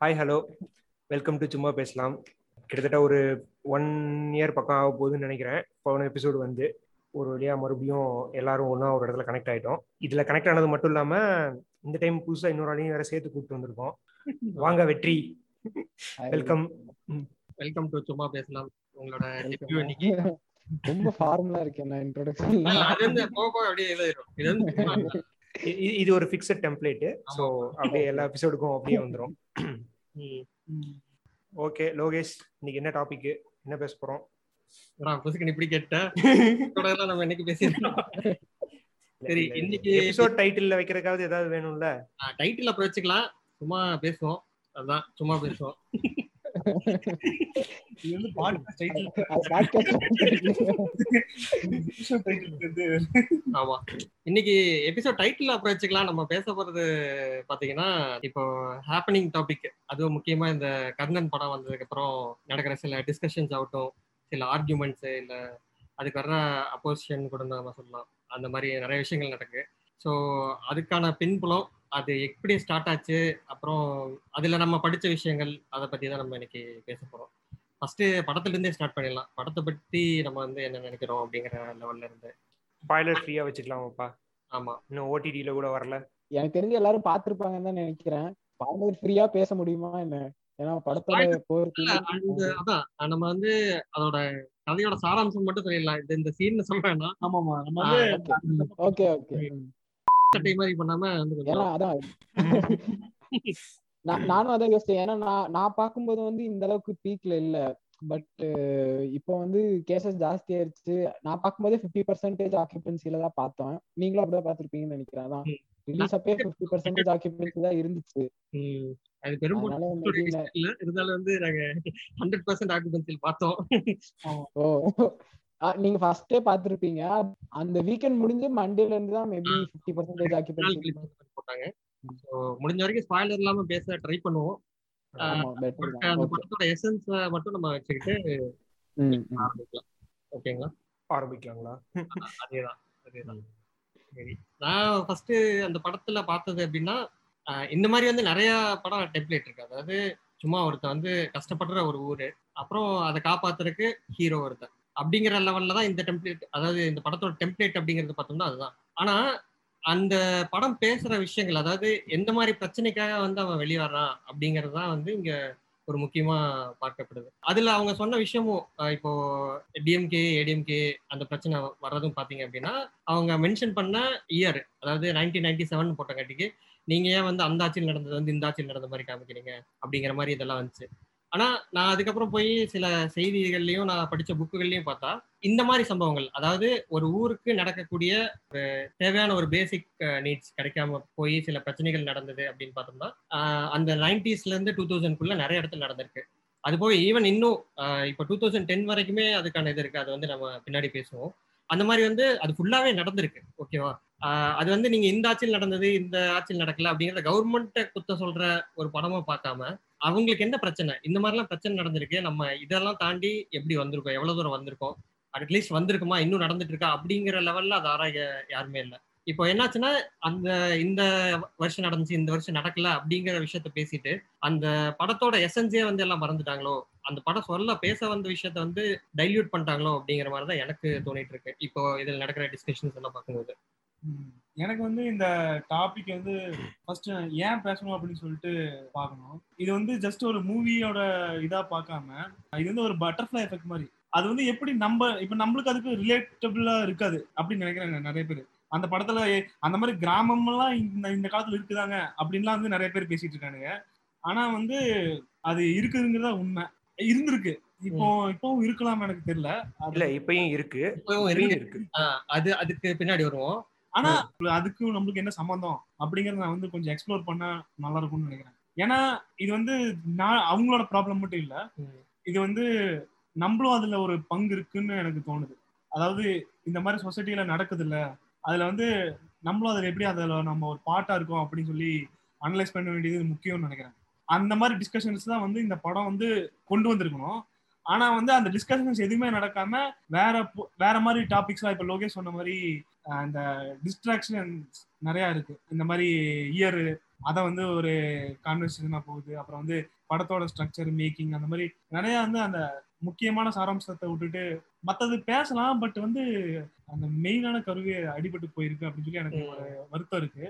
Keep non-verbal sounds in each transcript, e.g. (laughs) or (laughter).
Hi hello welcome to சும்மா பேசலாம். கிட்டத்தட்ட ஒரு ஒன் இயர் பக்கம் ஆக போகுதுன்னு நினைக்கிறேன். போன எபிசோடு வந்து ஒரு வழியா மறுபடியும் எல்லாரும் ஒன்றா ஒரு இடத்துல கனெக்ட் ஆகிட்டோம் இதில் கனெக்ட் ஆனது மட்டும் இல்லாமல் இந்த டைம் புதுசாக இன்னொரு ஆளையும் வேற சேர்த்து கூப்பிட்டு வந்திருக்கோம். வாங்க வெற்றி. வெல்கம் வெல்கம் டு சும்மா பேசலாம். உங்களோட டெபியூ இன்னைக்கு. ரொம்ப ஃபார்மலா இருக்கு என்ன இன்ட்ரோடக்ஷன் அது வந்து போக அப்படியே இது வந்து இது ஒரு ஃபிக்ஸட் டெம்ப்ளேட்டு ஸோ அப்படியே எல்லா எபிசோடுக்கும் அப்படியே வந்துடும். ஓகே லோகேஷ் இன்னைக்கு என்ன டாபிக் என்ன பேச போறோம்? புசுக்குன்னு இப்படி கேட்ட இதோட எல்லாம் நம்ம என்னைக்கு பேசியிருந்தோம் சரி, இன்னைக்கு- எபிசோட் டைட்டில்ல வைக்கிறதுக்காவது ஏதாவது வேணும்ல? டைட்டில் அப்புறம் வச்சுக்கலாம் சும்மா பேசுவோம். அதான் சும்மா பேசுவோம். (laughs) இது வந்து பாட்காஸ்ட் டைட்டில் டைட்டில் வந்து. ஆமா. இன்னைக்கு எபிசோட் டைட்டில் அப்புறம் வச்சுக்கலாம் நம்ம பேச போறது பாத்தீங்கன்னா இப்போ ஹேப்பனிங் டாபிக் அதுவும் முக்கியமா இந்த கர்ணன் படம் வந்ததுக்கு அப்புறம் நடக்கிற சில டிஸ்கஷன்ஸ் ஆகட்டும் சில ஆர்கியூமெண்ட்ஸ் இல்ல அதுக்கு வர்ற அப்போசிஷன் கூட நம்ம சொல்லலாம். அந்த மாதிரி நிறைய விஷயங்கள் நடக்கு. ஸோ அதுக்கான பின்புலம் அது எப்படி ஸ்டார்ட் ஆச்சு? அப்புறம் அதுல நம்ம படிச்ச விஷயங்கள் அதை பத்தி தான் நம்ம இன்னைக்கு பேச போறோம். ஃபர்ஸ்ட் படத்துல இருந்தே ஸ்டார்ட் பண்ணிடலாம். படத்தை பத்தி நம்ம வந்து என்ன நினைக்கிறோம் அப்படிங்கிற லெவல்ல இருந்து. ஸ்பாய்லர் ஃப்ரீயா வச்சுக்கலாமாப்பா? ஆமா. இன்னும் ஓடிடில கூட வரல. எனக்கு தெரிஞ்சு எல்லாரும் பாத்திருப்பாங்கன்னு தான் நினைக்கிறேன். பாடல் ஃப்ரீயா பேச முடியுமா என்ன? ஏன்னா படத்தோட அந்த அதான் நம்ம வந்து அதோட கதையோட சாராம்சம் மட்டும் சொல்லிடலாம். இந்த சீன் சொல்றேன்னா. ஆமாமா நம்ம வந்து ஓகே ஓகே. சட்டை மாதிரி பண்ணாம ஏன்னா அதான். நான் நானும் அதான் யோசிச்சேன். ஏன்னா நான் நான் பார்க்கும்போது வந்து இந்த அளவுக்கு பீக்ல இல்ல. பட் இப்போ வந்து கேசஸ் ஜாஸ்தி ஆயிருச்சு. நான் பார்க்கும்போதே ஃபிஃப்டி பர்சன்டேஜ் ஆக்கியபன்சில தான் பார்த்தோம் நீங்களும் அப்படிதான் பார்த்திருப்பீங்கன்னு நினைக்கிறேன். அதான் ம். ரிலீஸ் அப்பே ஃபிஃப்டி பர்சன்டேஜ் ஆக்கியபன்சி தான் இருந்துச்சு. அது இல்ல. இருந்தாலும் வந்து நாங்க ஹண்ட்ரட் பர்சன்ட் ஆக்குபென்சில் பார்த்தோம். நீங்க ஃபர்ஸ்டே பாத்திருப்பீங்க அந்த வீக்கெண்ட் முடிஞ்சு மண்டேல இருந்து தான் மேபி ஃபிஃப்டி பர்சன்டேஜ் நாள் ஆக்கியபன்சி கழிச்சு போட்டாங்க. ஸோ முடிஞ்ச வரைக்கும் ஸ்பாய்லர் இல்லாம பேச ட்ரை பண்ணுவோம். அந்த படத்தோட எசன்ஸ் மட்டும் நம்ம வச்சுக்கிட்டு ஆரம்பிக்கலாம். ஓகேங்களா? ஆரம்பிக்கலாங்களா? அதேதான் அதேதான். சரி. நான் ஃபர்ஸ்ட் அந்த படத்துல பார்த்தது அப்படின்னா இந்த மாதிரி வந்து நிறைய படம் டெம்ப்ளேட் இருக்கு. அதாவது சும்மா ஒருத்தன் வந்து கஷ்டப்படுற ஒரு ஊரு. அப்புறம் அதை காப்பாத்துறதுக்கு ஹீரோ ஒருத்தன். அப்படிங்கிற லெவல்ல தான் இந்த டெம்ப்ளேட் அதாவது இந்த படத்தோட டெம்ப்ளேட் அப்படிங்கிறது பார்த்தோம்னா அதுதான். ஆனா அந்த படம் பேசுற விஷயங்கள் அதாவது எந்த மாதிரி பிரச்சனைக்காக வந்து அவன் வெளியே வர்றான் அப்படிங்கிறது தான் வந்து இங்க ஒரு முக்கியமா பார்க்கப்படுது. அதுல அவங்க சொன்ன விஷயமும் இப்போ டிஎம்கே ஏடிஎம்கே அந்த பிரச்சனை வர்றதும் பாத்தீங்க அப்படின்னா அவங்க மென்ஷன் பண்ண இயர் அதாவது நைன்டீன் நைன்டி செவன் போட்டங்காட்டிக்கு நீங்க ஏன் வந்து அந்த ஆட்சியில் நடந்தது வந்து இந்த ஆட்சியில் நடந்த மாதிரி காமிக்கிறீங்க அப்படிங்கிற மாதிரி இதெல்லாம் வந்துச்சு. ஆனா நான் அதுக்கப்புறம் போய் சில செய்திகள்லயும் நான் படிச்ச புக்குகள்லயும் பார்த்தா இந்த மாதிரி சம்பவங்கள். அதாவது ஒரு ஊருக்கு நடக்கக்கூடிய ஒரு தேவையான ஒரு பேசிக் நீட்ஸ் கிடைக்காம போய் சில பிரச்சனைகள் நடந்தது அப்படின்னு பார்த்தோம்னா அந்த நைன்டிஸ்ல இருந்து டூ தௌசண்ட்குள்ள நிறைய இடத்துல நடந்திருக்கு. அது போக ஈவன் இன்னும் இப்போ டூ தௌசண்ட் டென் வரைக்குமே அதுக்கான இது இருக்கு. அது வந்து நம்ம பின்னாடி பேசுவோம். அந்த மாதிரி வந்து அது ஃபுல்லாவே நடந்திருக்கு. ஓகேவா அது வந்து நீங்க இந்த ஆட்சியில் நடந்தது இந்த ஆட்சியில் நடக்கல அப்படிங்கறத கவர்மெண்ட்டை குத்த சொல்ற ஒரு படமா பார்க்காம அவங்களுக்கு என்ன பிரச்சனை? இந்த மாதிரிலாம் பிரச்சனை நடந்திருக்கு. நம்ம இதெல்லாம் தாண்டி எப்படி வந்திருக்கோம்? எவ்வளவு தூரம் வந்திருக்கோம்? அட்லீஸ்ட் வந்திருக்குமா? இன்னும் நடந்துட்டு இருக்கா அப்படிங்கிற லெவல்ல அது ஆராய யாருமே இல்லை. இப்போ என்னாச்சுன்னா அந்த இந்த வருஷம் நடந்துச்சு இந்த வருஷம் நடக்கல அப்படிங்கிற விஷயத்த பேசிட்டு அந்த படத்தோட எசன்ஸே வந்து எல்லாம் மறந்துட்டாங்களோ? அந்த படம் சொல்ல பேச வந்த விஷயத்த வந்து டைல்யூட் பண்ணிட்டாங்களோ? அப்படிங்கிற மாதிரி தான் எனக்கு தோணிட்டு இருக்கு இப்போ இதில் நடக்கிற டிஸ்கஷன்ஸ் எல்லாம் பார்க்கும்போது. எனக்கு வந்து இந்த டாபிக் வந்து ஃபர்ஸ்ட் ஏன் பேசணும் அப்படின்னு சொல்லிட்டு பார்க்கணும். இது வந்து ஜஸ்ட் ஒரு மூவியோட இதா பார்க்காம இது வந்து ஒரு பட்டர்ஃப்ளை எஃபெக்ட் மாதிரி. அது வந்து எப்படி நம்ம இப்ப நம்மளுக்கு அதுக்கு ரிலேட்டபிளா இருக்காது அப்படின்னு நினைக்கிறாங்க நிறைய பேர். அந்த படத்துல அந்த மாதிரி கிராமம்லாம் இந்த இந்த காலத்துல இருக்குதாங்க அப்படின்லாம் வந்து நிறைய பேர் பேசிட்டு இருக்கானுங்க. ஆனா வந்து அது இருக்குதுங்கிறதா உண்மை. இருந்திருக்கு. இப்போ இப்பவும் இருக்கலாம் எனக்கு தெரியல. இல்ல இப்பயும் இருக்கு. இப்பவும் இருக்கு. அது அதுக்கு பின்னாடி வருவோம். ஆனா அதுக்கும் நம்மளுக்கு என்ன சம்பந்தம்? அப்படிங்கறத நான் வந்து கொஞ்சம் எக்ஸ்ப்ளோர் பண்ணா நல்லா இருக்கும்னு நினைக்கிறேன். ஏன்னா இது வந்து நான் அவங்களோட ப்ராப்ளம் மட்டும் இல்ல. இது வந்து நம்மளும் அதுல ஒரு பங்கு இருக்குன்னு எனக்கு தோணுது. அதாவது இந்த மாதிரி சொசைட்டில நடக்குது இல்ல அதுல வந்து நம்மளும் அதுல எப்படி அதுல நம்ம ஒரு பாட்டா இருக்கோம் அப்படின்னு சொல்லி அனலைஸ் பண்ண வேண்டியது முக்கியம்னு நினைக்கிறேன். அந்த மாதிரி டிஸ்கஷன்ஸ் தான் வந்து இந்த படம் வந்து கொண்டு வந்திருக்கணும். ஆனா வந்து அந்த டிஸ்கஷன்ஸ் எதுவுமே நடக்காம வேற வேற மாதிரி டாபிக்ஸ்லாம் இப்ப லோகேஷ் சொன்ன மாதிரி அஹ், இந்த டிஸ்ட்ராக்ஷன் நிறைய இருக்கு. இந்த மாதிரி இயர் அதை வந்து ஒரு கான்வர்சேஷனா போகுது. அப்புறம் வந்து படத்தோட ஸ்ட்ரக்சர் மேக்கிங் அந்த மாதிரி நிறைய வந்து அந்த முக்கியமான சாராம்சத்தை விட்டுட்டு மத்தது பேசலாம் பட் வந்து அந்த மெயினான கருவி அடிபட்டு போயிருக்கு அப்படின்னு சொல்லி எனக்கு ஒரு வருத்தம் இருக்கு.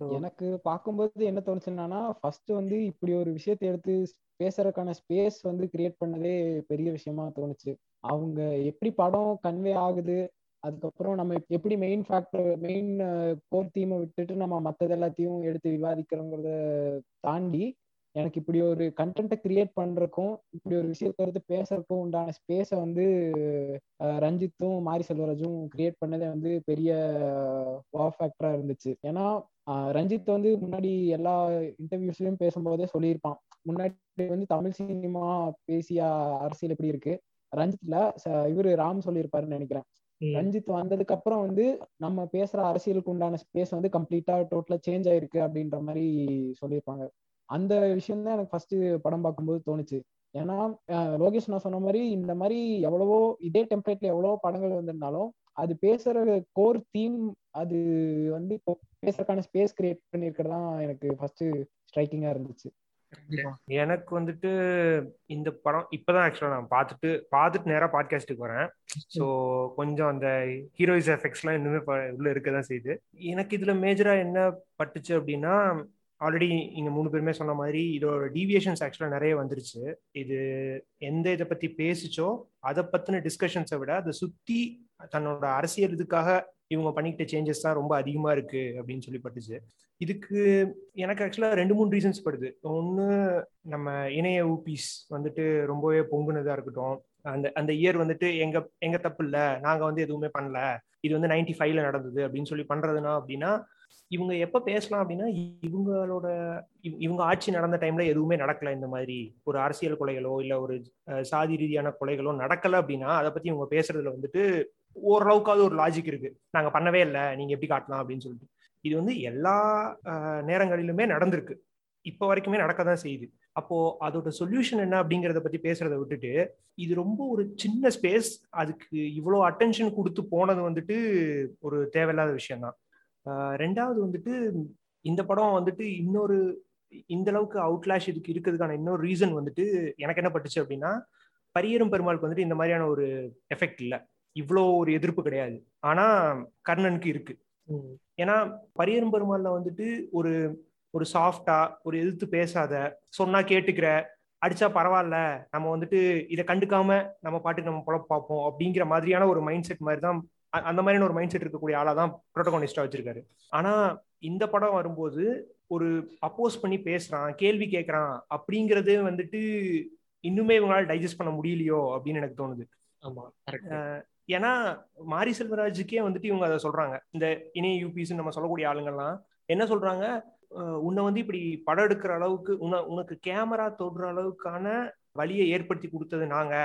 எனக்கு பார்க்கும்போது என்ன தோணுச்சுன்னா ஃபர்ஸ்ட் வந்து இப்படி ஒரு விஷயத்தை எடுத்து பேசுறதுக்கான ஸ்பேஸ் வந்து கிரியேட் பண்ணதே பெரிய விஷயமா தோணுச்சு. அவங்க எப்படி படம் கன்வே ஆகுது அதுக்கப்புறம் நம்ம எப்படி மெயின் ஃபேக்டர் மெயின் கோர் தீமை விட்டுட்டு நம்ம மத்தது எல்லாத்தையும் எடுத்து விவாதிக்கிறோங்கிறத தாண்டி எனக்கு இப்படி ஒரு கண்டென்ட்டை கிரியேட் பண்றதுக்கும் இப்படி ஒரு விஷயத்த எடுத்து பேசுறதுக்கும் உண்டான ஸ்பேஸை வந்து ரஞ்சித்தும் மாரி செல்வராஜும் கிரியேட் பண்ணதே வந்து பெரிய வா ஃபேக்டரா இருந்துச்சு. ஏன்னா ரஞ்சித் வந்து முன்னாடி எல்லா இன்டர்வியூஸ்லயும் பேசும்போதே சொல்லியிருப்பான். முன்னாடி வந்து தமிழ் சினிமா பேசிய அரசியல் எப்படி இருக்கு? ரஞ்சித்ல இவரு ராம் சொல்லியிருப்பாருன்னு நினைக்கிறேன். ரஞ்சித் வந்ததுக்கு அப்புறம் வந்து நம்ம பேசுற அரசியலுக்கு உண்டான ஸ்பேஸ் வந்து கம்ப்ளீட்டா டோட்டலா சேஞ்ச் ஆயிருக்கு அப்படின்ற மாதிரி சொல்லியிருப்பாங்க. அந்த விஷயம் தான் எனக்கு ஃபர்ஸ்ட் படம் பார்க்கும்போது தோணுச்சு. ஏன்னா லோகேஷ் நான் சொன்ன மாதிரி இந்த மாதிரி எவ்வளவோ இதே டெம்ப்ளேட்ல எவ்வளவோ படங்கள் வந்திருந்தாலும் அது பேசுற கோர் தீம் அது வந்து இப்போ பேசுறதுக்கான ஸ்பேஸ் கிரியேட் பண்ணிருக்கிறதா எனக்கு ஃபர்ஸ்ட் ஸ்ட்ரைக்கிங்கா இருந்துச்சு. எனக்கு வந்துட்டு இந்த படம் இப்பதான் ஆக்சுவலா நான் பார்த்துட்டு பார்த்துட்டு நேரா பாட்காஸ்ட்டுக்கு வரேன். ஸோ கொஞ்சம் அந்த ஹீரோயிஸ் எஃபெக்ட்ஸ்லாம் இன்னுமே ப- உள்ள இருக்க தான் செய்யுது. எனக்கு இதுல மேஜரா என்ன பட்டுச்சு அப்படின்னா ஆல்ரெடி இங்க மூணு பேருமே சொன்ன மாதிரி இதோட டீவியேஷன்ஸ் ஆக்சுவலா நிறைய வந்துருச்சு. இது எந்த இதை பத்தி பேசிச்சோ அதை பத்தின டிஸ்கஷன்ஸை விட அதை சுத்தி தன்னோட அரசியல் இதுக்காக இவங்க பண்ணிக்கிட்ட சேஞ்சஸ் தான் ரொம்ப அதிகமா இருக்கு அப்படின்னு சொல்லி பட்டுச்சு இதுக்கு எனக்கு ஆக்சுவலா ரெண்டு மூணு ரீசன்ஸ் படுது. ஒன்று நம்ம இணைய ஊபிஸ் வந்துட்டு ரொம்பவே பொங்குனதா இருக்கட்டும். அந்த அந்த இயர் வந்துட்டு எங்க எங்க தப்பு இல்ல நாங்க வந்து எதுவுமே பண்ணல இது வந்து நைன்டி ஃபைவ்ல நடந்தது அப்படின்னு சொல்லி பண்றதுனா அப்படின்னா இவங்க எப்ப பேசலாம் அப்படின்னா இவங்களோட இவங்க ஆட்சி நடந்த டைம்ல எதுவுமே நடக்கல இந்த மாதிரி. ஒரு அரசியல் கொலைகளோ இல்ல ஒரு சாதி ரீதியான கொலைகளோ நடக்கல அப்படின்னா அதை பத்தி இவங்க பேசுறதுல வந்துட்டு ஓரளவுக்காவது ஒரு லாஜிக் இருக்கு. நாங்க பண்ணவே இல்லை நீங்க எப்படி காட்டலாம் அப்படின்னு சொல்லிட்டு. இது வந்து எல்லா நேரங்களிலுமே நடந்திருக்கு. இப்போ வரைக்குமே நடக்க தான் செய்யுது. அப்போ அதோட சொல்யூஷன் என்ன அப்படிங்கறத பத்தி பேசுறதை விட்டுட்டு இது ரொம்ப ஒரு சின்ன ஸ்பேஸ் அதுக்கு இவ்வளோ அட்டென்ஷன் கொடுத்து போனது வந்துட்டு ஒரு தேவையில்லாத விஷயம்தான். ரெண்டாவது வந்துட்டு இந்த படம் வந்துட்டு இன்னொரு இந்த அளவுக்கு அவுட்லாஷ் இதுக்கு இருக்கிறதுக்கான இன்னொரு ரீசன் வந்துட்டு எனக்கு என்ன பட்டுச்சு அப்படின்னா பரியரும் பெருமாளுக்கு வந்துட்டு இந்த மாதிரியான ஒரு எஃபெக்ட் இல்லை. இவ்வளோ ஒரு எதிர்ப்பு கிடையாது. ஆனா கர்ணனுக்கு இருக்கு. ஏன்னா பரியரும் பெருமாள்ல வந்துட்டு ஒரு ஒரு சாஃப்டா ஒரு எதிர்த்து பேசாத சொன்னா கேட்டுக்கிற அடிச்சா பரவாயில்ல நம்ம வந்துட்டு இதை கண்டுக்காம நம்ம பாட்டுக்கு நம்ம பொழப்பு பார்ப்போம் அப்படிங்கிற மாதிரியான ஒரு மைண்ட் செட் மாதிரி தான் அந்த மாதிரியான ஒரு மைண்ட் செட் இருக்கக்கூடிய ஆளா தான் ப்ரோட்டோகானிஸ்டா வச்சிருக்காரு. ஆனா இந்த படம் வரும்போது ஒரு அப்போஸ் பண்ணி பேசுறான் கேள்வி கேட்கறான் அப்படிங்கறது வந்துட்டு இன்னுமே இவங்களால டைஜஸ்ட் பண்ண முடியலையோ அப்படின்னு எனக்கு தோணுது. ஆமா கரெக்ட் ஏன்னா மாரி செல்வராஜுக்கே வந்துட்டு இவங்க அதை சொல்றாங்க. இந்த இணைய யூபிஸ் நம்ம சொல்லக்கூடிய ஆளுங்கள்லாம் என்ன சொல்றாங்க? உன்னை வந்து இப்படி படம் எடுக்கிற அளவுக்கு உன்னை உனக்கு கேமரா தொடுற அளவுக்கான வழியை ஏற்படுத்தி கொடுத்தது நாங்க.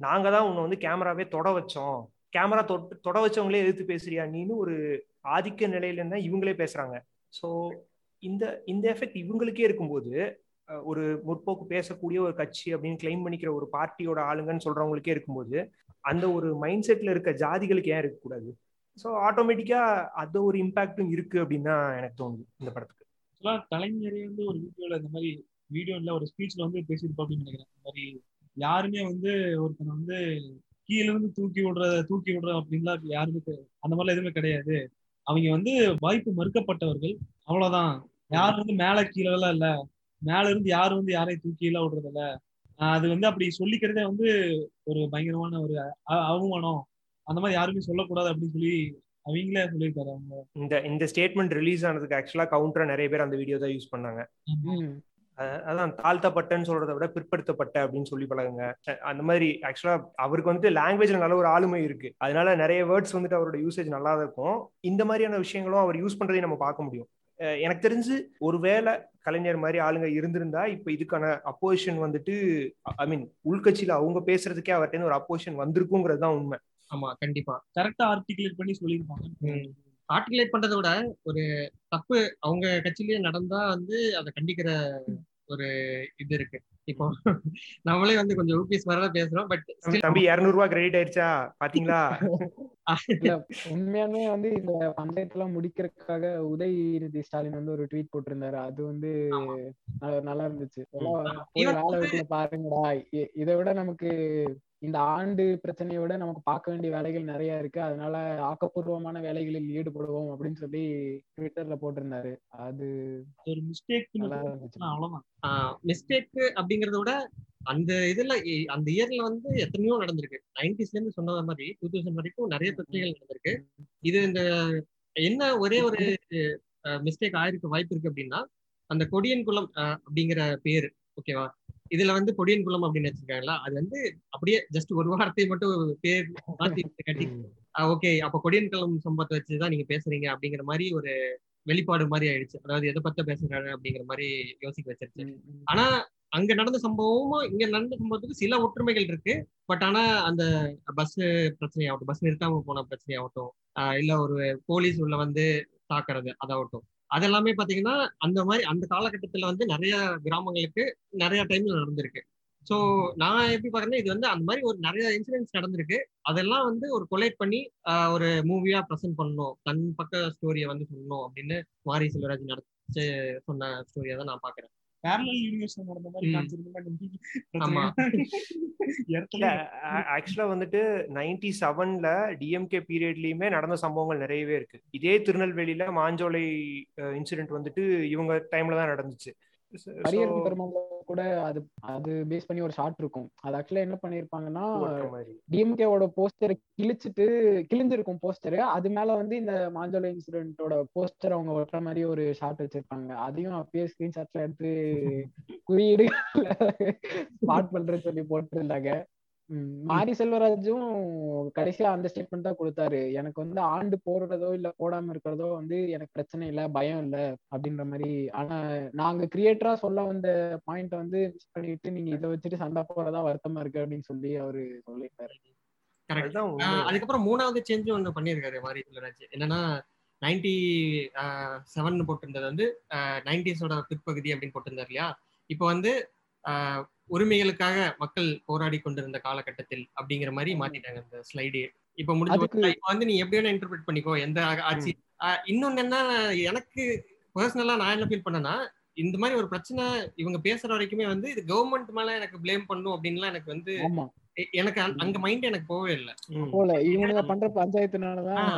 நாங்க தான் உன்னை வந்து கேமராவே தொட வச்சோம். கேமரா தொட்டு தொட வச்சவங்களே எதிர்த்து பேசுறியா நீன்னு ஒரு ஆதிக்க நிலையில இருந்தா இவங்களே பேசுறாங்க. ஸோ இந்த இந்த எஃபெக்ட் இவங்களுக்கே இருக்கும்போது ஒரு முற்போக்கு பேசக்கூடிய ஒரு கட்சி அப்படின்னு கிளைம் பண்ணிக்கிற ஒரு பார்ட்டியோட ஆளுங்கன்னு சொல்றவங்களுக்கே இருக்கும்போது அந்த ஒரு மைண்ட் செட்ல இருக்க ஜாதிகளுக்கு ஏன் இருக்கக்கூடாது? ஸோ ஆட்டோமேட்டிக்கா அது ஒரு இம்பாக்டும் இருக்கு அப்படின்னு தான் எனக்கு தோணுது இந்த படத்துக்கு. கலைஞரே வந்து ஒரு வீடியோல இந்த மாதிரி வீடியோ இல்ல ஒரு ஸ்பீச்ல வந்து பேசியிருப்போம் அப்படின்னு நினைக்கிறேன். இந்த மாதிரி யாருமே வந்து ஒருத்தனை வந்து கீழ இருந்து தூக்கி விடுற தூக்கி விடுற அப்படின்லாம் யாருமே அந்த மாதிரிலாம் எதுவுமே கிடையாது. அவங்க வந்து வாய்ப்பு மறுக்கப்பட்டவர்கள். அவ்வளவுதான். யாரும் வந்து மேல கீழே எல்லாம் இல்லை. மேல இருந்து யாரும் வந்து யாரையும் தூக்கி எல்லாம் விடுறது இல்ல அது வந்து அப்படி சொல்லிக்கிறதே வந்து ஒரு பயங்கரமான ஒரு அவமானம். அந்த மாதிரி யாருமே சொல்லக்கூடாது அப்படின்னு சொல்லி அவங்களே சொல்லியிருக்காரு அவங்க. இந்த இந்த ஸ்டேட்மெண்ட் ரிலீஸ் ஆனதுக்கு ஆக்சுவலா கவுண்டரா நிறைய பேர் அந்த வீடியோ தான் யூஸ் பண்ணாங்க. அதான் தாழ்த்தப்பட்டன்னு சொல்றதை விட பிற்படுத்தப்பட்ட அப்படின்னு சொல்லி பழகுங்க. அந்த மாதிரி ஆக்சுவலா அவருக்கு வந்துட்டு லாங்குவேஜ்ல நல்ல ஒரு ஆளுமை இருக்கு. அதனால நிறைய வேர்ட்ஸ் வந்துட்டு அவரோட யூசேஜ் நல்லா தான் இருக்கும். இந்த மாதிரியான விஷயங்களும் அவர் யூஸ் பண்றதையும் நம்ம பார்க்க முடியும். எனக்கு தெரிஞ்சு ஒருவேளை கலைஞர் மாதிரி ஆளுங்க இருந்திருந்தா இப்ப இதுக்கான அப்போசிஷன் வந்துட்டு ஐ மீன் உள்கட்சியில அவங்க பேசுறதுக்கே அவர்கிட்ட ஒரு அப்போசிஷன் வந்திருக்குங்கிறது தான் உண்மை. ஆமா கண்டிப்பா. கரெக்டா ஆர்டிகுலேட் பண்ணி சொல்லியிருப்பாங்க. ஆர்டிகுலேட் பண்றதை விட ஒரு தப்பு அவங்க கட்சியிலேயே நடந்தா வந்து அதை கண்டிக்கிற ஒரு இது இருக்கு. இப்போ நம்மளே வந்து கொஞ்சம் யூபிஎஸ் மாதிரி பேசுறோம் பட் தம்பி- இருநூறு ரூபாய் கிரெடிட் ஆயிருச்சா பாத்தீங்களா? (laughs) உண்மையாலுமே வந்து இந்த பஞ்சாயத்துலாம் முடிக்கிறதுக்காக உதயநிதி ஸ்டாலின் வந்து ஒரு ட்வீட் போட்டிருந்தாரு. அது வந்து நல்லா இருந்துச்சு. வேலை வெட்டில பாருங்கடா. இதை விட நமக்கு இந்த ஆண்டு பிரச்சனையை விட நமக்கு பார்க்க வேண்டிய வேலைகள் நிறைய இருக்கு. அதனால ஆக்கப்பூர்வமான வேலைகளில் ஈடுபடுவோம் அப்படின்னு சொல்லி ட்விட்டர்ல போட்டிருந்தாரு. அது ஒரு மிஸ்டேக் மிஸ்டேக் அப்படிங்கறத விட அந்த இதுல அந்த இயர்ல வந்து எத்தனையோ நடந்திருக்கு. நைன்டிஸ்ல இருந்து சொன்ன மாதிரி டூ தௌசண்ட் வரைக்கும் நிறைய பிரச்சனைகள் நடந்திருக்கு. இது இந்த என்ன ஒரே ஒரு மிஸ்டேக் ஆயிருக்கு வாய்ப்பு இருக்கு அப்படின்னா அந்த கொடியன் குளம் அப்படிங்கிற பேரு ஓகேவா இதுல வந்து கொடியன் குளம் அப்படின்னு வச்சிருக்காங்களா? அது வந்து அப்படியே ஜஸ்ட் ஒரு வார்த்தை மட்டும் பேர் மாத்தி (laughs) கட்டி ஓகே அப்ப கொடியன் குளம் சம்பவத்தை வச்சுதான் நீங்க பேசுறீங்க அப்படிங்கிற மாதிரி ஒரு வெளிப்பாடு மாதிரி ஆயிடுச்சு. அதாவது எதை பத்த பேசுறாரு அப்படிங்கிற மாதிரி யோசிக்க வச்சிருச்சு. ஆனா அங்க நடந்த சம்பவமும் இங்க நடந்த சம்பவத்துக்கு சில ஒற்றுமைகள் இருக்கு. பட் ஆனா அந்த பஸ் பிரச்சனை ஆகட்டும் பஸ் நிறுத்தாம போன பிரச்சனை ஆகட்டும் ஆஹ் இல்ல ஒரு போலீஸ் உள்ள வந்து தாக்குறது அதாகட்டும். அதெல்லாமே பாத்தீங்கன்னா அந்த மாதிரி அந்த காலகட்டத்துல வந்து நிறைய கிராமங்களுக்கு நிறைய டைம்ல நடந்திருக்கு. ஸோ நான் எப்படி பாக்குறேன்னா இது வந்து அந்த மாதிரி ஒரு நிறைய இன்சிடென்ட்ஸ் நடந்திருக்கு. அதெல்லாம் வந்து ஒரு கொலேட் பண்ணி ஒரு மூவியா ப்ரெசென்ட் பண்ணணும். தன் பக்க ஸ்டோரியை வந்து சொல்லணும் அப்படின்னு மாரி செல்வராஜ் நடத்து சொன்ன ஸ்டோரியை தான் நான் பாக்குறேன். பேரலல் யூனிவர்ஸ் நடந்த மாதிரி ஆக்சுவலா வந்துட்டு நைன்டி செவன்ல டிஎம்கே பீரியட்லயுமே நடந்த சம்பவங்கள் நிறையவே இருக்கு. இதே திருநெல்வேலியில மாஞ்சோலை இன்சிடென்ட் வந்துட்டு இவங்க டைம்ல தான் நடந்துச்சு. பரியரும் பெருமாள் கூட அது அது பேஸ் பண்ணி ஒரு ஷார்ட் இருக்கும். அது ஆக்சுவலா என்ன பண்ணிருப்பாங்கன்னா. டிஎம்கேவோட போஸ்டரை கிழிச்சிட்டு கிழிஞ்சிருக்கும் போஸ்டர் அது மேல வந்து இந்த மாஞ்சோலை இன்சிடென்ட்டோட போஸ்டர் அவங்க ஒட்டுற மாதிரி ஒரு ஷார்ட் வச்சிருப்பாங்க. அதையும் அப்பயே ஸ்கிரீன்ஷாட்ல எடுத்து (laughs) குறியீடு ஸ்பாட் பண்றேன்னு சொல்லி போட்டிருந்தாங்க. மாரி செல்வராஜும் கடைசியா அந்த ஸ்டேட்மெண்ட் தான் கொடுத்தாரு. எனக்கு வந்து ஆண்டு போடுறதோ இல்ல போடாம இருக்கிறதோ வந்து எனக்கு பிரச்சனை இல்ல பயம் இல்ல அப்படின்ற மாதிரி. ஆனா நாங்க கிரியேட்டரா சொல்ல வந்த பாயிண்ட் வந்து மிஸ் பண்ணிட்டு நீங்க இதை வச்சுட்டு சண்டை போடுறதா வருத்தமா இருக்கு அப்படின்னு சொல்லி அவரு சொல்லியிருக்காரு. அதுக்கப்புறம் மூணாவது சேஞ்ச் ஒன்று பண்ணியிருக்காரு மாரி செல்வராஜ். என்னன்னா நைன்டி செவன் போட்டிருந்தது வந்து நைன்டிஸோட பிற்பகுதி அப்படின்னு போட்டிருந்தார் இல்லையா? இப்போ வந்து ஆஹ், உரிமைகளுக்காக மக்கள் போராடி கொண்டிருந்த காலகட்டத்தில் அப்படிங்கிற மாதிரி மாத்திட்டாங்க அந்த ஸ்லைடு. இப்போ முடிஞ்சு. இப்போ வந்து நீ எப்படி வேணா இன்டர்பிரேட் பண்ணிக்கோ எந்த ஆட்சி. இன்னொன்னு என்ன எனக்கு பர்சனலா நான் என்ன ஃபீல் பண்ணேன்னா இந்த மாதிரி ஒரு பிரச்சனை இவங்க பேசுற வரைக்குமே வந்து இது கவர்மெண்ட் மேல எனக்கு ப்ளேம் பண்ணும் அப்படின்லாம் எனக்கு வந்து எனக்கு அந்த- அங்க மைண்ட் எனக்கு போகவே இல்லை. போல. இவனுங்க பண்ற பஞ்சாயத்துனாலதான்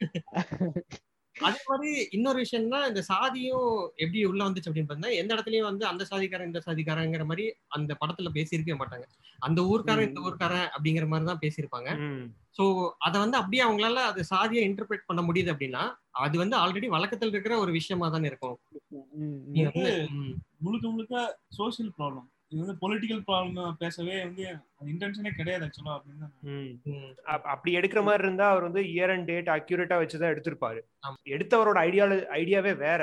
(laughs) அதே மாதிரி இன்னொரு விஷயம்னா இந்த சாதியும் எப்படி உள்ள வந்துச்சு அப்படின்னு பார்த்தா எந்த இடத்துலயும் வந்து அந்த சாதிக்காரன் இந்த சாதிக்காரங்கிற மாதிரி அந்த படத்துல பேசியிருக்கவே மாட்டாங்க. அந்த ஊர்க்காரன் இந்த ஊர்க்காரன் அப்படிங்கிற மாதிரி தான் பேசியிருப்பாங்க. சோ அதை வந்து அப்படியே அவங்களால அது சாதியை இன்டர்பிரேட் பண்ண முடியுது அப்படின்னா அது வந்து ஆல்ரெடி வழக்கத்தில் இருக்கிற ஒரு விஷயமா தானே இருக்கும். முழுக்க முழுக்க சோஷியல் ப்ராப்ளம் இது வந்து பொலிட்டிக்கல் ப்ராப்ளம் பேசவே வந்து இன்டென்ஷனே கிடையாது ஆக்சுவலா அப்படின்னு அப்படி எடுக்கிற மாதிரி இருந்தா அவர் வந்து இயர் அண்ட் டேட் அக்யூரேட்டா வச்சுதான் எடுத்திருப்பாரு. எடுத்தவரோட ஐடியால ஐடியாவே வேற.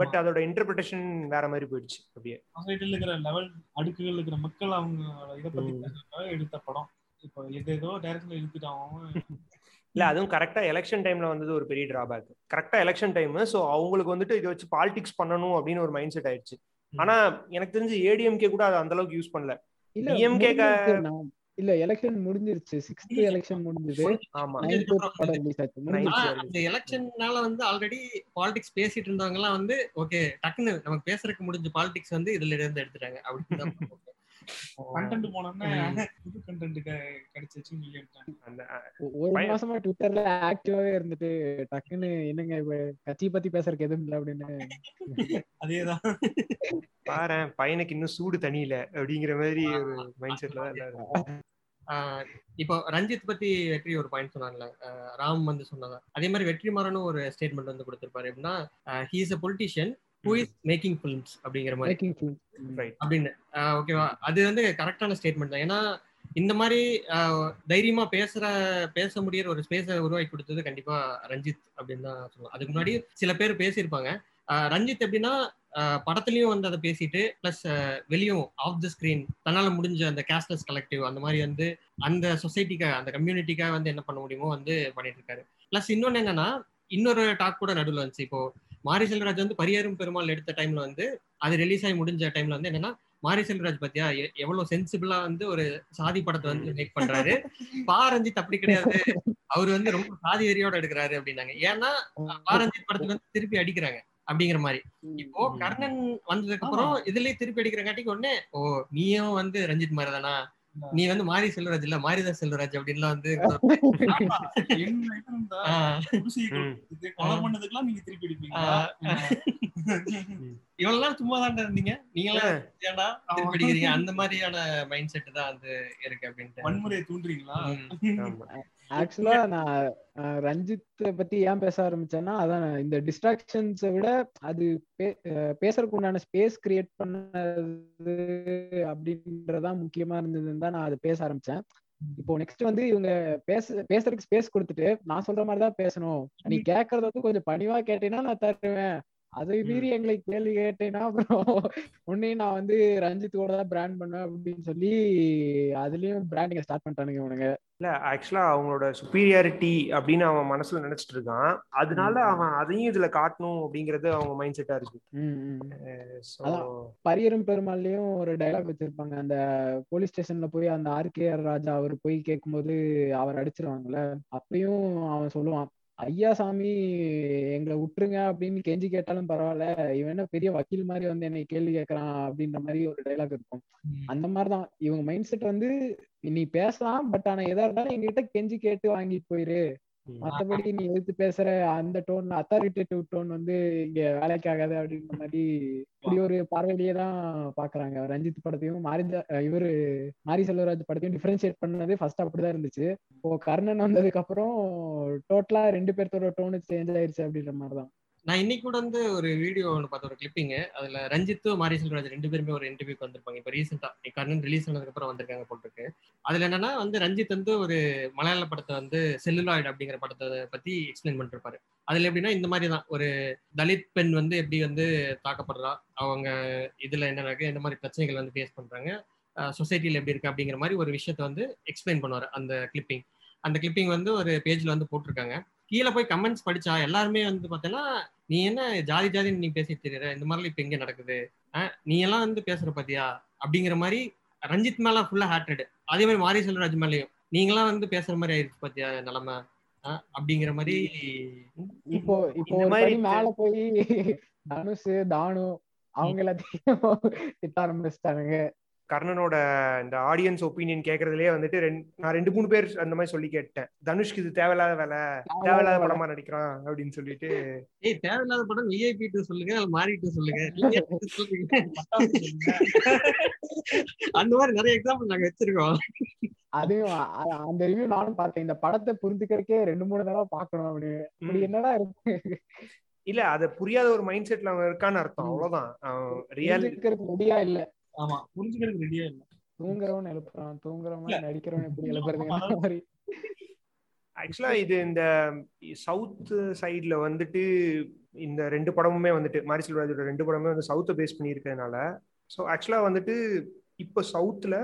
பட் அதோட இன்டர்பிரிட்டேஷன் வேற மாதிரி போயிடுச்சு அப்படியே. சொசைட்டில இருக்கிற லெவல் அடுக்குகள் இருக்கிற மக்கள் அவங்க இதை பத்தி எடுத்த படம். இப்போ எது ஏதோ டைரக்ஷன்ல இழுத்துட்டு அவன் இல்ல அதுவும் கரெக்டா எலெக்ஷன் டைம்ல வந்தது ஒரு பெரிய டிராபேக் கரெக்டா எலெக்ஷன் டைம் சோ அவங்களுக்கு வந்துட்டு இதை வச்சு பாலிடிக்ஸ் பண்ணணும் அப்படின்னு ஒரு மைண்ட் செட் ஆயிடுச்சு. ஆனா எனக்கு தெரிஞ்சு ஏடிஎம்கே கூட அதை அந்த அளவுக்கு யூஸ் பண்ணல. நான்- இல்ல எலெக்ஷன் முடிஞ்சிருச்சு. சிக்ஸ்த் எலெக்ஷன் முடிஞ்சது. ஆமா. அந்த எலெக்ஷன்னால வந்து ஆல்ரெடி பாலிடிக்ஸ் பேசிட்டு இருந்தவங்க எல்லாம் வந்து ஓகே டக்குன்னு நமக்கு பேசுறதுக்கு முடிஞ்ச பாலிடிக்ஸ் வந்து இதுல இருந்து எடுத்துட்டாங்க. அப்படின்னு. (laughs) கண்டென்ட் போனோம்னா. புது கண்டென்ட் ஒரு மாசமா ட்விட்டர்ல ஆக்டிவாவே இருந்துட்டு டக்குன்னு என்னங்க இப்ப கட்சி பத்தி பேசுறதுக்கு எதுவும் இல்ல அப்படின்னு. அதேதான். பாரு பையனுக்கு இன்னும் சூடு தனியில அப்படிங்கிற மாதிரி ஒரு மைண்ட் செட்ல தான் இப்போ ரஞ்சித் பத்தி வெற்றி ஒரு பாயிண்ட் ஆஹ் ராம் வந்து சொன்னதா அதே மாதிரி வெற்றிமாறனும் ஒரு ஸ்டேட்மெண்ட் வந்து கொடுத்திருப்பாரு எப்படின்னா he is a politician who is making films அப்படிங்கிற மாதிரி. மேக்கிங் ஃபிலிம் ரைட் அப்படின்னு. ஓகேவா அது வந்து கரெக்டான ஸ்டேட்மெண்ட் தான். ஏன்னா இந்த மாதிரி தைரியமா பேசுற பேச முடியற ஒரு ஸ்பேஸை உருவாக்கி கொடுத்தது கண்டிப்பா ரஞ்சித் அப்படின்னு தான் சொல்லலாம் அதுக்கு முன்னாடி சில பேர் பேசியிருப்பாங்க. ரஞ்சித் எப்படின்னா படத்துலயும் வந்து அதை பேசிட்டு பிளஸ் வெளியும் ஆஃப் த ஸ்கிரீன் தன்னால முடிஞ்ச அந்த கேஷ்லெஸ் கலெக்டிவ் அந்த மாதிரி வந்து அந்த சொசைட்டிக்காக அந்த கம்யூனிட்டிக்காக வந்து என்ன பண்ண முடியுமோ வந்து பண்ணிட்டு இருக்காரு. பிளஸ் இன்னொன்னு என்னன்னா இன்னொரு டாக் கூட நடுவில் வந்துச்சு. இப்போ மாரி செல்வராஜ் வந்து பரியரும் பெருமாள் எடுத்த டைம்ல வந்து அது ரிலீஸ் ஆகி முடிஞ்ச டைம்ல வந்து என்னன்னா மாரி செல்வராஜ் பத்தியா எவ்வளவு சென்சிபிளா வந்து ஒரு சாதி படத்தை வந்து மேக் பண்றாரு. (laughs) பாரஞ்சித் அப்படி கிடையாது. அவர் வந்து ரொம்ப சாதி வெறியோட எடுக்கிறாரு அப்படின்னாங்க. ஏன்னா பாரஞ்சித் படத்துல வந்து திருப்பி அடிக்கிறாங்க அப்படிங்கிற மாதிரி. இப்போ. கர்ணன் வந்ததுக்கு அப்புறம் இதுலயே திருப்பி அடிக்கிறங்காட்டிக்கு உடனே ஓ நீயும் வந்து ரஞ்சித் மாதிரி தானா நீ வந்து மாரி செல்வராஜ் இல்ல மாரிதான் செல்வராஜ் அப்படின்லாம் வந்து (laughs) நீங்க திருப்பி இவ்வளவு நாள் சும்மா தான் இருந்தீங்க. நீங்களாம் ஏன்டா திருப்பி அடிக்கிறீங்க? அந்த மாதிரியான மைண்ட் செட் தான் வந்து இருக்கு அப்படின்ட்டு. வன்முறையை தூண்டுறீங்களா? ஆக்சுவலா நான் அஹ், ரஞ்சித் பத்தி ஏன் பேச ஆரம்பிச்சேன்னா அதான் இந்த டிஸ்ட்ராக்ஷன்ஸை விட அது பேசுறதுக்கு உண்டான ஸ்பேஸ் கிரியேட் பண்ணது அப்படின்றதான் முக்கியமா இருந்ததுன்னு தான் நான் அதை பேச ஆரம்பிச்சேன். இப்போ நெக்ஸ்ட் வந்து இவங்க பேச பேசுறதுக்கு ஸ்பேஸ் கொடுத்துட்டு நான் சொல்ற மாதிரி தான் பேசணும். நீ கேட்கறத வந்து கொஞ்சம் பணிவா கேட்டீங்கன்னா நான் தருவேன். அதை மீறி எங்களை கேள்வி கேட்டேன்னா அப்புறம் உன்னையும் நான் வந்து ரஞ்சித் கூட தான் பிராண்ட் பண்ணுவேன் அப்படின்னு சொல்லி அதுலயும் பிராண்டிங்க ஸ்டார்ட் பண்ணிட்டானுங்க இவனுங்க. இல்ல ஆக்சுவலா அவங்களோட சுப்பீரியாரிட்டி அப்படின்னு அவன் மனசுல நினைச்சிட்டு இருக்கான். அதனால அவன் அதையும் இதுல காட்டணும் அப்படிங்கறது அவங்க மைண்ட் செட்டா இருக்கு. பரியரும் பெருமாள்லயும் ஒரு டைலாக் வச்சிருப்பாங்க. அந்த போலீஸ் ஸ்டேஷன்ல போய் அந்த ஆர்கேஆர் ராஜா அவர் போய் கேட்கும்போது அவர் அடிச்சிருவாங்கல்ல அப்பயும் அவன் சொல்லுவான் ஐயா சாமி எங்களை விட்டுருங்க அப்படின்னு கெஞ்சி கேட்டாலும் பரவாயில்ல. இவன் என்ன பெரிய வக்கீல் மாதிரி வந்து என்னை கேள்வி கேட்கறான் அப்படின்ற மாதிரி ஒரு டைலாக் இருக்கும். அந்த மாதிரிதான். இவங்க மைண்ட் செட் வந்து நீ பேசலாம் பட் ஆனா எதா இருந்தாலும் எங்ககிட்ட கெஞ்சி கேட்டு வாங்கிட்டு போயிரு. மத்தபடி நீ எதிர்த்து பேசுற அந்த டோன் அத்தாரிட்டேட்டிவ் டோன் வந்து இங்க வேலைக்கு ஆகாது அப்படின்ற மாதிரி இப்படி ஒரு பார்வையிலேயே தான் பாக்குறாங்க ரஞ்சித் படத்தையும் மாரி இவரு மாரி செல்வராஜ் படத்தையும் டிஃபரன்ஷியேட் பண்ணது ஃபர்ஸ்ட் அப்படிதான் இருந்துச்சு. இப்போ கர்ணன் வந்ததுக்கு அப்புறம் டோட்டலா ரெண்டு பேர்த்தோட டோனு சேஞ்ச் ஆயிருச்சு அப்படின்ற மாதிரிதான் நான் இன்னைக்கு கூட வந்து ஒரு வீடியோ ஒன்று பார்த்த ஒரு கிளிப்பிங் அதுல ரஞ்சித்து மாரி செல்வராஜ் ரெண்டு பேருமே ஒரு இன்டர்வியூக்கு வந்திருப்பாங்க. இப்போ ரீசெண்டா கண்ணன் ரிலீஸ் ஆனதுக்கு அப்புறம் வந்திருக்காங்க போட்டிருக்கு அதுல என்னன்னா வந்து ரஞ்சித் வந்து ஒரு மலையாள படத்தை வந்து செல்லுலாய்டு அப்படிங்கிற படத்தை பத்தி எக்ஸ்பிளைன் பண்ணிருப்பாரு. அதுல எப்படின்னா இந்த மாதிரி தான். ஒரு தலித் பெண் வந்து எப்படி வந்து தாக்கப்படுறா அவங்க இதுல என்ன இந்த என்ன மாதிரி பிரச்சனைகள் வந்து ஃபேஸ் பண்றாங்க சொசைட்டியில் எப்படி இருக்கு அப்படிங்கிற மாதிரி ஒரு விஷயத்த வந்து எக்ஸ்பிளைன் பண்ணுவார் அந்த கிளிப்பிங் அந்த கிளிப்பிங் வந்து ஒரு பேஜ்ல வந்து போட்டிருக்காங்க. கீழே போய் கமெண்ட்ஸ் படிச்சா எல்லாருமே வந்து பார்த்தீங்கன்னா நீ என்ன ஜாதி ஜாதின்னு நீ பேசி தெரியற இந்த மாதிரிலாம் இப்ப எங்க நடக்குது? நீ எல்லாம் வந்து பேசுற பாத்தியா? அப்படிங்கிற மாதிரி ரஞ்சித் மேல ஃபுல்லா ஹேட்ரட் அதே மாதிரி மாரி செல்வராஜ் மேலயும் நீங்களாம் வந்து பேசுற மாதிரி ஆயிடுச்சு பாத்தியா நிலைமை? அப்படிங்கிற மாதிரி இப்போ இப்போ மாதிரி மேல போய் தனுஷ் தானு அவங்க எல்லாத்தையும் திட்ட ஆரம்பிச்சிட்டானுங்க. கர்ணனோட இந்த ஆடியன்ஸ் ஒப்பீனியன் கேக்குறதுலயே வந்துட்டு நான் ரெண்டு மூணு பேர் அந்த மாதிரி சொல்லி கேட்டேன். தனுஷ்க்கு இது தேவையில்லாத வேலை தேவையில்லாத படமா நடிக்கிறான் அப்படின்னு சொல்லிட்டு. ஏய் தேவையில்லாத படம் விஐபி டூ சொல்லுங்க மாறிட்டு சொல்லுங்க. எதுக்கு சொல்றீங்க? அந்த மாதிரி நிறைய எக்ஸாம்பிள் நாங்க வச்சிருக்கோம். அதையும் அந்த ரிவ்யூ நானும் பார்த்தேன். இந்த படத்தை புரிஞ்சுக்கிறதுக்கே ரெண்டு மூணு தடவை பார்க்கணும் அப்படின்னு. இப்படி. என்னடா இருக்கு? இல்ல அத புரியாத ஒரு மைண்ட் செட்ல அவன் இருக்கான்னு அர்த்தம். அவ்வளவுதான். ரியல் புரிஞ்சுக்கிறதுக்கு ரெடியா இல்ல. ஆமா. புரிஞ்சுக்கிறதுக்கு ரெடியா இல்ல. தூங்குறவன் எழுப்புறான். தூங்குறவன். நடிக்கிறவன் எப்படி அதாவது- மாதிரி. ஆக்சுவலா இது இந்த சவுத் சைடுல வந்துட்டு இந்த ரெண்டு படமுமே வந்துட்டு மாரி செல்வராஜோட ரெண்டு படமே வந்து சவுத்தை பேஸ் பண்ணி இருக்கிறதுனால ஸோ ஆக்சுவலா வந்துட்டு இப்போ சவுத்தில்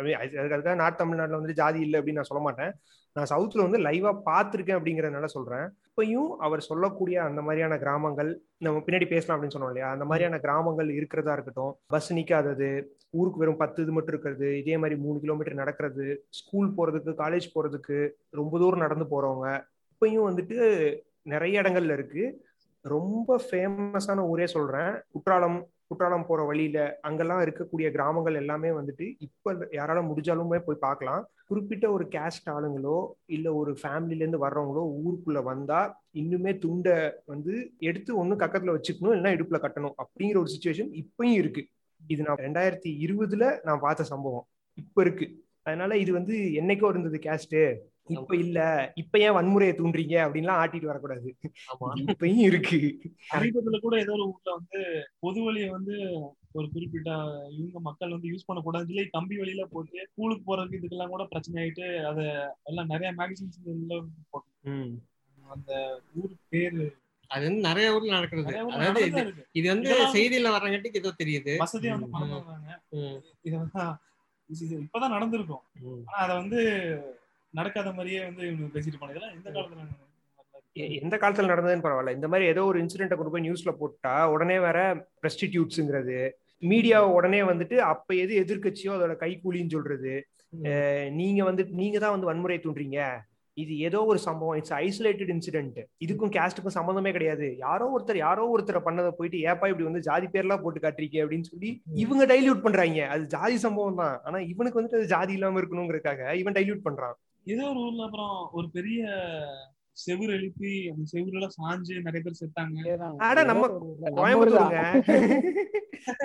அதுக்காக நார்த் தமிழ்நாட்டில் வந்து ஜாதி இல்லை அப்படின்னு நான் சொல்ல மாட்டேன். நான் சவுத்தில் வந்து லைவாக பார்த்துருக்கேன் அப்படிங்கிறதுனால சொல்கிறேன் இப்பயும் அவர் சொல்லக்கூடிய அந்த மாதிரியான கிராமங்கள் நம்ம பின்னாடி பேசலாம் அப்படின்னு சொன்னோம் இல்லையா? அந்த மாதிரியான கிராமங்கள் இருக்கிறதா இருக்கட்டும். பஸ் நிற்காதது ஊருக்கு வெறும் பத்து இது மட்டும் இருக்கிறது இதே மாதிரி மூணு கிலோமீட்டர் நடக்கிறது ஸ்கூல் போகிறதுக்கு காலேஜ் போகிறதுக்கு ரொம்ப தூரம் நடந்து போகிறவங்க இப்பயும் வந்துட்டு நிறைய இடங்கள்ல இருக்கு. ரொம்ப ஃபேமஸான ஊரே சொல்கிறேன் குற்றாலம் குற்றாலம் போற வழியில அங்கெல்லாம் இருக்கக்கூடிய கிராமங்கள் எல்லாமே வந்துட்டு இப்ப யாரால முடிஞ்சாலுமே போய் பார்க்கலாம். குறிப்பிட்ட ஒரு கேஸ்ட் ஆளுங்களோ இல்ல ஒரு ஃபேமிலில இருந்து வர்றவங்களோ ஊருக்குள்ள வந்தா இன்னுமே துண்டை வந்து எடுத்து ஒண்ணு கக்கத்துல வச்சுக்கணும் இல்லைன்னா இடுப்புல கட்டணும் அப்படிங்கிற ஒரு சுச்சுவேஷன் இப்பயும் இருக்கு. இது நான் ரெண்டாயிரத்தி இருபதுல நான் பார்த்த சம்பவம். இப்ப இருக்கு. அதனால இது வந்து என்னைக்கோ இருந்தது கேஸ்ட்டு இப்ப இல்ல. இப்ப ஏன் வன்முறையை தூண்டுறீங்க? அப்படின்லாம் ஆட்டிட்டு வரக்கூடாது. இப்பயும் இருக்கு. சமீபத்துல கூட ஏதோ ஒரு ஊர்ல வந்து பொது வழியை வந்து ஒரு குறிப்பிட்ட இவங்க மக்கள் வந்து யூஸ் பண்ணக்கூடாதுன்னு சொல்லி கம்பி வழியில போட்டு ஸ்கூலுக்கு போறதுக்கு இதுக்கெல்லாம் கூட பிரச்சனை ஆயிட்டு அதை எல்லாம் நிறைய மேகசின்ஸ். அந்த ஊர் பேரு அது வந்து நிறைய ஊர்ல நடக்கிறது. அதாவது இது வந்து செய்தியில வர்றங்காட்டிக்கு ஏதோ தெரியுது. வசதியா வந்து. இது இப்பதான் நடந்திருக்கும். ஆனா அதை வந்து நடக்காத மாதிரியே வந்து இவங்க பேசிட்டு போனது இதெல்லாம் இந்த காலத்துல எந்த காலத்துல நடந்ததுன்னு பரவாயில்ல. இந்த மாதிரி ஏதோ ஒரு இன்சிடென்ட்டை கொண்டு போய் நியூஸ்ல போட்டா உடனே வேற பிரஸ்டிடியூட்ஸுங்கிறது மீடியா உடனே வந்துட்டு அப்ப எது எதிர்க்கட்சியோ அதோட கைக்கூலின்னு சொல்றது. நீங்க வந்து நீங்க தான் வந்து வன்முறை தூண்டுறீங்க. இது ஏதோ ஒரு சம்பவம். இட்ஸ் ஐசோலேட்டட் இன்சிடென்ட் இதுக்கும் கேஸ்டுக்கும் சம்மந்தமே கிடையாது. யாரோ ஒருத்தர் யாரோ ஒருத்தரை பண்ணதை போயிட்டு ஏப்பா இப்படி வந்து ஜாதி பேர்லாம் போட்டு காட்டுறீங்க அப்படின்னு சொல்லி இவங்க டைல்யூட் பண்றாங்க. அது ஜாதி சம்பவம் தான். ஆனா இவனுக்கு வந்துட்டு அது ஜாதி இல்லாம இருக்கணுங்கிறதுக்காக இவன் டைல்யூட் பண்றான். ஏதோ ஒரு ஊர்ல அப்புறம் ஒரு பெரிய செவுரு எழுப்பி அந்த செவுரு எல்லாம் சாஞ்சு நிறைய பேர் செத்தாங்க. ஆடா நம்ம கோயம்புத்தூருங்க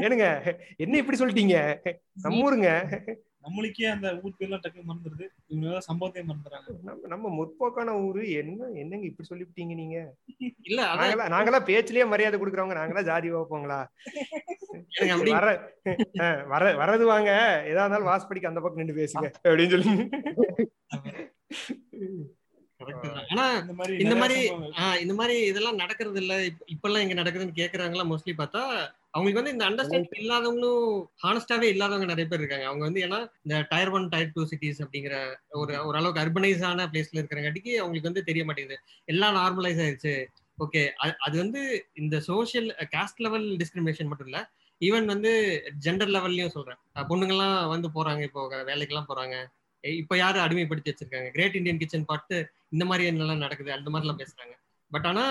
ஏனுங்க (laughs) என்ன இப்படி சொல்லிட்டீங்க? நம்ம ஊருங்க. நம்மளுக்கே அந்த ஊர் பேர்லாம் டக்குனு மறந்துருது இவங்க சம்பவத்தையும் மறந்துறாங்க நம்ம நம்ம முற்போக்கான ஊரு என்ன என்னங்க இப்படி சொல்லிவிட்டீங்க நீங்க? இல்ல நாங்களா நாங்களா பேச்சுலயே மரியாதை கொடுக்குறவங்க நாங்களா ஜாதி வைப்போங்களா வர வர வரது வாங்க. எதா இருந்தாலும் வாசப்படிக்கு அந்த பக்கம் நின்று பேசுங்க அப்படின்னு சொல்லி. ஆனா இந்த மாதிரி இந்த மாதிரி இதெல்லாம் நடக்கிறது இல்ல. இப்ப எல்லாம் இங்க நடக்குதுன்னு கேக்குறாங்களா மோஸ்ட்லி பார்த்தா அவங்களுக்கு வந்து இந்த அண்டர்ஸ்டாண்டிங் இல்லாதவங்களும் ஹானஸ்டாவே இல்லாதவங்க நிறைய பேர் இருக்காங்க. அவங்க வந்து ஏன்னா இந்த tier one tier two cities அப்படிங்கிற ஒரு ஓரளவுக்கு அர்பனைஸ் ஆன பிளேஸ்ல இருக்கிறங்காட்டிக்கு அவங்களுக்கு வந்து தெரிய மாட்டேங்குது. எல்லாம் நார்மலைஸ் ஆயிடுச்சு ஓகே அது வந்து இந்த சோசியல் காஸ்ட் லெவல் டிஸ்கிரிமினேஷன் மட்டும் இல்ல. ஈவன் வந்து ஜெண்டர் லெவல்லையும் சொல்றேன். பொண்ணுங்கெல்லாம் வந்து போறாங்க இப்போ வேலைக்கெல்லாம் போறாங்க. இப்ப யாரு அடிமைப்படுத்தி வச்சிருக்காங்க? கிரேட் இந்தியன் கிச்சன் பாட்டு இந்த மாதிரி என்னெல்லாம் நடக்குது அந்த மாதிரி எல்லாம் பேசுறாங்க. பட் ஆனா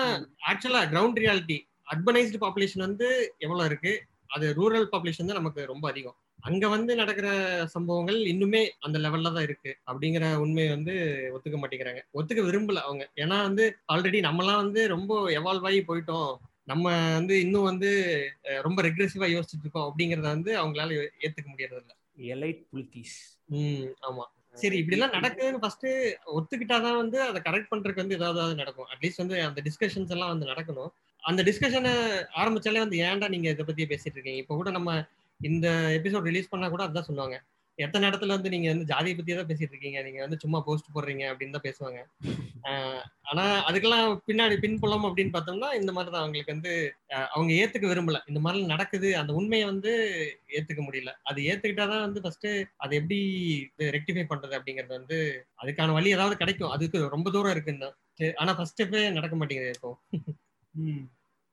ஆக்சுவலா கிரவுண்ட் ரியாலிட்டி அர்பனைஸ்டு பாப்புலேஷன் வந்து எவ்வளவு இருக்கு? அது ரூரல் பாப்புலேஷன் தான் நமக்கு ரொம்ப அதிகம். அங்க வந்து நடக்கிற சம்பவங்கள் இன்னுமே அந்த லெவல்ல தான் இருக்கு. அப்படிங்கிற உண்மையை வந்து ஒத்துக்க மாட்டேங்கிறாங்க. ஒத்துக்க விரும்பல அவங்க. ஏன்னா வந்து ஆல்ரெடி நம்மலாம் வந்து ரொம்ப எவால்வ் ஆகி போயிட்டோம். நம்ம வந்து இன்னும் வந்து ரொம்ப ரெக்ரெசிவா யோசிச்சுட்டு இருக்கோம் அப்படிங்கறத வந்து அவங்களால ஏத்துக்க முடியறது இல்ல எலைட் புலித்தீஸ் உம் ஆமா சரி இப்படி எல்லாம் நடக்குதுன்னு ஃபர்ஸ்ட் ஒத்துக்கிட்டாதான் வந்து அதை கரெக்ட் பண்றதுக்கு வந்து ஏதாவது நடக்கும். அட்லீஸ்ட் வந்து அந்த டிஸ்கஷன்ஸ் எல்லாம் வந்து நடக்கணும். அந்த டிஸ்கஷனை ஆரம்பிச்சாலே வந்து ஏன்டா நீங்க இதை பத்தி பேசிட்டு இருக்கீங்க? இப்போ கூட நம்ம இந்த எபிசோட் ரிலீஸ் பண்ணா கூட அதான் சொல்லுவாங்க. எத்தனை இடத்துல வந்து நீங்க வந்து ஜாதியை பத்தி தான் பேசிட்டு இருக்கீங்க? நீங்க வந்து சும்மா போஸ்ட் போடுறீங்க அப்படின்னு தான் பேசுவாங்க. ஆனா அதுக்கெல்லாம் பின்னாடி பின்புலம் அப்படின்னு பார்த்தோம்னா இந்த மாதிரி தான் அவங்களுக்கு வந்து அவங்க ஏத்துக்க விரும்பல. இந்த மாதிரி நடக்குது. அந்த உண்மையை வந்து ஏத்துக்க முடியல. அது ஏத்துக்கிட்டாதான் வந்து ஃபர்ஸ்ட் அது எப்படி ரெக்டிஃபை பண்றது அப்படிங்கறது வந்து அதுக்கான வழி ஏதாவது கிடைக்கும். அதுக்கு ரொம்ப தூரம் இருக்குன்னு ஆனா ஃபர்ஸ்ட் ஸ்டெப்பே நடக்க மாட்டேங்குது இருக்கும்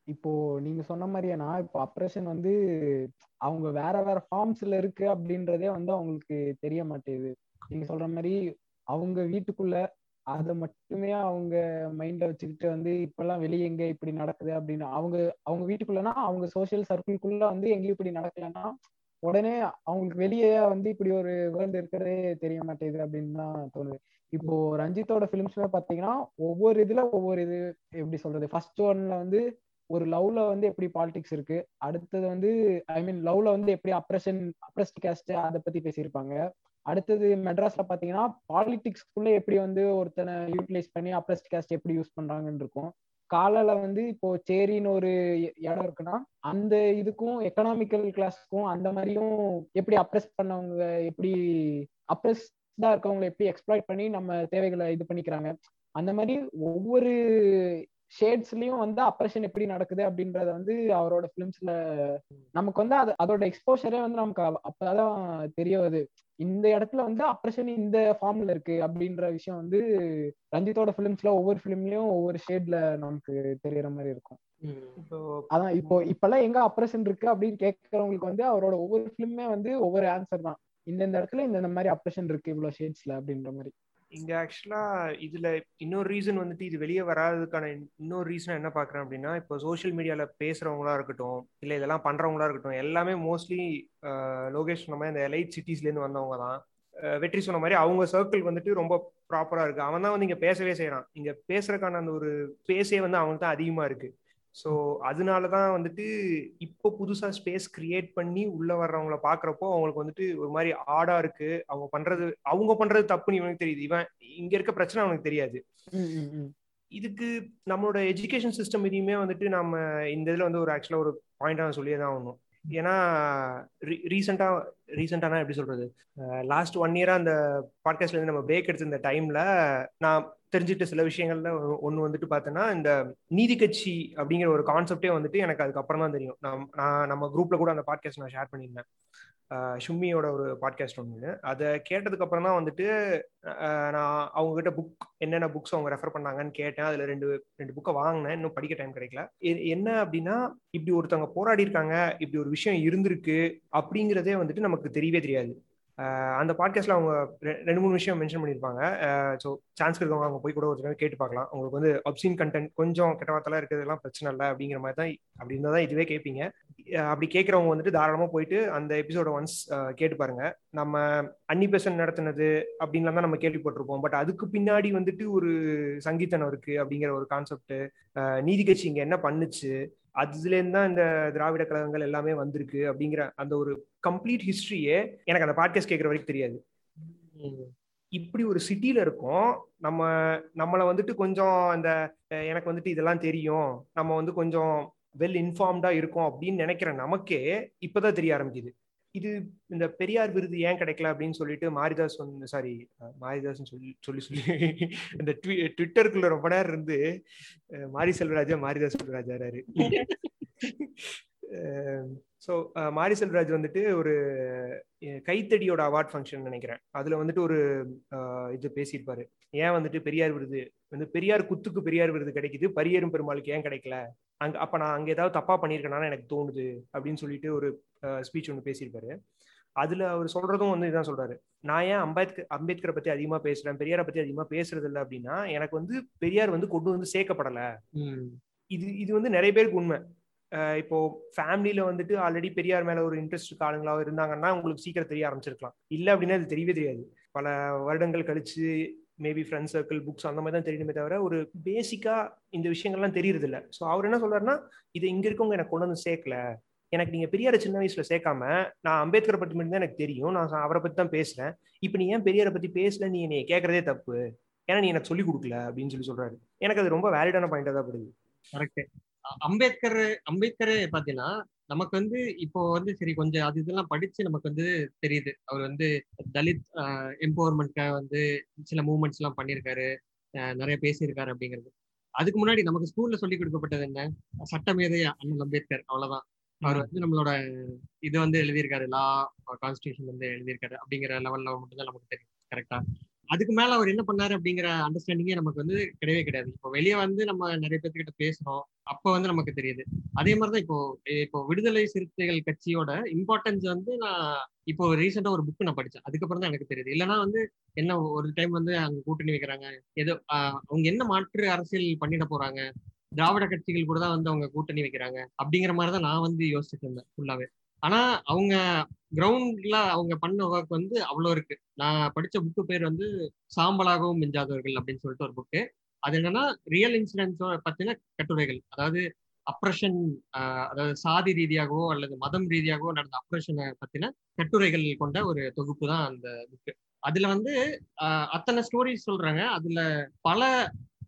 இப்போ நீங்க சொன்ன மாதிரியேனா இப்போ அப்ரேஷன் வந்து அவங்க வேற வேற ஃபார்ம்ஸ்ல இருக்கு அப்படின்றதே வந்து அவங்களுக்கு தெரிய மாட்டேங்குது. நீங்க சொல்ற மாதிரி அவங்க வீட்டுக்குள்ள அதை மட்டுமே அவங்க மைண்ட்ல வச்சுக்கிட்டு வந்து இப்பெல்லாம் வெளியே எங்க இப்படி நடக்குது அப்படின்னு அவங்க அவங்க வீட்டுக்குள்ளனா அவங்க சோசியல் சர்க்கிள்குள்ள வந்து எங்கேயும் இப்படி நடக்கலன்னா உடனே அவங்களுக்கு வெளியே வந்து இப்படி ஒரு வேர்ல்டு இருக்கிறதே தெரிய மாட்டேங்குது அப்படின்னு தான் தோணுது. இப்போ ரஞ்சித்தோட பிலிம்ஸ்ல பாத்தீங்கன்னா ஒவ்வொரு இதுல ஒவ்வொரு இது எப்படி சொல்றது? ஃபர்ஸ்ட் ஒன்ல வந்து ஒரு லவ்ல வந்து எப்படி பாலிடிக்ஸ் இருக்கு? அடுத்தது வந்து ஐ மீன் லவ்ல வந்து எப்படி அப்ரஷன் அப்ரஸ்ட் கேஸ்ட் அதை பத்தி பேசியிருப்பாங்க. அடுத்தது மெட்ராஸ்ல பாத்தீங்கன்னா பாலிடிக்ஸ்க்குள்ள எப்படி வந்து ஒருத்தனை யூட்டிலைஸ் பண்ணி அப்ரஸ்ட் கேஸ்ட் எப்படி யூஸ் பண்றாங்கன்னு இருக்கும். காலையில வந்து இப்போ சேரின்னு ஒரு இடம் இருக்குன்னா அந்த இதுக்கும் எக்கனாமிக்கல் கிளாஸ்க்கும் அந்த மாதிரியும் எப்படி அப்ரஸ் பண்ணவங்க எப்படி அப்ரஸ்டா இருக்கவங்களை எப்படி எக்ஸ்ப்ளாய்ட் பண்ணி நம்ம தேவைகளை இது பண்ணிக்கிறாங்க. அந்த மாதிரி ஒவ்வொரு ஷேட்ஸ்லயும் வந்து அப்ரேஷன் எப்படி நடக்குது அப்படின்றத வந்து அவரோட பிலிம்ஸ்ல நமக்கு வந்து அது அதோட எக்ஸ்போஷரே வந்து நமக்கு அப்பதான் தெரிய வருது. இந்த இடத்துல வந்து அப்ரேஷன் இந்த ஃபார்ம்ல இருக்கு அப்படின்ற விஷயம் வந்து ரஞ்சித்தோட பிலிம்ஸ்ல ஒவ்வொரு பிலிம்லயும் ஒவ்வொரு ஷேட்ல நமக்கு தெரியற மாதிரி இருக்கும். அதான் இப்போ இப்பெல்லாம் எங்க அப்ரேஷன் இருக்கு அப்படின்னு கேட்கறவங்களுக்கு வந்து அவரோட ஒவ்வொரு பிலிமே வந்து ஒவ்வொரு ஆன்சர் தான். இந்த இடத்துல இந்த மாதிரி அப்ரேஷன் இருக்கு இவ்வளவு ஷேட்ஸ்ல அப்படின்ற மாதிரி. இங்க ஆக்சுவலா இதுல இன்னொரு ரீசன் வந்துட்டு இது வெளியே வராததுக்கான இன்னொரு ரீசன் என்ன பாக்குறேன் அப்படின்னா இப்போ சோசியல் மீடியால பேசுறவங்களா இருக்கட்டும் இல்ல இதெல்லாம் பண்றவங்களா இருக்கட்டும் எல்லாமே மோஸ்ட்லி லோகேஷ் சொன்ன மாதிரி இந்த எலைட் சிட்டிஸ்ல இருந்து வந்தவங்க தான். வெற்றி சொன்ன மாதிரி அவங்க சர்க்கிள் வந்துட்டு ரொம்ப ப்ராப்பரா இருக்கு. அவன் தான் வந்து இங்க பேசவே செய்யறான் இங்க பேசுறதுக்கான அந்த ஒரு பேசே வந்து அவனுக்கு தான் அதிகமா இருக்கு. ஸோ அதனாலதான் வந்துட்டு இப்போ புதுசா ஸ்பேஸ் கிரியேட் பண்ணி உள்ள வர்றவங்கள பாக்குறப்போ அவங்களுக்கு வந்துட்டு ஒரு மாதிரி ஆடா இருக்கு. அவங்க பண்றது அவங்க பண்றது தப்புன்னு இவனுக்கு தெரியுது. இவன் இங்க இருக்க பிரச்சனை அவனுக்கு தெரியாது. இதுக்கு நம்மளோட எஜுகேஷன் சிஸ்டம் இதையுமே வந்துட்டு நம்ம இந்த இதுல வந்து ஒரு ஆக்சுவலா ஒரு பாயிண்டா சொல்லியே தான் ஆகணும். ஏன்னா ரீசெண்டா ரீசெண்டானா எப்படி சொல்றது? லாஸ்ட் ஒன் இயரா அந்த பாட்காஸ்ட்ல இருந்து நம்ம பிரேக் எடுத்த இந்த டைம்ல நான் தெரிஞ்சிட்ட சில விஷயங்கள்ல ஒன்று வந்துட்டு பார்த்தோன்னா இந்த நீதி கட்சி அப்படிங்கிற ஒரு கான்செப்டே வந்துட்டு எனக்கு அதுக்கப்புறம் தான் தெரியும். நான் நான் நம்ம குரூப்ல கூட அந்த பாட்காஸ்ட் நான் ஷேர் பண்ணியிருந்தேன். ஷும்மியோட ஒரு பாட்காஸ்ட் ஒன்று அதை கேட்டதுக்கு அப்புறம் தான் வந்துட்டு நான் அவங்க கிட்ட புக் என்னென்ன புக்ஸ் அவங்க ரெஃபர் பண்ணாங்கன்னு கேட்டேன். அதுல ரெண்டு ரெண்டு புக்கை வாங்கினேன். இன்னும் படிக்க டைம் கிடைக்கல. என்ன அப்படின்னா இப்படி ஒருத்தவங்க போராடி இருக்காங்க இப்படி ஒரு விஷயம் இருந்திருக்கு அப்படிங்கிறதே வந்துட்டு நமக்கு தெரியவே தெரியாது. அந்த பாட்காஸ்ட்ல அவங்க ரெண்டு மூணு விஷயம் மென்ஷன் பண்ணியிருப்பாங்க. ஸோ சான்ஸ் இருக்கவங்க அவங்க போய் கூட ஒரு தடவை கேட்டு பார்க்கலாம். உங்களுக்கு வந்து அப்சீன் கண்டென்ட் கொஞ்சம் கெட்ட வார்த்தைலாம் இருக்கிறதுலாம் பிரச்சனை இல்லை அப்படிங்கிற மாதிரி தான் அப்படி இருந்தால் தான் இதுவே கேட்பீங்க அப்படி கேட்குறவங்க வந்துட்டு தாராளமாக போயிட்டு அந்த எபிசோட ஒன்ஸ் கேட்டு பாருங்க. நம்ம அன்னி பெசன் நடத்தினது அப்படின்லாம் தான் நம்ம கேள்விப்பட்டிருப்போம். பட் அதுக்கு பின்னாடி வந்துட்டு ஒரு சங்கீதனம் இருக்கு அப்படிங்கிற ஒரு கான்செப்ட் நீதி கட்சி இங்க என்ன பண்ணுச்சு? அதுலேருந்து தான் இந்த திராவிட கழகங்கள் எல்லாமே வந்திருக்கு அப்படிங்கிற அந்த ஒரு கம்ப்ளீட் ஹிஸ்ட்ரியே எனக்கு அந்த பாட்காஸ்ட் கேட்குற வரைக்கும் தெரியாது. இப்படி ஒரு சிட்டியில இருக்கோம். நம்ம நம்மளை வந்துட்டு கொஞ்சம் அந்த எனக்கு வந்துட்டு இதெல்லாம் தெரியும். நம்ம வந்து கொஞ்சம் வெல் இன்ஃபார்ம்டா இருக்கும் அப்படின்னு நினைக்கிற நமக்கே இப்பதான் தெரிய ஆரம்பிக்குது. இது இந்த பெரியார் விருது ஏன் கிடைக்கல அப்படின்னு சொல்லிட்டு மாரிதாஸ் வந்து சாரி மாரிதாஸ் சொல்லி சொல்லி சொல்லி (laughs) இந்த ட்விட்டருக்குள்ள ரொம்ப நேரம் இருந்து மாரி செல்வராஜா மாரிதாஸ் செல்வராஜாரு (laughs) ஸோ மாரி செல்வராஜ் வந்துட்டு ஒரு கைத்தடியோட அவார்ட் ஃபங்க்ஷன் நினைக்கிறேன். அதுல வந்துட்டு ஒரு இது பேசியிருப்பாரு. ஏன் வந்துட்டு பெரியார் விருது வந்து பெரியார் குத்துக்கு பெரியார் விருது கிடைக்குது பரியரும் பெருமாளுக்கு ஏன் கிடைக்கல? அங்க அப்ப நான் அங்க ஏதாவது தப்பா பண்ணியிருக்கேனான்னு எனக்கு தோணுது அப்படின்னு சொல்லிட்டு ஒரு ஸ்பீச் ஒன்று பேசியிருப்பாரு. அதுல அவர் சொல்றதும் வந்து இதான் சொல்றாரு. நான் ஏன் அம்பேத்கர் அம்பேத்கரை பத்தி அதிகமா பேசுறேன் பெரியாரை பத்தி அதிகமா பேசுறது இல்லை அப்படின்னா எனக்கு வந்து பெரியார் வந்து கொண்டு வந்து சேர்க்கப்படல. இது இது வந்து நிறைய பேருக்கு உண்மை. இப்போ ஃபேமிலியில வந்துட்டு ஆல்ரெடி பெரியார் மேல ஒரு இன்ட்ரெஸ்ட் ஆளுங்களா இருந்தாங்கன்னா உங்களுக்கு சீக்கிரம் தெரிய ஆரம்பிச்சிருக்கலாம். இல்லை அப்படின்னா அது தெரியவே தெரியாது. பல வருடங்கள் கழிச்சு மேபி ஃப்ரெண்ட் சர்க்கிள் புக்ஸ் அந்த மாதிரி தான் தெரியணுமே தவிர ஒரு பேசிக்கா இந்த விஷயங்கள்லாம் தெரியறது இல்லை ஸோ அவர் என்ன சொல்றாருன்னா இதை இங்க இருக்கவங்க எனக்கு கொண்டு வந்து சேர்க்கல. எனக்கு நீங்க பெரியார சின்ன வயசுல சேர்க்காம நான் அம்பேத்கரை பத்தி மட்டும் தான் எனக்கு தெரியும். நான் அவரை பத்தி தான் பேசுறேன். இப்போ நீ ஏன் பெரியாரை பத்தி பேசல? நீ என்னை கேட்கறதே தப்பு. ஏன்னா நீ எனக்கு சொல்லி கொடுக்கல அப்படின்னு சொல்லி சொல்றாரு. எனக்கு அது ரொம்ப வேலிடான பாயிண்டா தான் படுது கரெக்ட் அம்பேத்கர் அம்பேத்கரே பாத்தீங்கன்னா நமக்கு வந்து இப்போ வந்து சரி கொஞ்சம் அது இதெல்லாம் படிச்சு நமக்கு வந்து தெரியுது. அவர் வந்து தலித் எம்பவர்மெண்ட்காக வந்து சில மூவ்மெண்ட்ஸ் எல்லாம் பண்ணியிருக்காரு. நிறைய பேசியிருக்காரு அப்படிங்கிறது. அதுக்கு முன்னாடி நமக்கு ஸ்கூல்ல சொல்லி கொடுக்கப்பட்டது என்ன? சட்டமேதை அண்ணல் அம்பேத்கர் அவ்வளவுதான். அவர் வந்து நம்மளோட இது வந்து எழுதியிருக்காரு லா கான்ஸ்டியூஷன் வந்து எழுதியிருக்காரு அப்படிங்கிற லெவல்ல மட்டும்தான் நமக்கு தெரியும் கரெக்டா அதுக்கு மேல அவர் என்ன பண்ணாரு அப்படிங்கிற அண்டர்ஸ்டாண்டிங்கே நமக்கு வந்து கிடையவே கிடையாது. இப்போ வெளியே வந்து நம்ம நிறைய பேர்த்துக்கிட்ட பேசுறோம் அப்ப வந்து நமக்கு தெரியுது. அதே மாதிரிதான் இப்போ இப்போ விடுதலை சிறுத்தைகள் கட்சியோட இம்பார்ட்டன்ஸ் வந்து நான் இப்போ ரீசெண்டா ஒரு புக் நான் படிச்சேன். அதுக்கப்புறம் தான் எனக்கு தெரியுது. இல்லைன்னா வந்து என்ன ஒரு டைம் வந்து அங்க கூட்டணி வைக்கிறாங்க ஏதோ அவங்க என்ன மாற்று அரசியல் பண்ணிட போறாங்க திராவிட கட்சிகள் கூட தான் வந்து அவங்க கூட்டணி வைக்கிறாங்க அப்படிங்கிற மாதிரி தான் நான் வந்து யோசிச்சுட்டு இருந்தேன் ஃபுல்லாவே ஆனா அவங்க கிரவுண்ட்ல அவங்க பண்ண ஒர்க் வந்து அவ்வளோ இருக்கு. நான் படிச்ச புக்கு பேர் வந்து சாம்பலாகவும் மிஞ்சாதவர்கள் அப்படின்னு சொல்லிட்டு ஒரு புக்கு அது என்னன்னா ரியல் இன்சிடென்ட்ஸோ பத்தின கட்டுரைகள். அதாவது அப்ரஷன் அதாவது சாதி ரீதியாகவோ அல்லது மதம் ரீதியாகவோ நடந்த அப்ரஷனை பத்தின கட்டுரைகள் கொண்ட ஒரு தொகுப்பு தான் அந்த புக்கு அதுல வந்து அத்தனை ஸ்டோரிஸ் சொல்றாங்க. அதுல பல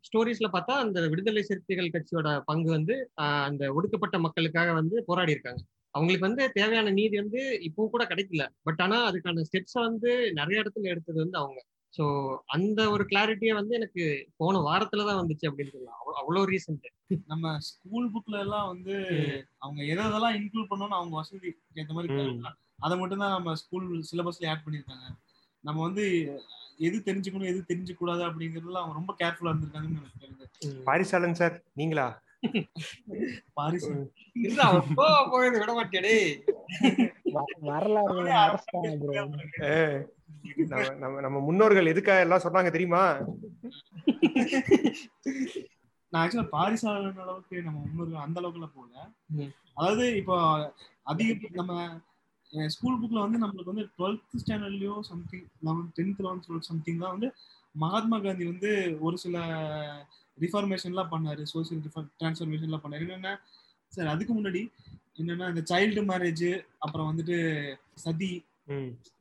ஸ்டோரிஸ்ல பார்த்தா அந்த விடுதலை சிறுத்தைகள் கட்சியோட பங்கு வந்து அந்த ஒடுக்கப்பட்ட மக்களுக்காக வந்து போராடி இருக்காங்க அவங்களுக்கு வந்து தேவையான நீதி வந்து இப்போ கூட கிடைக்கல. பட் ஆனா அதுக்கான ஸ்டெப்ஸை வந்து நிறைய இடத்துல எடுத்தது வந்து அவங்க. ஸோ அந்த ஒரு கிளாரிட்டியை வந்து எனக்கு போன வாரத்துல தான் வந்துச்சு அப்படின்னு சொல்லலாம். அவ்வளோ ரீசன்ட் நம்ம ஸ்கூல் புக்ல எல்லாம் வந்து அவங்க எதெல்லாம் இன்க்ளூட் பண்ணணும்னு அவங்க வசதி ஏற்ற மாதிரி அதை மட்டும் தான் நம்ம ஸ்கூல் சிலபஸ்ல ஆட் பண்ணியிருக்காங்க. நம்ம வந்து எது தெரிஞ்சுக்கணும் எது தெரிஞ்சுக்க கூடாது அப்படிங்கறதுல அவங்க ரொம்ப கேர்ஃபுல்லா இருந்திருக்காங்கன்னு எனக்கு தெரியுது பாரிசாலன் சார் நீங்களா? நம்ம நம்ம முன்னோர்கள் எதுக்காக எல்லாம் சொன்னாங்க தெரியுமா? நான் ஆக்சுவலா பாரிசாலன் அளவுக்கு நம்ம முன்னோர்கள் அந்த அளவுக்குல போகல. அதாவது இப்போ அதிக நம்ம ஸ்கூல் புக்ல வந்து நம்மளுக்கு வந்து twelfth ஸ்டாண்டர்ட்லயோ something eleventh tenth eleventh something தான் வந்து மகாத்மா காந்தி வந்து ஒரு சில ரிஃபார்மேஷன்லாம் பண்ணாரு சோசியல் டிரான்ஸ்ஃபர்மேஷன்லாம் பண்ணாரு. என்னென்ன சார் அதுக்கு முன்னாடி என்னன்னா இந்த சைல்டு மேரேஜ் அப்புறம் வந்துட்டு சதி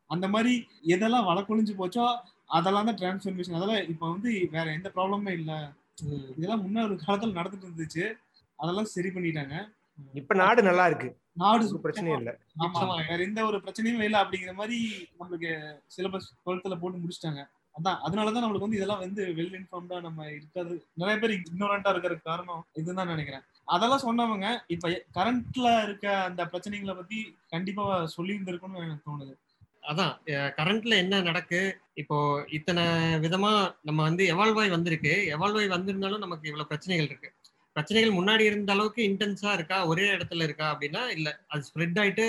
அந்த மாதிரி எதெல்லாம் வழக்கொழிஞ்சு போச்சோ அதெல்லாம் தான் டிரான்ஸ்ஃபர்மேஷன் அதெல்லாம் இப்போ வந்து வேற எந்த ப்ராப்ளமே இல்லை. இதெல்லாம் முன்ன ஒரு காலத்துல நடந்துட்டு இருந்துச்சு. அதெல்லாம் சரி பண்ணிட்டாங்க. இப்ப நாடு நல்லா இருக்கு. நாடு பிரச்சனையும் இல்ல. ஆமா வேற எந்த ஒரு பிரச்சனையும் இல்லை அப்படிங்கிற மாதிரி நம்மளுக்கு சிலபஸ் டுவெல்த்ல போட்டு முடிச்சிட்டாங்க. அதான் அதனாலதான் நம்மளுக்கு வந்து இதெல்லாம் வந்து வெல் இன்ஃபார்ம்டா நம்ம இருக்காது. நிறைய பேர் இக்னோரண்டா இருக்கிற காரணம் இதுதான் நினைக்கிறேன். அதெல்லாம் சொன்னவங்க இப்ப கரண்ட்ல இருக்க அந்த பிரச்சனைகளை பத்தி கண்டிப்பா சொல்லி இருந்திருக்கும்னு எனக்கு தோணுது. அதான் கரண்ட்ல என்ன நடக்கு இப்போ இத்தனை விதமா நம்ம வந்து எவால்வ் ஆகி வந்திருக்கு. எவால்வ் ஆகி வந்திருந்தாலும் நமக்கு இவ்வளவு பிரச்சனைகள் இருக்கு. பிரச்சனைகள் முன்னாடி இருந்த அளவுக்கு இன்டென்ஸா இருக்கா? ஒரே இடத்துல இருக்கா? அப்படின்னா இல்ல. அது ஸ்ப்ரெட் ஆயிட்டு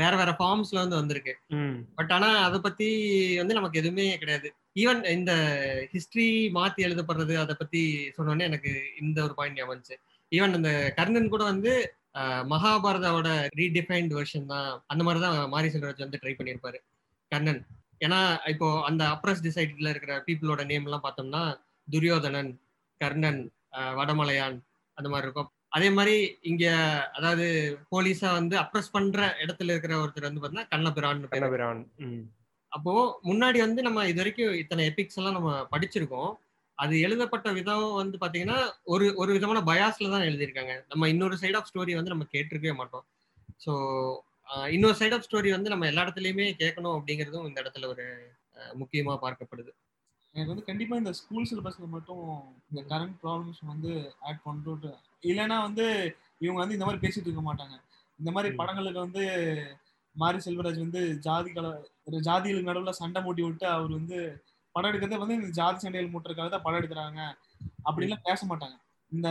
வேற வேற ஃபார்ம்ஸ்ல வந்து வந்திருக்கு. பட் ஆனா அதை பத்தி வந்து நமக்கு எதுவுமே கிடையாது. ஈவன் இந்த ஹிஸ்டரி மாத்தி எழுதப்படுறது அதை பத்தி சொன்னோடனே எனக்கு இந்த ஒரு பாயிண்ட் ஞாபகம் ஈவன் அந்த கர்ணன் கூட வந்து மகாபாரதாவோட ரீடிஃபைன்ட் வெர்ஷன் தான் அந்த மாதிரி தான் மாரி செல்வராஜ் வந்து ட்ரை பண்ணியிருப்பாரு கர்ணன். ஏன்னா இப்போ அந்த அப்ரஸ் டிசைட்ல இருக்கிற பீப்புளோட நேம் எல்லாம் பார்த்தோம்னா துரியோதனன் கர்ணன் வடமலையான் அந்த மாதிரி இருக்கும். அதே மாதிரி இங்க அதாவது போலீஸா வந்து அப்ரஸ் பண்ற இடத்துல இருக்கிற ஒருத்தர் வந்து பாத்தீங்கன்னா கண்ணபிரான் கண்ணபிரான் அப்போ முன்னாடி வந்து நம்ம இது வரைக்கும் இத்தனை எபிக்ஸ் எல்லாம் நம்ம படிச்சிருக்கோம். அது எழுதப்பட்ட விதம் வந்து பாத்தீங்கன்னா ஒரு ஒரு விதமான பயாஸ்ல தான் எழுதியிருக்காங்க. நம்ம இன்னொரு சைட் ஆஃப் ஸ்டோரி வந்து நம்ம கேட்டிருக்கவே மாட்டோம். ஸோ இன்னொரு சைட் ஆஃப் ஸ்டோரி வந்து நம்ம எல்லா இடத்துலயுமே கேட்கணும் அப்படிங்கிறதும் இந்த இடத்துல ஒரு முக்கியமா பார்க்கப்படுது. எனக்கு வந்து கண்டிப்பா இந்த ஸ்கூல் சிலபஸ்ல மட்டும் இந்த கரண்ட் ப்ராப்ளம்ஸ் வந்து ஆட் பண்ணிட்டு இல்லைன்னா வந்து இவங்க வந்து இந்த மாதிரி பேசிட்டு இருக்க மாட்டாங்க. இந்த மாதிரி. படங்களுக்கு வந்து மாரி செல்வராஜ் வந்து ஜாதி கல ஒரு ஜாதிகளுக்கு நடுவுல சண்டை மூட்டி விட்டு அவர் வந்து படம் எடுக்கிறதே வந்து இந்த ஜாதி சண்டைகள் மூட்டுறதுக்காக தான் படம் எடுக்கிறாங்க. அப்படிலாம் பேச மாட்டாங்க. இந்த.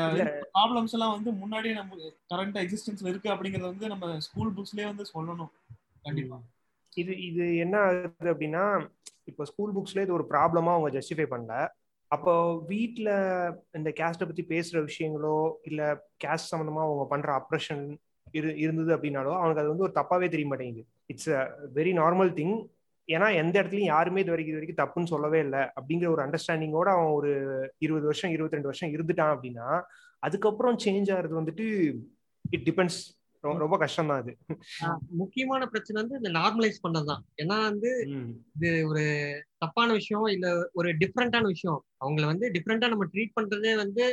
ப்ராப்ளம்ஸ் எல்லாம் வந்து முன்னாடியே நம்ம கரண்ட் எக்ஸிஸ்டன்ஸ்ல இருக்கு அப்படிங்கறத வந்து நம்ம ஸ்கூல் புக்ஸ்லயே வந்து சொல்லணும். கண்டிப்பா. இது இது என்ன ஆகுது அப்படின்னா இப்போ ஸ்கூல் புக்ஸ்ல இது ஒரு ப்ராப்ளமா அவங்க ஜஸ்டிஃபை பண்ணல. அப்போ வீட்டில் இந்த கேஸ்ட்டை பத்தி பேசுற விஷயங்களோ இல்லை கேஸ்ட் சம்மந்தமாக அவங்க பண்ற அப்ரஷன் இரு இருந்தது அப்படின்னாலோ அவனுக்கு அது வந்து ஒரு தப்பாவே தெரிய மாட்டேங்குது. It's a very normal thing ஏன்னா எந்த இடத்துலையும் யாருமே இது வரைக்கும் இது வரைக்கும் தப்புன்னு சொல்லவே இல்லை. அப்படிங்கிற ஒரு அண்டர்ஸ்டாண்டிங்கோட அவன் ஒரு இருபது வருஷம் இருபத்தி ரெண்டு வருஷம் இருந்துட்டான் அப்படின்னா அதுக்கப்புறம் சேஞ்ச் ஆகிறது வந்துட்டு இட் டிபெண்ட்ஸ் ரொம்ப கஷ்டம் தான் அது. முக்கியமான பிரச்சனை வந்து இந்த நார்மலைஸ் பண்ணதுதான் ஏன்னா வந்து இது ஒரு தப்பான விஷயம் இல்ல ஒரு டிஃப்ரெண்டான விஷயம். அவங்கள வந்து டிஃப்ரெண்டா நம்ம ட்ரீட் பண்றதே வந்து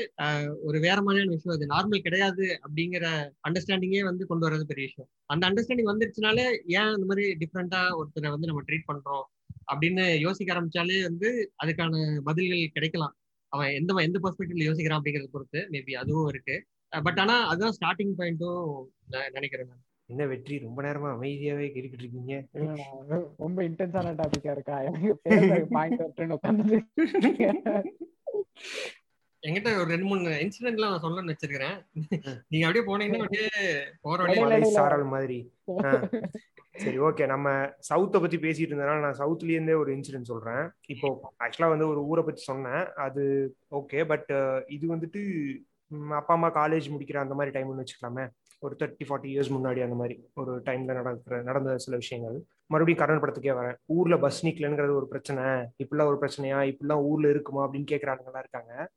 ஒரு வேற மாதிரியான விஷயம். அது நார்மல் கிடையாது அப்படிங்கிற அண்டர்ஸ்டாண்டிங்கே வந்து கொண்டு வர்றது பெரிய விஷயம். அந்த அண்டர்ஸ்டாண்டிங் வந்துருச்சுனாலே ஏன் இந்த மாதிரி டிஃப்ரெண்டா ஒருத்தரை வந்து நம்ம ட்ரீட் பண்றோம் அப்படின்னு யோசிக்க ஆரம்பிச்சாலே வந்து அதுக்கான பதில்கள் கிடைக்கலாம். அவன் எந்த எந்த பெர்ஸ்பெக்டிவ்ல யோசிக்கிறான் அப்படிங்கறத பொறுத்து மேபி அதுவும் இருக்கு. பட் ஆனா அதுதான் ஸ்டார்டிங் பாயிண்ட்டும் நினைக்கிறேன் நான். என்ன வெற்றி? ரொம்ப நேரமா அமைதியாவே கேட்டுக்கிட்டு இருக்கீங்க. ரொம்ப இன்டென்ஸான டாபிக்கா இருக்கா? எனக்கு பாயிண்ட் வரட்டுன்னு உட்காந்து என்கிட்ட ஒரு ரெண்டு மூணு இன்சிடென்ட்லாம் நான் சொல்லணும்னு வச்சிருக்கிறேன். நீங்க அப்படியே போனீங்கன்னா அப்படியே போற இடையில சாரல் மாதிரி. சரி ஓகே நம்ம சவுத்தை பத்தி பேசிட்டு இருந்தனால நான் சவுத்ல இருந்தே ஒரு இன்சிடென்ட் சொல்றேன். இப்போ ஆக்சுவலா வந்து ஒரு ஊரை பத்தி சொன்னேன். அது ஓகே பட் இது வந்துட்டு அப்பா அம்மா காலேஜ் முடிக்கிற அந்த மாதிரி டைம்னு வச்சுக்கலாமே. ஒரு தேர்ட்டி ஃபார்ட்டி இயர்ஸ் முன்னாடி அந்த மாதிரி ஒரு டைம்ல நடக்கிற நடந்த சில விஷயங்கள். மறுபடியும் கரண் படத்துக்கே வரேன். ஊர்ல பஸ் நிக்கலங்கிறது ஒரு பிரச்சனை. இப்படிலாம் ஒரு பிரச்சனையா? இப்படிலாம் ஊர்ல இருக்குமா? அப்படின்னு கேட்கறாங்கலாம் இருக்காங்க.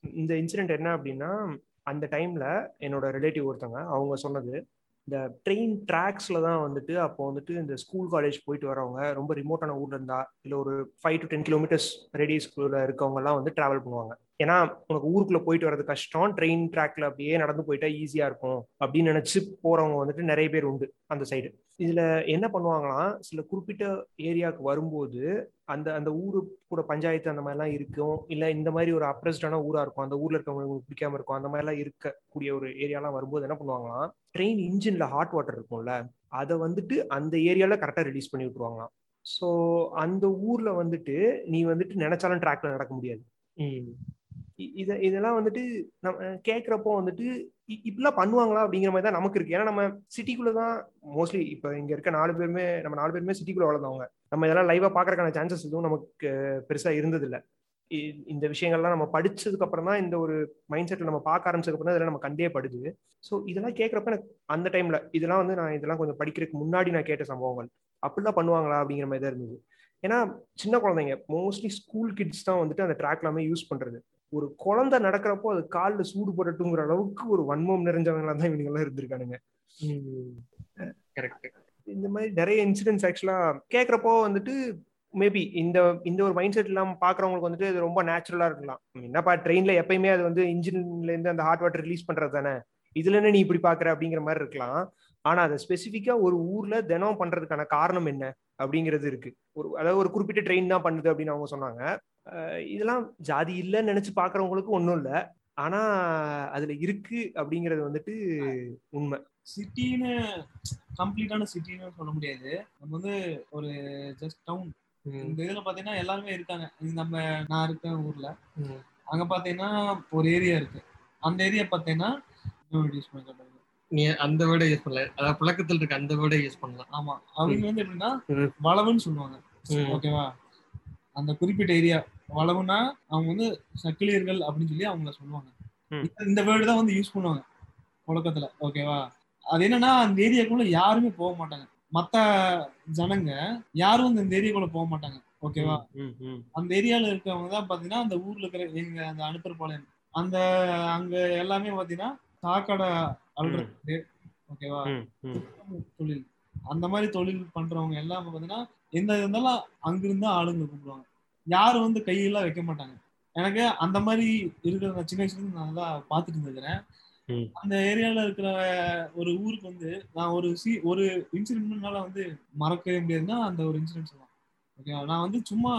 இந்த இன்சிடென்ட் என்ன அப்படின்னா அந்த டைம்ல என்னோட ரிலேட்டிவ் ஒருத்தவங்க அவங்க சொன்னது இந்த ட்ரெயின் ட்ராக்ஸ்ல தான் வந்துட்டு அப்போ வந்துட்டு இந்த ஸ்கூல் காலேஜ் போயிட்டு வரவங்க ரொம்ப ரிமோட்டான ஊர்ல இருந்தா இல்ல ஒரு ஃபைவ் டு டென் கிலோமீட்டர்ஸ் ரேடியஸ்குள்ள இருக்கவங்க எல்லாம் வந்து டிராவல் பண்ணுவாங்க. ஏன்னா உனக்கு ஊருக்குள்ள போயிட்டு வர்றது கஷ்டம் ட்ரெயின் ட்ராக்ல அப்படியே நடந்து போயிட்டா ஈஸியா இருக்கும் அப்படின்னு நினைச்சு போறவங்க வந்துட்டு நிறைய பேர் உண்டு அந்த சைடு இதுல என்ன பண்ணுவாங்களாம் சில குறிப்பிட்ட ஏரியாவுக்கு வரும்போது அந்த அந்த ஊரு கூட பஞ்சாயத்து அந்த மாதிரிலாம் இருக்கும் இல்ல இந்த மாதிரி ஒரு அப்ரஸ்டான ஊரா இருக்கும் அந்த ஊர்ல இருக்கவங்களுக்கு பிடிக்காம இருக்கும் அந்த மாதிரிலாம் இருக்கக்கூடிய ஒரு ஏரியாலாம் வரும்போது என்ன பண்ணுவாங்களாம் ட்ரெயின் இன்ஜின்ல ஹாட் வாட்டர் இருக்கும்ல அதை வந்துட்டு அந்த ஏரியால கரெக்டா ரிலீஸ் பண்ணி விட்டுருவாங்களாம். ஸோ அந்த ஊர்ல வந்துட்டு நீ வந்துட்டு நினைச்சாலும் ட்ராக்ல நடக்க முடியாது. இத இதெல்லாம் வந்துட்டு நம்ம கேட்குறப்போ வந்துட்டு இப்படிலாம் பண்ணுவாங்களா அப்படிங்கிற மாதிரி தான் நமக்கு இருக்கு. ஏன்னா நம்ம சிட்டிக்குள்ள தான் மோஸ்ட்லி இப்போ இங்க இருக்க நாலு பேருமே நம்ம நாலு பேருமே சிட்டிக்குள்ள வளர்ந்தவங்க. நம்ம இதெல்லாம் லைவா பாக்குறதுக்கான சான்சஸ் எதுவும் நமக்கு பெருசா இருந்தது இல்ல இ- இந்த விஷயங்கள்லாம் நம்ம படிச்சதுக்கு அப்புறம் தான் இந்த ஒரு மைண்ட் செட்ல நம்ம பார்க்க ஆரம்பிச்சதுக்கு அப்புறம் இதெல்லாம் நம்ம கண்டே படுது. ஸோ இதெல்லாம் கேட்கறப்ப எனக்கு அந்த டைம்ல இதெல்லாம் வந்து நான் இதெல்லாம் கொஞ்சம் படிக்கிறதுக்கு முன்னாடி நான் கேட்ட சம்பவங்கள். அப்படிலாம் பண்ணுவாங்களா அப்படிங்கிற மாதிரி தான் இருந்தது. ஏன்னா சின்ன குழந்தைங்க மோஸ்ட்லி ஸ்கூல் கிட்ஸ் தான் வந்துட்டு அந்த ட்ராக் எல்லாமே யூஸ் பண்றது. ஒரு குழந்தை நடக்கிறப்போ அது காலில் சூடு போடட்டுங்கிற அளவுக்கு ஒரு வன்மம் நிறைஞ்சவங்களா தான் இவங்க எல்லாம் இருந்திருக்கானுங்க கரெக்ட் இந்த மாதிரி நிறைய இன்சிடென்ட்ஸ் ஆக்சுவலா கேட்குறப்போ வந்துட்டு மேபி இந்த இந்த ஒரு மைண்ட் செட் இல்லாமல் பார்க்குறவங்களுக்கு வந்துட்டு இது ரொம்ப நேச்சுரலாக இருக்கலாம். என்னப்பா ட்ரெயினில் எப்பயுமே அது வந்து இன்ஜின்லேருந்து அந்த ஹாட் வாட்டர் ரிலீஸ் பண்றது தானே? இதுல என்ன நீ இப்படி பார்க்குற அப்படிங்கிற மாதிரி இருக்கலாம். ஆனால் அதை ஸ்பெசிஃபிக்காக ஒரு ஊரில் தினம் பண்ணுறதுக்கான காரணம் என்ன அப்படிங்கிறது இருக்கு. ஒரு அதாவது ஒரு குறிப்பிட்ட ட்ரெயின் தான் பண்ணுது அப்படின்னு அவங்க சொன்னாங்க. இதெல்லாம் ஜாதி இல்லைன்னு நினச்சி பார்க்குறவங்களுக்கு ஒன்றும் இல்லை. ஆனா அதுல இருக்கு அப்படிங்கிறது வந்துட்டு உண்மை. சிட்டின்னு கம்ப்ளீட்டான சிட்டின்னு சொல்ல முடியாது. நம்ம வந்து ஒரு ஜஸ்ட் டவுன் இந்த இதுல பாத்தீங்கன்னா எல்லாருமே இருக்காங்க. நம்ம நான் இருக்க ஊர்ல. அங்க பாத்தீங்கன்னா ஒரு ஏரியா இருக்கு. அந்த ஏரியா பாத்தீங்கன்னா யூஸ் நீ அந்த வேர்டை யூஸ் பண்ணல. அதாவது புழக்கத்தில் இருக்க அந்த வேர்டை யூஸ் பண்ணலாம். ஆமா. அவங்க வந்து எப்படின்னா. வளவுன்னு சொல்லுவாங்க. ஓகேவா? அந்த குறிப்பிட்ட ஏரியா வளவுனா அவங்க வந்து சக்கிலியர்கள் அப்படின்னு சொல்லி அவங்கள சொல்லுவாங்க. இந்த வேர்டு தான் வந்து யூஸ் பண்ணுவாங்க. புழக்கத்துல. ஓகேவா? அது என்னன்னா அந்த ஏரியாக்குள்ள யாருமே போக மாட்டாங்க. மத்த ஜனங்க யாரும் இந்த ஏரியாக்குள்ள போக மாட்டாங்க. ஓகேவா? அந்த ஏரியால இருக்கவங்க தான் பாத்தீங்கன்னா அந்த ஊர்ல இருக்கிற எங்க அந்த அனுப்பற்பாளையம் அந்த அங்க எல்லாமே பாத்தீங்கன்னா சாக்கடை அழுறது ஓகேவா. தொழில். அந்த மாதிரி தொழில் பண்றவங்க எல்லாம் பாத்தீங்கன்னா எந்த இருந்தாலும் அங்கிருந்து ஆளுங்க கூப்பிடுவாங்க. யாரும் வந்து கையெல்லாம் வைக்க மாட்டாங்க. எனக்கு அந்த மாதிரி இருக்கிற சின்ன வயசுல நான் நல்லா பார்த்துட்டு இருந்திருக்கிறேன். ம். அந்த ஏரியால இருக்கிற ஒரு ஊருக்கு வந்து நான் ஒரு சி ஒரு இன்சிடென்ட்னால வந்து மறக்கவே முடியாதுன்னா அந்த ஒரு இன்சிடென்ட் சொல்லலாம் ஓகேவா நான் வந்து சும்மா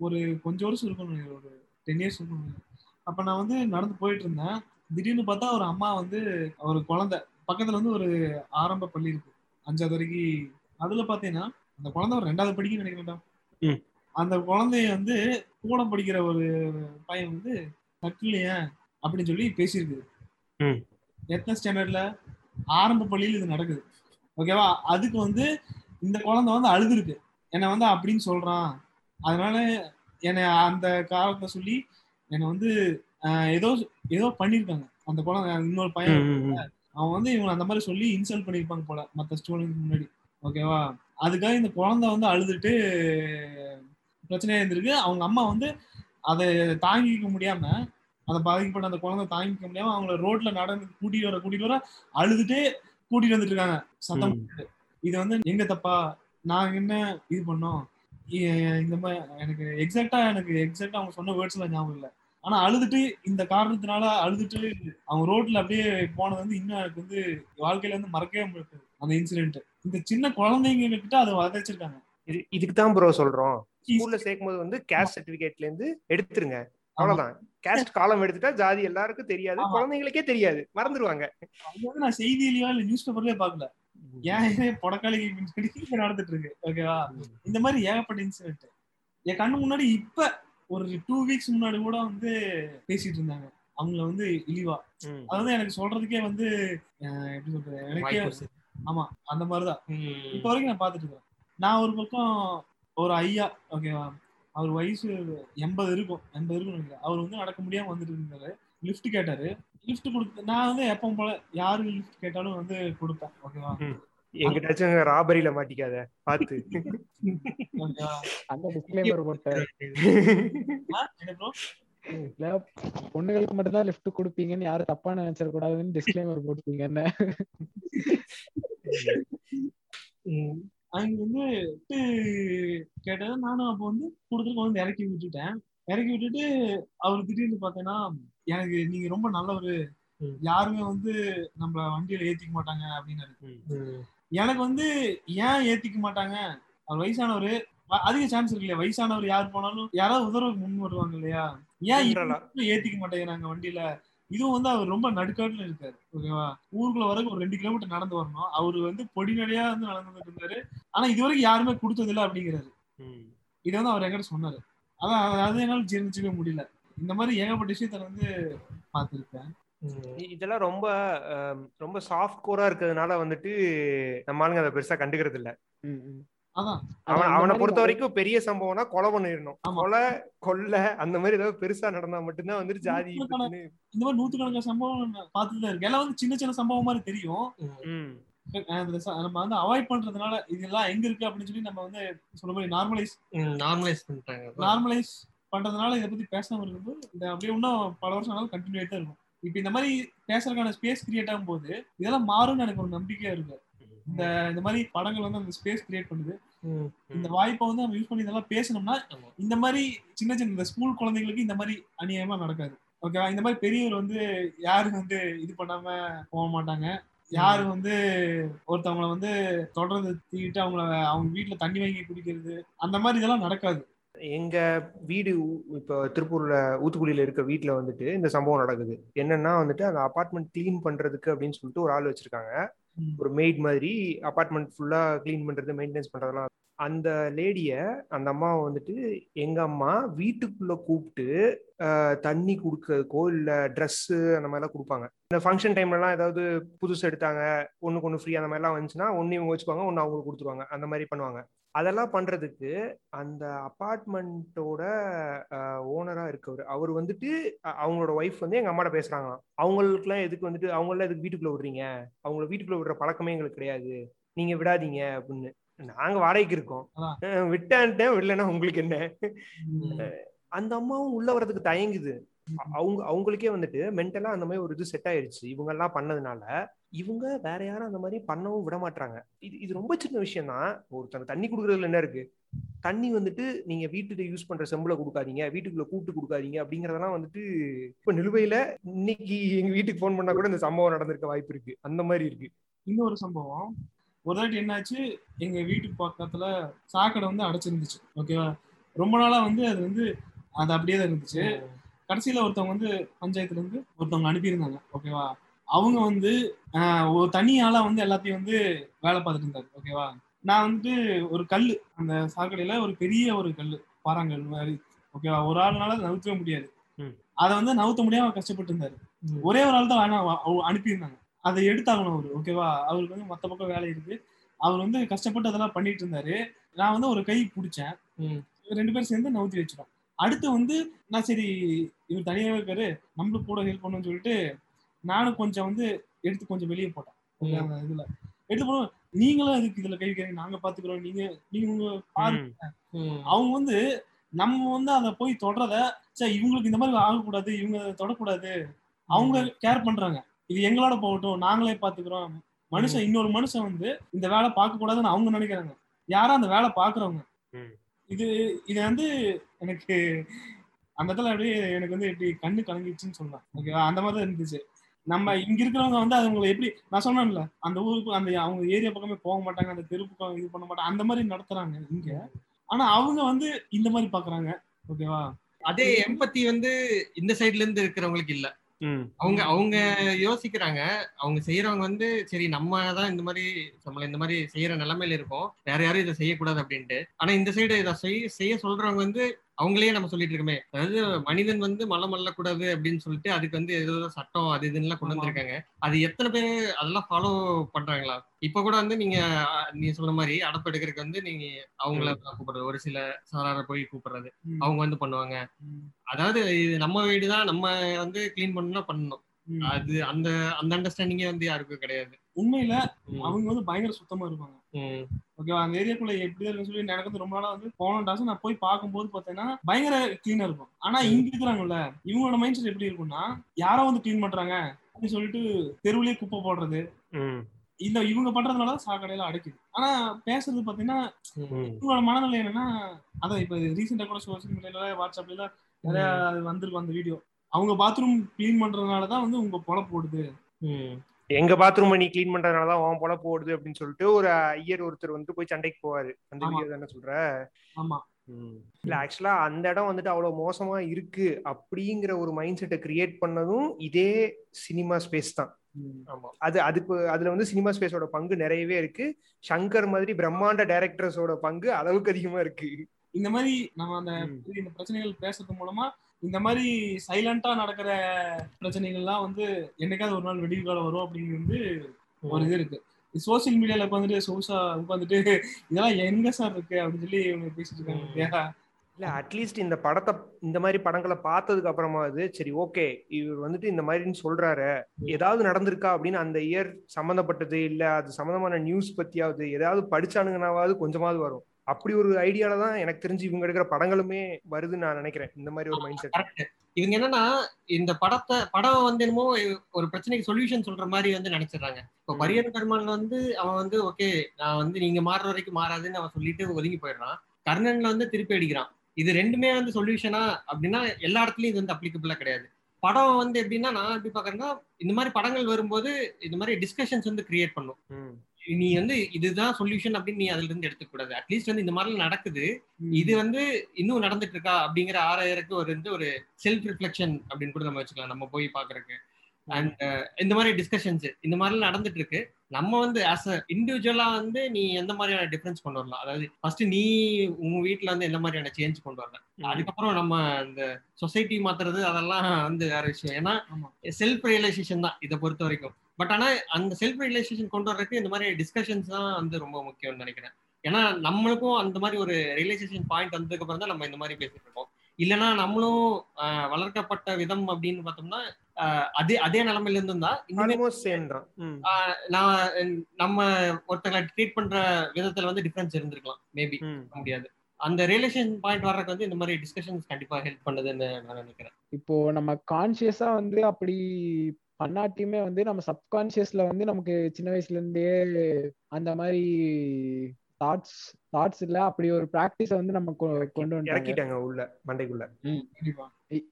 ஒரு கொஞ்சம் வருஷம் இருக்கணும் நினைக்கிறேன். ஒரு டென் இயர்ஸ் இருக்கணும் நினைக்கிறேன். அப்ப நான் வந்து நடந்து போயிட்டு இருந்தேன் திடீர்னு பார்த்தா ஒரு அம்மா வந்து ஒரு குழந்தை பக்கத்துல வந்து ஒரு ஆரம்ப பள்ளி இருக்கு அஞ்சாவது வரைக்கும் அதுல பாத்தீங்கன்னா அந்த குழந்தை ஒரு ரெண்டாவது படிக்க நினைக்கிறேன்டா ம். அந்த குழந்தைய வந்து கூட படிக்கிற ஒரு பையன் வந்து தட்டுலையே அப்படின்னு சொல்லி பேசியிருக்குது. எத்தனை ஸ்டாண்டர்ட்ல ஆரம்ப பள்ளியில் இது நடக்குது. ஓகேவா அதுக்கு வந்து இந்த குழந்தை வந்து அழுதுருக்கு. என்னை வந்து அப்படின்னு சொல்றான். அதனால என்னை அந்த காரணத்தை சொல்லி என்னை வந்து ஏதோ ஏதோ பண்ணியிருக்காங்க. அந்த குழந்தை இன்னொரு பையன். அவன் வந்து இவங்க அந்த மாதிரி சொல்லி இன்சல்ட் பண்ணியிருப்பாங்க போல மற்ற ஸ்டூடெண்ட் முன்னாடி. ஓகேவா அதுக்காக இந்த குழந்தை வந்து அழுதுட்டு பிரச்சனையா இருந்திருக்கு. அவங்க அம்மா வந்து அதை தாங்கிக்க முடியாம அதை பாதிக்கப்பட்ட அந்த குழந்தை தாங்கிக்க முடியாம அவங்கள ரோட்ல நடந்து கூட்டிட்டு வர கூட்டிட்டு வர அழுதுட்டு கூட்டிட்டு வந்துட்டு இருக்காங்க. சத்தம். இது வந்து எங்க தப்பா? நாங்க என்ன இது பண்ணோம்? இந்த மாதிரி எனக்கு எக்ஸாக்டா எனக்கு எக்ஸாக்டா அவங்க சொன்ன வேர்ட்ஸ் எல்லாம் ஞாபகம் இல்லை. ஆனா அழுதுட்டு இந்த காரணத்தினால அழுதுட்டு அவங்க ரோட்ல அப்படியே போனது வந்து இன்னும் எனக்கு வந்து வாழ்க்கையில வந்து மறக்கவே முடியாது. அந்த இன்சிடென்ட் இந்த சின்ன குழந்தைங்க கிட்ட அதை வதைச்சிருக்காங்க. இது இதுக்கு தான் ப்ரோ சொல்றோம். ஸ்கூல்ல சேர்க்கும்போது வந்து கேஸ்ட் சர்டிபிகேட்ல இருந்து எடுத்துருங்க. அவ்வளவுதான். கேஸ்ட் காலம் எடுத்துட்டா ஜாதி எல்லாருக்கும் தெரியாது. ஆமா. குழந்தைங்களுக்கே தெரியாது. மறந்துடுவாங்க நான் செய்தியிலயோ இல்ல நியூஸ் பேப்பர்லயே பாக்கல ஏன் பொடக்காளி நடந்துட்டு இருக்கு? ஓகேவா இந்த மாதிரி ஏகப்பட்ட இன்சிடென்ட் என் கண்ணு முன்னாடி இப்ப ஒரு டூ வீக்ஸ் முன்னாடி கூட வந்து பேசிட்டு இருந்தாங்க. அவங்கள வந்து இழிவா. அதாவது எனக்கு சொல்றதுக்கே வந்து எப்படி சொல்றது? எனக்கே. ஆமா அந்த மாதிரிதான். இப்ப வரைக்கும் நான் பாத்துட்டு இருக்கேன். நான் ஒரு பக்கம் ஒரு ஐயா ஓகேவா அவர் வயசு எண்பது இருக்கும் எண்பது இருக்கும் அவர் வந்து நடக்க முடியாம வந்துட்டு இருந்தாரு. லிஃப்ட் கேட்டாரு. லிஃப்ட் கொடுத்து நான் வந்து எப்பவும் போல யாரு லிஃப்ட் கேட்டாலும் வந்து கொடுப்பேன் ஓகேவா எங்கிட்டாச்சும் ராபரியில மாட்டிக்காத ஓகேவா? அந்த டிஸ்க்ளைமர் போட்ட ஆ, என்ன ப்ரோ இல்ல பொண்ணுகளுக்கு மட்டும் தான் லிஃப்ட் கொடுப்பீங்கன்னு யாரும் தப்பா நினைச்சிட கூடாதுன்னு டிஸ்க்ளைமர் போட்டுப்பீங்க என்ன ம். அங்க வந்து கேட்டது நானும் அப்போ வந்து கொடுத்துட்டு வந்து இறக்கி விட்டுட்டேன். இறக்கி விட்டுட்டு அவர் திடீர்னு பார்த்தேன்னா எனக்கு நீங்க ரொம்ப நல்லவரு. யாருமே வந்து நம்ம வண்டியில ஏத்திக்க மாட்டாங்க அப்படின்னாரு. ம். எனக்கு வந்து ஏன் ஏத்திக்க மாட்டாங்க? அவர் வயசானவர். அதிக சான்ஸ் இருக்கு இல்லையா? வயசானவர் யார் போனாலும் யாராவது உதவுக்கு முன் வருவாங்க இல்லையா? ஏன் ஏத்திக்க மாட்டேங்கிறாங்க வண்டியில? இதுவும் வந்து அவர் ரொம்ப நடுக்காட்டுல இருக்காரு ஓகேவா? ஊருக்குள்ள வரைக்கும் ஒரு ரெண்டு கிலோமீட்டர் நடந்து வரணும். அவரு வந்து பொடி நடையா வந்து நடந்துட்டு இருந்தாரு. ஆனா இது வரைக்கும் யாருமே கொடுத்தது இல்ல அப்படிங்கிறாரு. ம். இதை வந்து அவர் என்கிட்ட சொன்னாரு. அதான் அது- என்னால ஜீர்ணிச்சுக்கவே முடியல. இந்த மாதிரி ஏகப்பட்ட விஷயத்த வந்து பார்த்திருக்கேன் இதெல்லாம் ரொம்ப ரொம்ப சாஃப்ட் கோரா இருக்கிறதுனால வந்துட்டு நம்ம ஆளுங்க அதை பெருசா கண்டுக்கிறது இல்ல ம், ம். அதான் அவன் இந்த அவனை பொறுத்த வரைக்கும் பெரிய சம்பவம்னா கொலை பண்ணிடணும். கொலை கொள்ளை அந்த மாதிரி ஏதாவது பெருசா நடந்தா மட்டும்தான் வந்துட்டு ஜாதி. இந்த மாதிரி நூத்துக்கணக்கான சம்பவம் நான் பார்த்துட்டு இருக்கு எல்லாம் வந்து சின்ன சின்ன சம்பவம் மாதிரி தெரியும் நம்ம வந்து அவாய்ட் பண்றதுனால இதெல்லாம் எங்க இருக்கு அப்படின்னு சொல்லி நம்ம வந்து சொல்ல மாதிரி நார்மலைஸ். நார்மலைஸ் பண்ணிட்டாங்க நார்மலைஸ் பண்றதுனால இதை பத்தி பேசாம இருக்கும்போது இது அப்படியே இன்னும் பல வருஷம் ஆனாலும் கண்டினியூ ஆயிட்டு இருக்கும் இப்ப இந்த மாதிரி பேசுறதுக்கான ஸ்பேஸ் கிரியேட் ஆகும்போது இதெல்லாம் மாறும்னு எனக்கு ஒரு நம்பிக்கையா இருக்கு இந்த இந்த மாதிரி படங்கள் வந்து அந்த ஸ்பேஸ் கிரியேட் பண்ணுது. இந்த வாய்ப்பை வந்து நம்ம யூஸ் பண்ணி இதெல்லாம் பேசணும்னா. இந்த மாதிரி சின்ன சின்ன இந்த ஸ்கூல் குழந்தைங்களுக்கு இந்த மாதிரி அநியாயமா நடக்காது. ஓகேவா இந்த மாதிரி பெரியவர் வந்து யாரும் வந்து இது பண்ணாம போக மாட்டாங்க. யாரு வந்து ஒருத்தவங்கள வந்து தொடர்ந்து தீட்டு அவங்கள அவங்க வீட்டுல தண்ணி வாங்கி குடிக்கிறது அந்த மாதிரி இதெல்லாம் நடக்காது. எங்க வீடு இப்போ திருப்பூர்ல ஊத்துக்குடியில இருக்க வீட்ல வந்துட்டு இந்த சம்பவம் நடக்குது. என்னன்னா வந்துட்டு அந்த அபார்ட்மெண்ட் க்ளீன் பண்றதுக்கு அப்படின்னு சொல்லிட்டு ஒரு ஆள் வச்சிருக்காங்க. ஒரு மெய்ட் மாதிரி அபார்ட்மெண்ட் ஃபுல்லா கிளீன் பண்றது மெயின்டெனன்ஸ் பண்றதெல்லாம். அந்த லேடிய அந்த அம்மாவை வந்துட்டு எங்க அம்மா வீட்டுக்குள்ள கூப்பிட்டு ஆஹ், தண்ணி கொடுக்கறதுக்கோ இல்ல ட்ரெஸ் அந்த மாதிரிலாம் கொடுப்பாங்க. இந்த ஃபங்க்ஷன் டைம்லலாம் ஏதாவது புதுசு எடுத்தாங்க ஒண்ணுக்கு ஒன்று ஃப்ரீ அந்த மாதிரிலாம் வந்துச்சுன்னா ஒன்று இவங்க வச்சுப்பாங்க ஒண்ணு அவங்களுக்கு கொடுத்துருவாங்க. அந்த மாதிரி பண்ணுவாங்க. அதெல்லாம் பண்றதுக்கு அந்த அபார்ட்மெண்ட்டோட ஓனரா இருக்கவர். அவர் வந்துட்டு அவங்களோட ஒய்ஃப் வந்து எங்க அம்மாட்ட பேசுறாங்களாம். அவங்களுக்குலாம் எதுக்கு வந்துட்டு அவங்களாம் எதுக்கு வீட்டுக்குள்ள விடுறீங்க? அவங்கள வீட்டுக்குள்ள விடுற பழக்கமே எங்களுக்கு கிடையாது. நீங்க விடாதீங்க அப்படின்னு. நாங்க வாடகைக்கு இருக்கோம். விட்டான்ட்டேன் விடலைன்னா உங்களுக்கு என்ன. அந்த அம்மாவும் உள்ள வர்றதுக்கு தயங்குது. அவங்க அவங்களுக்கே வந்துட்டு மென்டலா அந்த மாதிரி ஒரு இது செட் ஆயிருச்சு இவங்க எல்லாம் பண்ணதுனால. இவங்க வேற யாரும் அந்த மாதிரி பண்ணவும் விட மாட்டாங்க இது இது ரொம்ப சின்ன விஷயம் தான் ஒருத்தங்க தண்ணி குடுக்கறதுல என்ன இருக்கு? தண்ணி வந்துட்டு நீங்க வீட்டுல யூஸ் பண்ற செம்புல கொடுக்காதீங்க வீட்டுக்குள்ள கூப்பிட்டு கொடுக்காதீங்க அப்படிங்கறதெல்லாம் வந்துட்டு இப்ப நிலுவையில இன்னைக்கு எங்க வீட்டுக்கு ஃபோன் பண்ணா கூட இந்த சம்பவம் நடந்திருக்க வாய்ப்பு இருக்கு. அந்த மாதிரி இருக்கு. இன்னொரு சம்பவம். ஒரு தாட்டி என்னாச்சு? எங்க வீட்டுக்கு பக்கத்துல சாக்கடை வந்து அடைச்சிருந்துச்சு. ஓகேவா ரொம்ப நாளா வந்து அது வந்து அது அப்படியே தான் இருந்துச்சு கடைசியில ஒருத்தவங்க வந்து பஞ்சாயத்துல இருந்து ஒருத்தவங்க அனுப்பியிருந்தாங்க. ஓகேவா அவங்க வந்து ஒரு தனி ஆளா வந்து எல்லாத்தையும் வந்து வேலை பார்த்துட்டு இருந்தாரு ஓகேவா நான் வந்துட்டு ஒரு கல்லு அந்த சாக்கடையில ஒரு பெரிய ஒரு கல்லு பாறாங்கல் மாதிரி ஓகேவா ஒரு ஆளுனால நவுத்தவே முடியாது. அதை வந்து நவுத்த முடியாம கஷ்டப்பட்டு இருந்தாரு. ஒரே ஒரு ஆள் தான் வேணாம் அனுப்பியிருந்தாங்க. அதை எடுத்தாகணும் அவரு ஓகேவா அவருக்கு வந்து மத்த பக்கம் வேலை இருக்கு. அவர் வந்து கஷ்டப்பட்டு அதெல்லாம் பண்ணிட்டு இருந்தாரு. நான் வந்து ஒரு கை பிடிச்சேன். ரெண்டு பேரும் சேர்ந்து நவுத்தி வச்சிட்டோம். அடுத்து வந்து நான் சரி இவர் தனியாவே இருக்காரு நம்மளுக்கு கூட ஹெல்ப் பண்ணணும்னு சொல்லிட்டு நானும் கொஞ்சம் வந்து எடுத்து கொஞ்சம் வெளியே போட்டேன். அந்த இதுல. எடுத்து போனோம் நீங்களும் இதுக்கு இதுல கை வைக்கிறீங்க நாங்க பாத்துக்கிறோம். நீங்க நீங்க உங்க பாருங்க. அவங்க வந்து நம்ம வந்து அதை போய் தொடறத சரி இவங்களுக்கு இந்த மாதிரி ஆகக்கூடாது இவங்க அதை தொடக்கூடாது. அவங்க கேர் பண்றாங்க. இது எங்களோட போகட்டும் நாங்களே பாத்துக்கிறோம். மனுஷன் இன்னொரு மனுஷன் வந்து இந்த வேலை பார்க்க கூடாதுன்னு அவங்க நினைக்கிறாங்க. யாரா அந்த வேலை பாக்குறவங்க. இது இது வந்து எனக்கு அந்த இடத்துல அப்படியே எனக்கு வந்து எப்படி கண்ணு கலங்கிடுச்சுன்னு சொல்லலாம். ஓகேவா? அந்த மாதிரி தான் இருந்துச்சு. நம்ம இங்க இருக்கிறவங்க வந்து அவங்களை எப்படி நான் சொன்னேன்ல அந்த ஊருக்கு அந்த அவங்க ஏரியா பக்கமே போக மாட்டாங்க அந்த தெரு பக்கம் இது பண்ண மாட்டாங்க அந்த மாதிரி நடத்துறாங்க இங்க. ஆனா அவங்க வந்து இந்த மாதிரி பாக்குறாங்க ஓகேவா? அதே எம்பத்தி வந்து இந்த சைடுல இருந்து இருக்கிறவங்களுக்கு இல்ல. ம். அவங்க அவங்க யோசிக்கிறாங்க அவங்க செய்யறவங்க வந்து சரி நம்ம தான் இந்த மாதிரி நம்மள இந்த மாதிரி செய்யற நிலைமையில இருக்கோம் வேற யாரும் இதை செய்யக்கூடாது அப்படின்ட்டு. ஆனா இந்த சைடு இதை செய்ய செய்ய சொல்றவங்க வந்து அவங்களே நம்ம சொல்லிட்டு இருக்கோமே. அதாவது மனிதன் வந்து மலம் அள்ளக்கூடாது அப்படின்னு சொல்லிட்டு அதுக்கு வந்து ஏதோ சட்டம் அது இதுன்னு கொண்டு. வந்திருக்காங்க. அது எத்தனை பேர் அதெல்லாம் ஃபாலோ பண்றாங்களா? இப்ப கூட வந்து நீங்க நீங்க சொன்ன மாதிரி அடப்பு எடுக்கிறதுக்கு வந்து நீங்க அவங்கள கூப்பிடுறது. ஒரு சில சாரார போய் கூப்பிடுறது. அவங்க வந்து பண்ணுவாங்க. அதாவது இது நம்ம வீடு தான் நம்ம வந்து க்ளீன் பண்ணணும்னா பண்ணணும். அது அந்த அந்த அண்டர்ஸ்டாண்டிங்கே வந்து யாருக்கும் கிடையாது. உண்மையில. அவங்க வந்து பயங்கர சுத்தமா இருப்பாங்க. ஓகேவா? அந்த ஏரியாக்குள்ள எப்படி இருக்குன்னு சொல்லி எனக்கு ரொம்ப நாளா வந்து போன டாஸ் நான் போய் பார்க்கும்போது பார்த்தேன்னா பயங்கர கிளீனா இருக்கும். ஆனா இங்க இருக்கிறாங்கல்ல இவங்களோட மைண்ட் செட் எப்படி இருக்கும்னா யாரோ வந்து க்ளீன் பண்றாங்க அப்படின்னு சொல்லிட்டு தெருவுலயே குப்பை போடுறது. இந்த இவங்க பண்றதுனால சாக்கடையில அடைக்குது. ஆனா பேசுறது பாத்தீங்கன்னா. இவங்களோட மனநிலை என்னன்னா அதான் இப்ப ரீசெண்டா கூட சோசியல் மீடியால வாட்ஸ்அப்ல நிறைய வந்திருக்கும் அந்த வீடியோ அவங்க பாத்ரூம் க்ளீன் பண்றதுனாலதான் வந்து உங்க பொழப்பு ஓடுது. எங்க பாத்ரூம் நீ க்ளீன் பண்றதுனாலதான் உன் போல போடுது அப்படின்னு சொல்லிட்டு ஒரு ஐயர் ஒருத்தர் வந்து போய் சண்டைக்கு போவாரு அந்த. வீடியோ தானே சொல்ற ஆமா. இல்ல ஆக்சுவலா அந்த இடம் வந்துட்டு அவ்வளவு மோசமா இருக்கு அப்படிங்கிற ஒரு மைண்ட் செட்டை கிரியேட் பண்ணதும் இதே சினிமா ஸ்பேஸ் தான். ஆமா அது அதுக்கு அதுல வந்து சினிமா ஸ்பேஸோட பங்கு நிறையவே இருக்கு சங்கர் மாதிரி பிரம்மாண்ட டைரக்டர்ஸோட பங்கு அளவுக்கு அதிகமா இருக்கு இந்த மாதிரி நம்ம அந்த. இந்த பிரச்சனைகள் பேசுறது மூலமா இந்த மாதிரி சைலண்டா நடக்கிற பிரச்சனைகள்லாம் வந்து என்னைக்காவது ஒரு நாள் வெடிவு காலம் வரும் அப்படின்னு வந்து ஒரு இது இருக்கு. சோசியல் மீடியால உட்காந்துட்டு சோசா உட்காந்துட்டு இதெல்லாம் எங்க சார் இருக்கு அப்படின்னு சொல்லி இவங்க பேசிட்டு இருக்காங்க இல்லையா? இல்ல அட்லீஸ்ட் இந்த படத்தை இந்த மாதிரி படங்களை பார்த்ததுக்கு அப்புறமாவது சரி ஓகே இவர் வந்துட்டு இந்த மாதிரின்னு சொல்றாரு. ஏதாவது நடந்திருக்கா அப்படின்னு அந்த இயர் சம்மந்தப்பட்டது இல்ல அது சம்மந்தமான நியூஸ் பத்தியாவது ஏதாவது படிச்சானுங்கனாவது கொஞ்சமாவது வரும். அப்படி ஒரு ஐடியால தான் எனக்கு தெரிஞ்சு இவங்க எடுக்கிற படங்களுமே வருதுன்னு நான் நினைக்கிறேன். இந்த மாதிரி ஒரு மைண்ட் செட் இவங்க என்னன்னா இந்த படத்தை படம் வந்து என்னமோ ஒரு பிரச்சனைக்கு சொல்யூஷன் சொல்ற மாதிரி வந்து நினைச்சிடுறாங்க. இப்போ ம். பரியன் கர்மன்ல வந்து அவன் வந்து ஓகே நான் வந்து நீங்க மாறுற வரைக்கும் மாறாதுன்னு அவன் சொல்லிட்டு ஒதுங்கி போயிடுறான். கர்ணன்ல வந்து திருப்பி அடிக்கிறான். இது ரெண்டுமே வந்து சொல்யூஷனா அப்படின்னா எல்லா இடத்துலயும் இது வந்து அப்ளிகபிளா கிடையாது. படம் வந்து எப்படின்னா நான் எப்படி பாக்குறேன்னா இந்த மாதிரி படங்கள் வரும்போது இந்த மாதிரி டிஸ்கஷன்ஸ் வந்து கிரியேட் பண்ணும். நீ வந்து இதுதான் சொல்யூஷன் அப்படின்னு நீ அதுல இருந்து எடுத்துக்க கூடாது அட்லீஸ்ட் வந்து இந்த மாதிரி நடக்குது. இது வந்து இன்னும் நடந்துட்டு இருக்கா அப்படிங்கிற ஆறாயிரக்கு ஒரு வந்து ஒரு செல்ஃப் ரிஃப்ளெக்ஷன் அப்படின்னு கூட நம்ம வச்சுக்கலாம் நம்ம போய் பாக்குறதுக்கு அண்ட் இந்த மாதிரி டிஸ்கஷன்ஸ் இந்த மாதிரிலாம் நடந்துட்டு இருக்கு நம்ம வந்து ஆஸ் அ இண்டிவிஜுவலா வந்து நீ எந்த மாதிரியான டிஃபரன்ஸ் கொண்டு வரலாம்? அதாவது ஃபர்ஸ்ட் நீ உங்க வீட்ல வந்து எந்த மாதிரியான சேஞ்ச் கொண்டு வரலாம்? அதுக்கப்புறம் நம்ம இந்த சொசைட்டி மாத்துறது அதெல்லாம் வந்து வேற விஷயம். ஏன்னா. செல்ஃப் ரியலைசேஷன் தான் இதை பொறுத்த வரைக்கும். பட் ஆனா அந்த செல்ஃப் ரியலைசேஷன் கொண்டு வர்றதுக்கு இந்த மாதிரி டிஸ்கஷன்ஸ் தான் வந்து ரொம்ப முக்கியம்னு நினைக்கிறேன். ஏன்னா நம்மளுக்கும் அந்த மாதிரி ஒரு ரியலைசேஷன் பாயிண்ட் வந்ததுக்கு அப்புறம் தான் நம்ம இந்த மாதிரி பேசிட்டு இருக்கோம். இல்லைன்னா நம்மளும் ஆஹ், வளர்க்கப்பட்ட விதம் அப்படின்னு பார்த்தோம்னா அதே அதே நிலைமையில. ஆஹ், நான் நம்ம ஒருத்தங்களை ட்ரீட் பண்ற விதத்துல வந்து டிஃபரன்ஸ் இருந்திருக்கலாம். மேபி. முடியாது. அந்த ரிலேஷன் பாயிண்ட் வர்றதுக்கு வந்து இந்த மாதிரி டிஸ்கஷன்ஸ் கண்டிப்பா ஹெல்ப் பண்ணுதுன்னு நான் நினைக்கிறேன். இப்போ நம்ம கான்சியஸா வந்து அப்படி பண்ணாட்டியுமே வந்து நம்ம சப்கான்சியஸ்ல வந்து நமக்கு சின்ன வயசுல இருந்தே அந்த மாதிரி தாட்ஸ் தாட்ஸ் இல்ல அப்படி ஒரு பிராக்டிஸ வந்து நம்ம கொண்டு இறக்கிட்டாங்க உள்ள மண்டைக்குள்ள.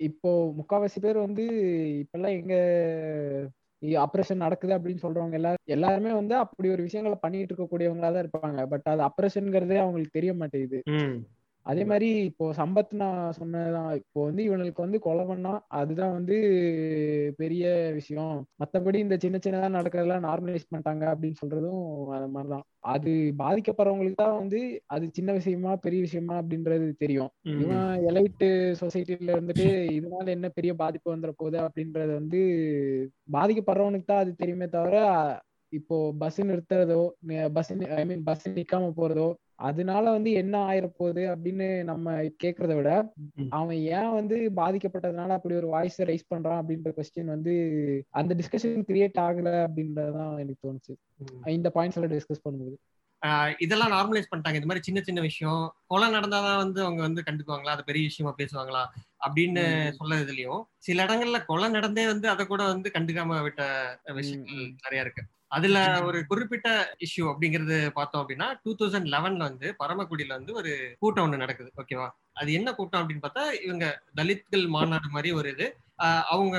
இப்போ முக்காவாசி பேர் வந்து இப்பெல்லாம் எங்க அப்ரேஷன் நடக்குது அப்படின்னு சொல்றவங்க எல்லாரும் எல்லாருமே வந்து அப்படி ஒரு விஷயங்களை பண்ணிட்டு இருக்கக்கூடியவங்களா தான் இருப்பாங்க. பட் அது அப்ரேஷன்ங்கிறதே அவங்களுக்கு தெரிய மாட்டேங்குது. அதே மாதிரி இப்போ சம்பத் நான் சொன்னதுதான். இப்போ வந்து இவனுக்கு வந்து கொலை பண்ணா அதுதான் வந்து பெரிய விஷயம். மத்தபடி இந்த சின்ன சின்னதா நடக்கிறதெல்லாம் நார்மலைஸ் பண்ணிட்டாங்க அப்படின்னு சொல்றதும் அது மாதிரிதான். அது பாதிக்கப்படுறவங்களுக்கு தான் வந்து அது சின்ன விஷயமா பெரிய விஷயமா அப்படின்றது தெரியும். இவன் எலைட்டு சொசைட்டில இருந்துட்டு இதனால என்ன பெரிய பாதிப்பு வந்துட போகுது அப்படின்றது வந்து பாதிக்கப்படுறவனுக்கு தான் அது தெரியுமே தவிர இப்போ பஸ் நிறுத்துறதோ பஸ் ஐ மீன் பஸ் நிக்காம போறதோ அதனால வந்து என்ன ஆயிர போகுது அப்படின்னு நம்ம கேக்குறத விட. அவன் ஏன் வந்து பாதிக்கப்பட்டதுனால அப்படி ஒரு வாய்ஸ் ரைஸ் பண்றான் அப்படின்ற கொஸ்டின் வந்து அந்த டிஸ்கஷன் கிரியேட் ஆகல அப்படின்றதுதான் எனக்கு தோணுச்சு. இந்த பாயிண்ட்ஸ் எல்லாம் டிஸ்கஸ் பண்ணும்போது இதெல்லாம் நார்மலைஸ் பண்ணிட்டாங்க இந்த மாதிரி சின்ன சின்ன விஷயம் கொலை நடந்தாதான் வந்து அவங்க வந்து கண்டுக்குவாங்களா அது பெரிய விஷயமா பேசுவாங்களா அப்படின்னு. சொல்லதுலயும் சில இடங்கள்ல கொலை நடந்தே வந்து அதை கூட வந்து கண்டுக்காம விட்ட விஷயங்கள். நிறைய இருக்கு அதுல ஒரு குறிப்பிட்ட இஷ்யூ அப்படிங்கறது பார்த்தோம் அப்படின்னா டூ தௌசண்ட் லெவன்ல வந்து பரமக்குடியில வந்து ஒரு கூட்டம் ஒண்ணு நடக்குது. ஓகேவா அது என்ன கூட்டம் அப்படின்னு பார்த்தா இவங்க தலித்கள் மாநாடு மாதிரி ஒரு இது. அவங்க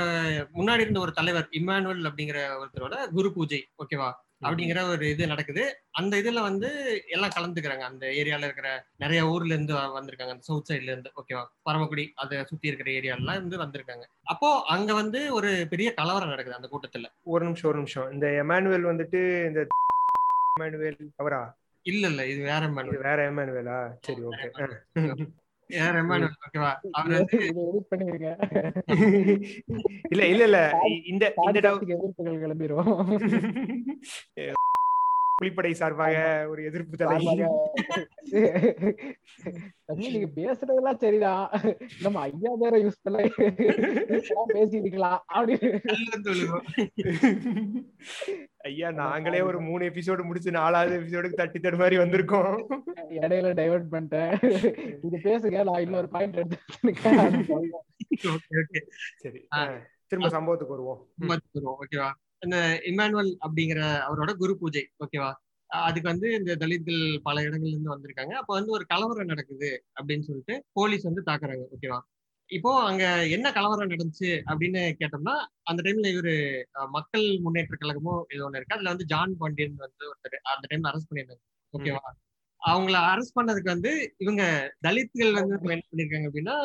முன்னாடி இருந்த ஒரு தலைவர் இம்மானுவல் அப்படிங்கிற ஒருத்தரோட குரு பூஜை. ஓகேவா அப்படிங்கிற ஒரு இது நடக்குது. அந்த இதுல வந்து எல்லாம் கலந்துக்கிறாங்க. அந்த ஏரியால இருக்கிற நிறைய ஊர்ல இருந்து வந்திருக்காங்க. அந்த சவுத் சைட்ல இருந்து ஓகேவா பரமக்குடி அதை சுத்தி இருக்கிற ஏரியாலாம் இருந்து வந்திருக்காங்க. அப்போ அங்க வந்து ஒரு பெரிய கலவரம் நடக்குது அந்த கூட்டத்துல. ஒரு நிமிஷம் ஒரு நிமிஷம். இந்த எமானுவேல் வந்துட்டு இந்த எமானுவேல் அவரா? இல்ல இல்ல. இது வேற இது எம்மானுவல் வேற எமானுவேலா. சரி ஓகே இல்ல இல்ல இல்ல. இந்த இந்த டவு- (laughs) புலிப்படை சார்பாக ஒரு எதிர்ப்பு தலை. (laughs) நீங்க பேசுறதெல்லாம் சரிதான். நம்ம ஐயா பேரை யூஸ் பண்ண பேசிருக்கலாம் அப்படின்னு. ஐயா நாங்களே ஒரு மூணு எபிசோடு முடிச்சு நாலாவது எபிசோடுக்கு தட்டி தடு மாதிரி வந்திருக்கோம். இடையில டைவர்ட் பண்ணிட்டேன். இது பேசுங்க நான் இன்னொரு பாயிண்ட் எடுத்து. (laughs) சரி. திரும்ப சம்பவத்துக்கு வருவோம், ஓகேவா இந்த இமானுவல் அப்படிங்கிற அவரோட குரு பூஜை ஓகேவா அதுக்கு வந்து இந்த தலித்கள் பல இடங்கள்ல இருந்து வந்திருக்காங்க. அப்ப வந்து ஒரு கலவரம் நடக்குது அப்படின்னு சொல்லிட்டு போலீஸ் வந்து தாக்குறாங்க ஓகேவா இப்போ அங்க என்ன கலவரம் நடந்துச்சு அப்படின்னு கேட்டோம்னா அந்த டைம்ல இவரு மக்கள் முன்னேற்ற கழகமோ ஏதோ ஒண்ணு இருக்கு. அதுல வந்து ஜான் பாண்டியன் வந்து ஒருத்தர் அந்த டைம்ல அரெஸ்ட் பண்ணியிருந்தாங்க ஓகேவா அவங்கள அரெஸ்ட் பண்ணதுக்கு வந்து இவங்க தலித்கள் வந்து என்ன பண்ணிருக்காங்க அப்படின்னா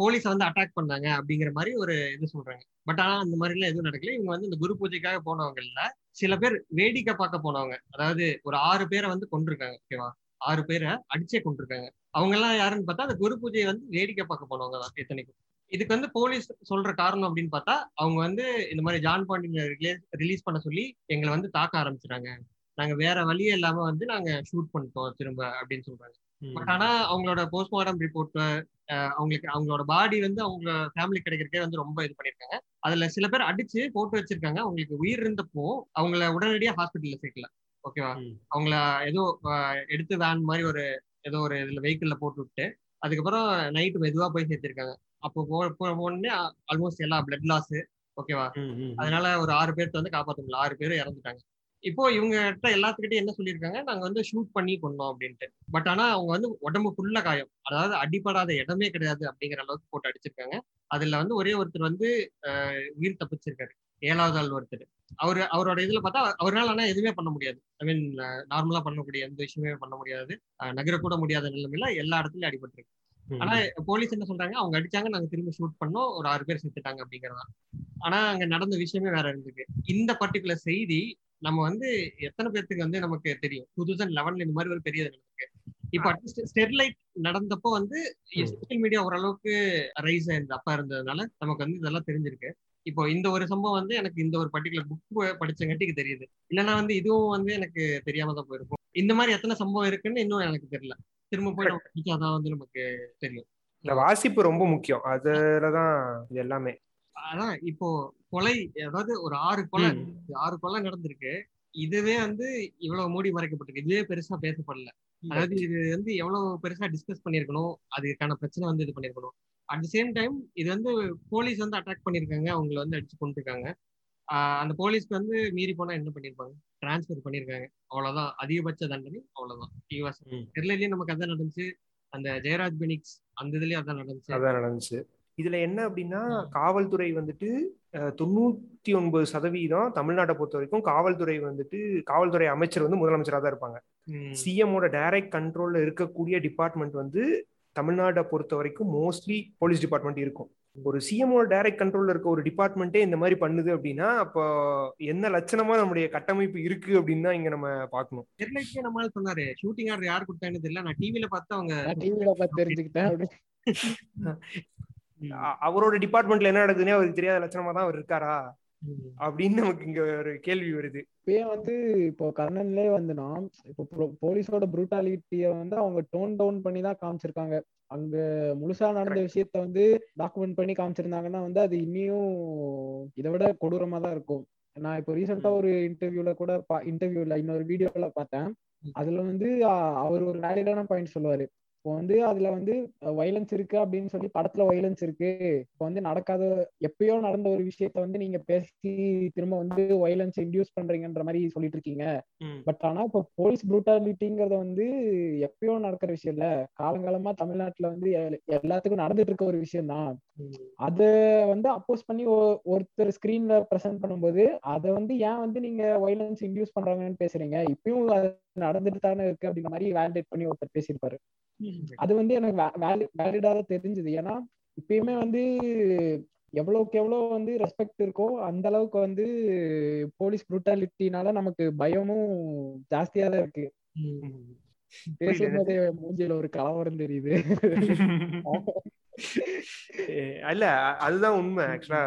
போலீஸ வந்து அட்டாக் பண்ணாங்க அப்படிங்கிற மாதிரி ஒரு இது சொல்றாங்க. பட் ஆனா அந்த மாதிரி எல்லாம் எதுவும் நடக்கல. இவங்க வந்து இந்த குரு பூஜைக்காக போனவங்கல்ல சில பேர் வேடிக்கை பார்க்க போனவங்க. அதாவது ஒரு ஆறு பேரை வந்து கொண்டிருக்காங்க ஓகேவா ஆறு பேரை அடிச்சே கொண்டிருக்காங்க அவங்க எல்லாம் யாருன்னு பார்த்தா அந்த குரு பூஜையை வந்து வேடிக்கை பார்க்க போனவங்க தான் இத்தனைக்கும் இதுக்கு வந்து போலீஸ் சொல்ற காரணம் அப்படின்னு பார்த்தா அவங்க வந்து இந்த மாதிரி ஜான் பாண்டியன் ரிலீஸ் பண்ண சொல்லி எங்களை வந்து தாக்க ஆரம்பிச்சிட்டாங்க. நாங்க வேற வழியே இல்லாம வந்து நாங்க ஷூட் பண்ணிட்டோம் திரும்ப அப்படின்னு சொல்றாங்க. பட் ஆனா அவங்களோட போஸ்ட்மார்டம் ரிப்போர்ட் அவங்களுக்கு அவங்களோட பாடி வந்து அவங்க ஃபேமிலி கிடைக்கிறக்கே வந்து ரொம்ப இது பண்ணிருக்காங்க அதுல சில பேர் அடிச்சு போட்டு வச்சிருக்காங்க. அவங்களுக்கு உயிர் இருந்தப்போ அவங்கள உடனடியா ஹாஸ்பிட்டல்ல சேர்க்கல. ஓகேவா. அவங்கள ஏதோ எடுத்து வேன் மாதிரி ஒரு ஏதோ ஒரு இதுல வெஹிக்கிள்ல போட்டு விட்டு அதுக்கப்புறம் நைட்டு மெதுவா போய் சேர்த்திருக்காங்க. அப்போ போனோடனே ஆல்மோஸ்ட் எல்லா பிளட் லாஸ் ஓகேவா. அதனால ஒரு ஆறு பேர்த்த வந்து காப்பாத்த முடியல. ஆறு பேர் இறந்துட்டாங்க. இப்போ இவங்க கிட்ட எல்லாத்துக்கிட்டையும் என்ன சொல்லியிருக்காங்க? நாங்க வந்து ஷூட் பண்ணி கொண்டோம் அப்படின்ட்டு. பட் ஆனா அவங்க வந்து உடம்பு ஃபுல்லா காயம். அதாவது அடிபடாத இடமே கிடையாது அப்படிங்கிற அளவுக்கு போட்டு அடிச்சிருக்காங்க. அதுல வந்து ஒரே ஒருத்தர் வந்து உயிர் தப்பிச்சிருக்காரு. ஏழாவது ஆள் ஒருத்தர். அவரு அவரோட இதுல பார்த்தா அவரால் ஆனா எதுவுமே பண்ண முடியாது. ஐ மீன் நார்மலா பண்ணக்கூடிய எந்த விஷயமே பண்ண முடியாது. நகர நகரக்கூட முடியாத நிலைமையில எல்லா இடத்துலயும் அடிபட்டிருக்கு. ஆனா போலீஸ் என்ன சொல்றாங்க? அவங்க அடிச்சாங்க நாங்க திரும்ப ஷூட் பண்ணோம். ஒரு ஆறு பேர் செத்துட்டாங்க அப்படிங்கறதா ஆனா அங்க நடந்த விஷயமே வேற இருந்திருக்கு இந்த பர்டிகுலர் செய்தி நம்ம வந்து எத்தனை பேர்த்துக்கு வந்து நமக்கு தெரியும்? டூ தௌசண்ட் லெவன்ல இந்த மாதிரி ஒரு பெரிய நடந்திருக்கு. இப்போ அட்லீஸ்ட் ஸ்டெர்லைட் நடந்தப்போ வந்து. சோசியல் மீடியா ஓரளவுக்கு ரைஸ் ஆயிருந்த அப்பா இருந்ததுனால நமக்கு வந்து இதெல்லாம் தெரிஞ்சிருக்கு. இப்போ இந்த ஒரு சம்பவம் வந்து எனக்கு இந்த ஒரு பர்டிகுலர் புக் படிச்சங்காட்டிக்கு தெரியுது. இல்லைன்னா வந்து இதுவும் வந்து எனக்கு தெரியாம தான் போயிருக்கும். இந்த மாதிரி எத்தனை சம்பவம் இருக்குன்னு இன்னும் எனக்கு தெரியல. திரும்ப போய் நம்ம வந்து நமக்கு தெரியும். இந்த வாசிப்பு ரொம்ப முக்கியம். அதுலதான் இது எல்லாமே. அதான் இப்போ கொலை அதாவது ஒரு ஆறு கொலை. ஆறு கொலை நடந்திருக்கு. இதுவே வந்து இவ்வளவு மூடி மறைக்கப்பட்டிருக்கு. இதுவே பெருசா பேசப்படல. அதாவது இது வந்து எவ்வளவு பெருசா டிஸ்கஸ் பண்ணிருக்கணும் அதுக்கான பிரச்சனை வந்து இது பண்ணிருக்கணும் அட் த சேம் டைம் இது வந்து போலீஸ் வந்து அட்டாக் பண்ணிருக்காங்க அவங்கள வந்து அடிச்சு கொண்டிருக்காங்க அந்த போலீஸ்க்கு வந்து மீறி போனா என்ன பண்ணிருப்பாங்க டிரான்ஸ்ஃபர் பண்ணிருக்காங்க. அவ்வளவுதான். அதிகபட்ச தண்டனை அவ்வளவுதான். யூஎஸ். கேரளாலயும் நமக்கு அதான் நடந்துச்சு. அந்த ஜெயராஜ் பெனிக்ஸ் அந்த இதுலயும் அதான் நடந்துச்சு. அதான் நடந்துச்சு. இதுல என்ன அப்படின்னா காவல்துறை வந்துட்டு தொண்ணூத்தி ஒன்பது சதவீதம் தமிழ்நாட்டை பொறுத்த வரைக்கும் காவல்துறை வந்துட்டு காவல்துறை அமைச்சர் வந்து முதலமைச்சராக தான் இருப்பாங்க. ம். சிஎம்மோட டைரக்ட் கண்ட்ரோல்ல இருக்கக்கூடிய டிபார்ட்மெண்ட் வந்து தமிழ்நாட்டை பொறுத்த வரைக்கும் மோஸ்ட்லி போலீஸ் டிபார்ட்மெண்ட் இருக்கும். ஒரு சிஎம்மோட டைரக்ட் கண்ட்ரோல்ல இருக்க ஒரு டிபார்ட்மெண்ட்டே இந்த மாதிரி பண்ணுது அப்படின்னா அப்போ என்ன லட்சணமா நம்முடைய கட்டமைப்பு இருக்கு அப்படின்னு தான் இங்க நம்ம பார்க்கணும். ஸ்டெர்லைட்லயே நம்மளால சொன்னாரு. ஷூட்டிங் ஆர்டர் யார் கொடுத்தான்னு தெரியல. நான் டிவில பார்த்து அவங்க டிவில பார்த்து தெரிஞ்சுக்கிட்டேன். (laughs) அவரோட டிபார்ட்மெண்ட்ல என்ன நடக்குதுன்னே அவருக்கு தெரியாத லட்சணமா தான் அவர் இருக்காரா. அப்படின்னு நமக்கு இங்க ஒரு கேள்வி வருது. இப்பயே வந்து இப்போ கர்ணன்லயே வந்துனா இப்போ போலீஸோட ப்ரூட்டாலிட்டிய வந்து அவங்க டோன் டவுன் பண்ணி தான் காமிச்சிருக்காங்க. அங்க முழுசா நடந்த விஷயத்த வந்து டாக்குமெண்ட் பண்ணி காமிச்சிருந்தாங்கன்னா வந்து அது இன்னியும் இதை விட கொடூரமா தான் இருக்கும். நான் இப்போ ரீசெண்டா ஒரு இன்டர்வியூல கூட இன்டர்வியூல இன்னொரு வீடியோல பார்த்தேன். அதுல வந்து அவர் ஒரு வேலிடான பாயிண்ட் சொல்லுவாரு. இப்போ வந்து அதுல வந்து வைலன்ஸ் இருக்கு அப்படின்னு சொல்லி படத்துல வைலன்ஸ் இருக்கு. இப்போ வந்து நடக்காத எப்பயோ நடந்த ஒரு விஷயத்த வந்து நீங்க பேசி திரும்ப வந்து வைலன்ஸ் இன்டியூஸ் பண்றீங்கன்ற மாதிரி சொல்லிட்டு இருக்கீங்க. பட் ஆனா இப்போ போலீஸ் ப்ரூட்டாலிட்டிங்கிறத வந்து எப்பயோ நடக்கிற விஷயம் இல்ல. காலங்காலமா தமிழ்நாட்டுல வந்து எல்லாத்துக்கும் நடந்துட்டு இருக்க ஒரு விஷயம் தான். அத வந்து அப்போஸ் பண்ணி ஒ- ஒருத்தர் ஸ்கிரீன்ல பிரசன்ட் பண்ணும்போது அதை வந்து ஏன் வந்து நீங்க வைலன்ஸ் இன்டியூஸ் பண்றாங்கன்னு பேசுறீங்க? இப்பயும் நடந்துட்டு தானே இருக்கு அப்படின்ற மாதிரி வேலிடேட் பண்ணி ஒருத்தர் பேசியிருப்பாரு. அது வந்து எனக்கு வேலிடா தான் தெரிஞ்சது. ஏன்னா இப்பயுமே வந்து எவ்வளவுக்கு எவ்வளவு வந்து ரெஸ்பெக்ட் இருக்கோ அந்த அளவுக்கு வந்து போலீஸ் ப்ரூட்டாலிட்டினால நமக்கு பயமும் ஜாஸ்தியா தான் இருக்கு. பேசும்போதே மூஞ்சில ஒரு கலவரம் தெரியுது. (laughs) இல்ல அதுதான் உண்மை. ஆக்சுவலா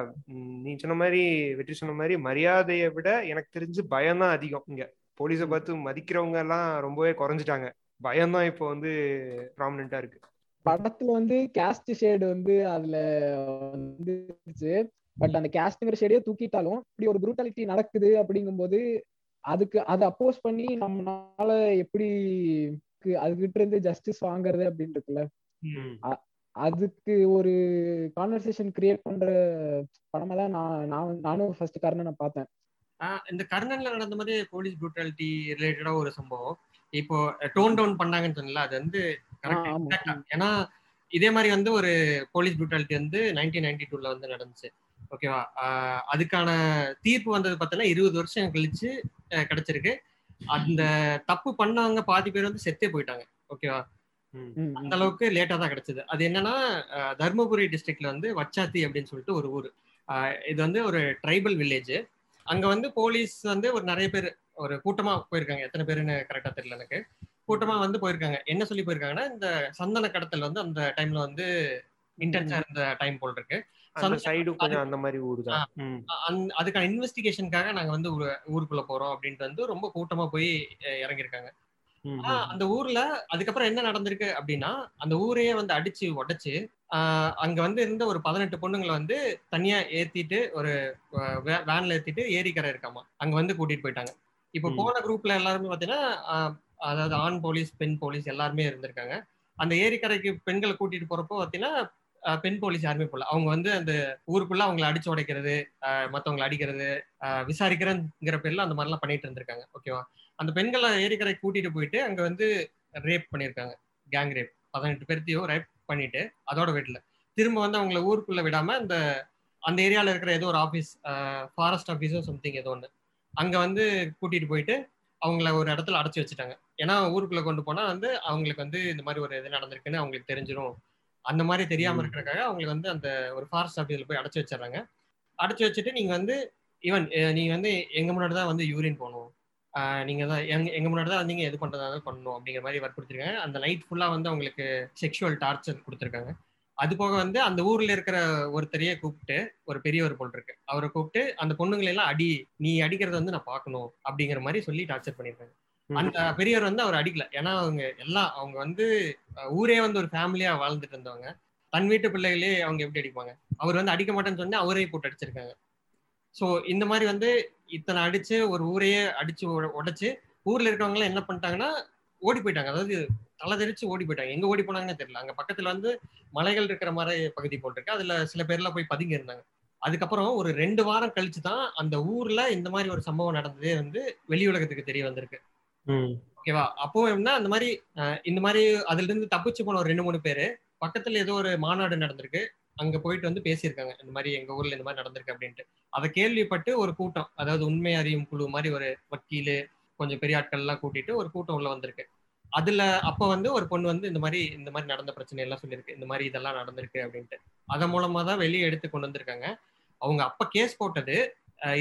நீ சொன்ன மாதிரி வெற்றி சொன்ன மாதிரி மரியாதையை விட எனக்கு தெரிஞ்சு பயம் தான் அதிகம் இங்க. போலீஸை பார்த்து மதிக்கிறவங்க எல்லாம் ரொம்பவே குறைஞ்சிட்டாங்க. பயம் தான் இப்போ வந்து ப்ராமினெண்டா இருக்கு. படத்துல வந்து கேஸ்ட் ஷேடு வந்து அதுல வந்துருச்சு. பட் அந்த கேஸ்ட்ங்கிற ஷேடையே தூக்கிட்டாலும் இப்படி ஒரு ப்ரூட்டாலிட்டி நடக்குது அப்படிங்கும்போது அதுக்கு அதை அப்போஸ் பண்ணி நம்மளால எப்படி அதுகிட்ட இருந்து ஜஸ்டிஸ் வாங்குறது அப்படின்னு இருக்குல்ல. அதுக்கு ஒரு கான்வர்சேஷன் கிரியேட் பண்ற படமா தான் நான் நான் நானும் ஃபர்ஸ்ட் கர்ணனை பார்த்தேன். ஆஹ் இந்த கர்ணன்ல நடந்த மாதிரி போலீஸ் ப்ரூட்டாலிட்டி ரிலேட்டடா ஒரு சம்பவம். இப்போ டோன் டவுன் பண்ணாங்கன்னு சொன்னல அது வந்து ஏன்னா இதே மாதிரி வந்து ஒரு போலீஸ் ப்ரூட்டாலிட்டி வந்து நைன்டீன் நைன்டி டூல வந்து நடந்துச்சு. ஓகேவா அதுக்கான தீர்ப்பு வந்தது பார்த்தீங்கன்னா இருபது வருஷம் கழிச்சு கிடைச்சிருக்கு. அந்த தப்பு பண்ணவங்க பாதி பேர் வந்து செத்தே போயிட்டாங்க. ஓகேவா அந்த. அளவுக்கு லேட்டா தான் கிடைச்சது. அது என்னன்னா தர்மபுரி டிஸ்ட்ரிக்ட்ல வந்து வச்சாத்தி அப்படின்னு சொல்லிட்டு ஒரு ஊர். இது வந்து ஒரு ட்ரைபல் வில்லேஜ் அங்க வந்து போலீஸ் வந்து ஒரு நிறைய பேர் ஒரு கூட்டமா போயிருக்காங்க. எத்தனை பேருன்னு கரெக்டா தெரியல எனக்கு. கூட்டமா வந்து போயிருக்காங்க. என்ன சொல்லி போயிருக்காங்கன்னா இந்த சந்தன கடத்தல் வந்து அந்த டைம்ல வந்து இன்டென்ஸா இருந்த டைம் போல் இருக்கு. அந்த மாதிரி ஊர் அதுக்கான இன்வெஸ்டிகேஷனுக்காக நாங்க வந்து ஊரு- ஊருக்குள்ள போறோம் அப்படின்ட்டு வந்து ரொம்ப கூட்டமா போய் இறங்கியிருக்காங்க. அந்த ஊர்ல அதுக்கப்புறம் என்ன நடந்திருக்கு அப்படின்னா அந்த ஊரையே வந்து அடிச்சு உடைச்சு அங்க வந்து இருந்த ஒரு பதினெட்டு பொண்ணுங்களை வந்து தனியா ஏத்திட்டு ஒரு வேன்ல ஏத்திட்டு ஏரிக்கரை இருக்காமா. அங்க வந்து கூட்டிட்டு போயிட்டாங்க. இப்ப. போன குரூப்ல எல்லாருமே பாத்தீங்கன்னா அதாவது ஆண் போலீஸ் பெண் போலீஸ் எல்லாருமே இருந்திருக்காங்க. அந்த ஏரிக்கரைக்கு பெண்களை கூட்டிட்டு போறப்போ பாத்தீங்கன்னா பெண் போலீஸ் யாருமே போல. அவங்க வந்து அந்த ஊருக்குள்ள அவங்கள அடிச்சு உடைக்கிறது அஹ், மத்தவங்கள அடிக்கிறது அஹ், விசாரிக்கிறேங்கிற பேர்ல அந்த மாதிரிலாம் பண்ணிட்டு இருந்திருக்காங்க. ஓகேவா அந்த பெண்களை ஏரிக்கரை கூட்டிட்டு போயிட்டு அங்க வந்து ரேப் பண்ணியிருக்காங்க கேங் ரேப் பதினெட்டு பேர்த்தையும் ரேப் பண்ணிட்டு அதோட வீட்டுல திரும்ப வந்து அவங்கள ஊருக்குள்ள விடாம அந்த அந்த ஏரியால இருக்கிற ஏதோ ஒரு ஆஃபீஸ் ஃபாரஸ்ட் ஆஃபீஸோ சம்திங் ஏதோ ஒன்று அங்க வந்து கூட்டிட்டு போயிட்டு அவங்கள ஒரு இடத்துல அடைச்சி வச்சுட்டாங்க. ஏன்னா ஊருக்குள்ள கொண்டு போனா வந்து அவங்களுக்கு வந்து இந்த மாதிரி ஒரு இது நடந்திருக்குன்னு அவங்களுக்கு தெரிஞ்சிரும். அந்த மாதிரி தெரியாம ம். இருக்கிறக்காக அவங்களுக்கு வந்து அந்த ஒரு ஃபாரஸ்ட் ஆஃபீஸ்ல போய் அடைச்சி வச்சிடுறாங்க. அடைச்சி வச்சுட்டு நீங்க வந்து ஈவன் நீங்க வந்து எங்க முன்னாடி தான் வந்து யூரின் போகணும் நீங்க தான் எங்க எங்க முன்னாடி தான் நீங்க எது பண்றதா பண்ணணும் அப்படிங்கிற மாதிரி வற்புறுத்திருக்காங்க அந்த நைட் ஃபுல்லா வந்து அவங்களுக்கு செக்ஷுவல் டார்ச்சர் கொடுத்துருக்காங்க. அது போக வந்து அந்த ஊர்ல இருக்கிற ஒருத்தரையே கூப்பிட்டு ஒரு பெரியவர் போல் இருக்கு. அவரை கூப்பிட்டு அந்த பொண்ணுங்களை எல்லாம் அடி நீ அடிக்கிறத வந்து நான் பார்க்கணும் அப்படிங்கிற மாதிரி சொல்லி டார்ச்சர் பண்ணிருக்காங்க. அந்த பெரியவர் வந்து அவர் அடிக்கல. ஏன்னா அவங்க எல்லாம் அவங்க வந்து ஊரே வந்து ஒரு ஃபேமிலியா வாழ்ந்துட்டு இருந்தவங்க. தன் வீட்டு பிள்ளைகளே அவங்க எப்படி அடிப்பாங்க? அவர் வந்து அடிக்க மாட்டேன்னு சொன்னா அவரே போட்டு அடிச்சிருக்காங்க. சோ இந்த மாதிரி வந்து இத்தனை அடிச்சு ஒரு ஊரையே அடிச்சு உட- உடைச்சு ஊர்ல இருக்கவங்க எல்லாம் என்ன பண்ணிட்டாங்கன்னா ஓடி போயிட்டாங்க. அதாவது தலை தெரிச்சு ஓடி போயிட்டாங்க. எங்க ஓடி போனாங்கன்னு தெரியல. அங்க பக்கத்துல வந்து மலைகள் இருக்கிற மாதிரி பகுதி போட்டிருக்கு அதுல சில பேர்லாம் போய் பதுங்கி இருந்தாங்க. அதுக்கப்புறம் ஒரு ரெண்டு வாரம் கழிச்சு தான் அந்த ஊர்ல இந்த மாதிரி ஒரு சம்பவம் நடந்ததே வந்து வெளி உலகத்துக்கு தெரிய வந்திருக்கு. ஓகேவா? அப்போ என்ன அந்த மாதிரி இந்த மாதிரி அதுல இருந்து தப்பிச்சு போன ஒரு ரெண்டு மூணு பேரு பக்கத்துல ஏதோ ஒரு மாநாடு நடந்திருக்கு. அங்க போயிட்டு வந்து பேசியிருக்காங்க. இந்த மாதிரி எங்க ஊர்ல இந்த மாதிரி நடந்திருக்கு அப்படின்ட்டு. அதை கேள்விப்பட்டு ஒரு கூட்டம் அதாவது உண்மை அறியும் குழு மாதிரி ஒரு வக்கீலு கொஞ்சம் பெரிய ஆட்கள் எல்லாம் கூட்டிட்டு ஒரு கூட்டம் உள்ள வந்திருக்கு. அதுல அப்ப வந்து ஒரு பொண்ணு வந்து இந்த மாதிரி இந்த மாதிரி நடந்த பிரச்சனை எல்லாம் சொல்லியிருக்கு. இந்த மாதிரி இதெல்லாம் நடந்திருக்கு அப்படின்ட்டு. அதன் மூலமா தான் வெளியே எடுத்து கொண்டு வந்திருக்காங்க. அவங்க அப்ப கேஸ் போட்டது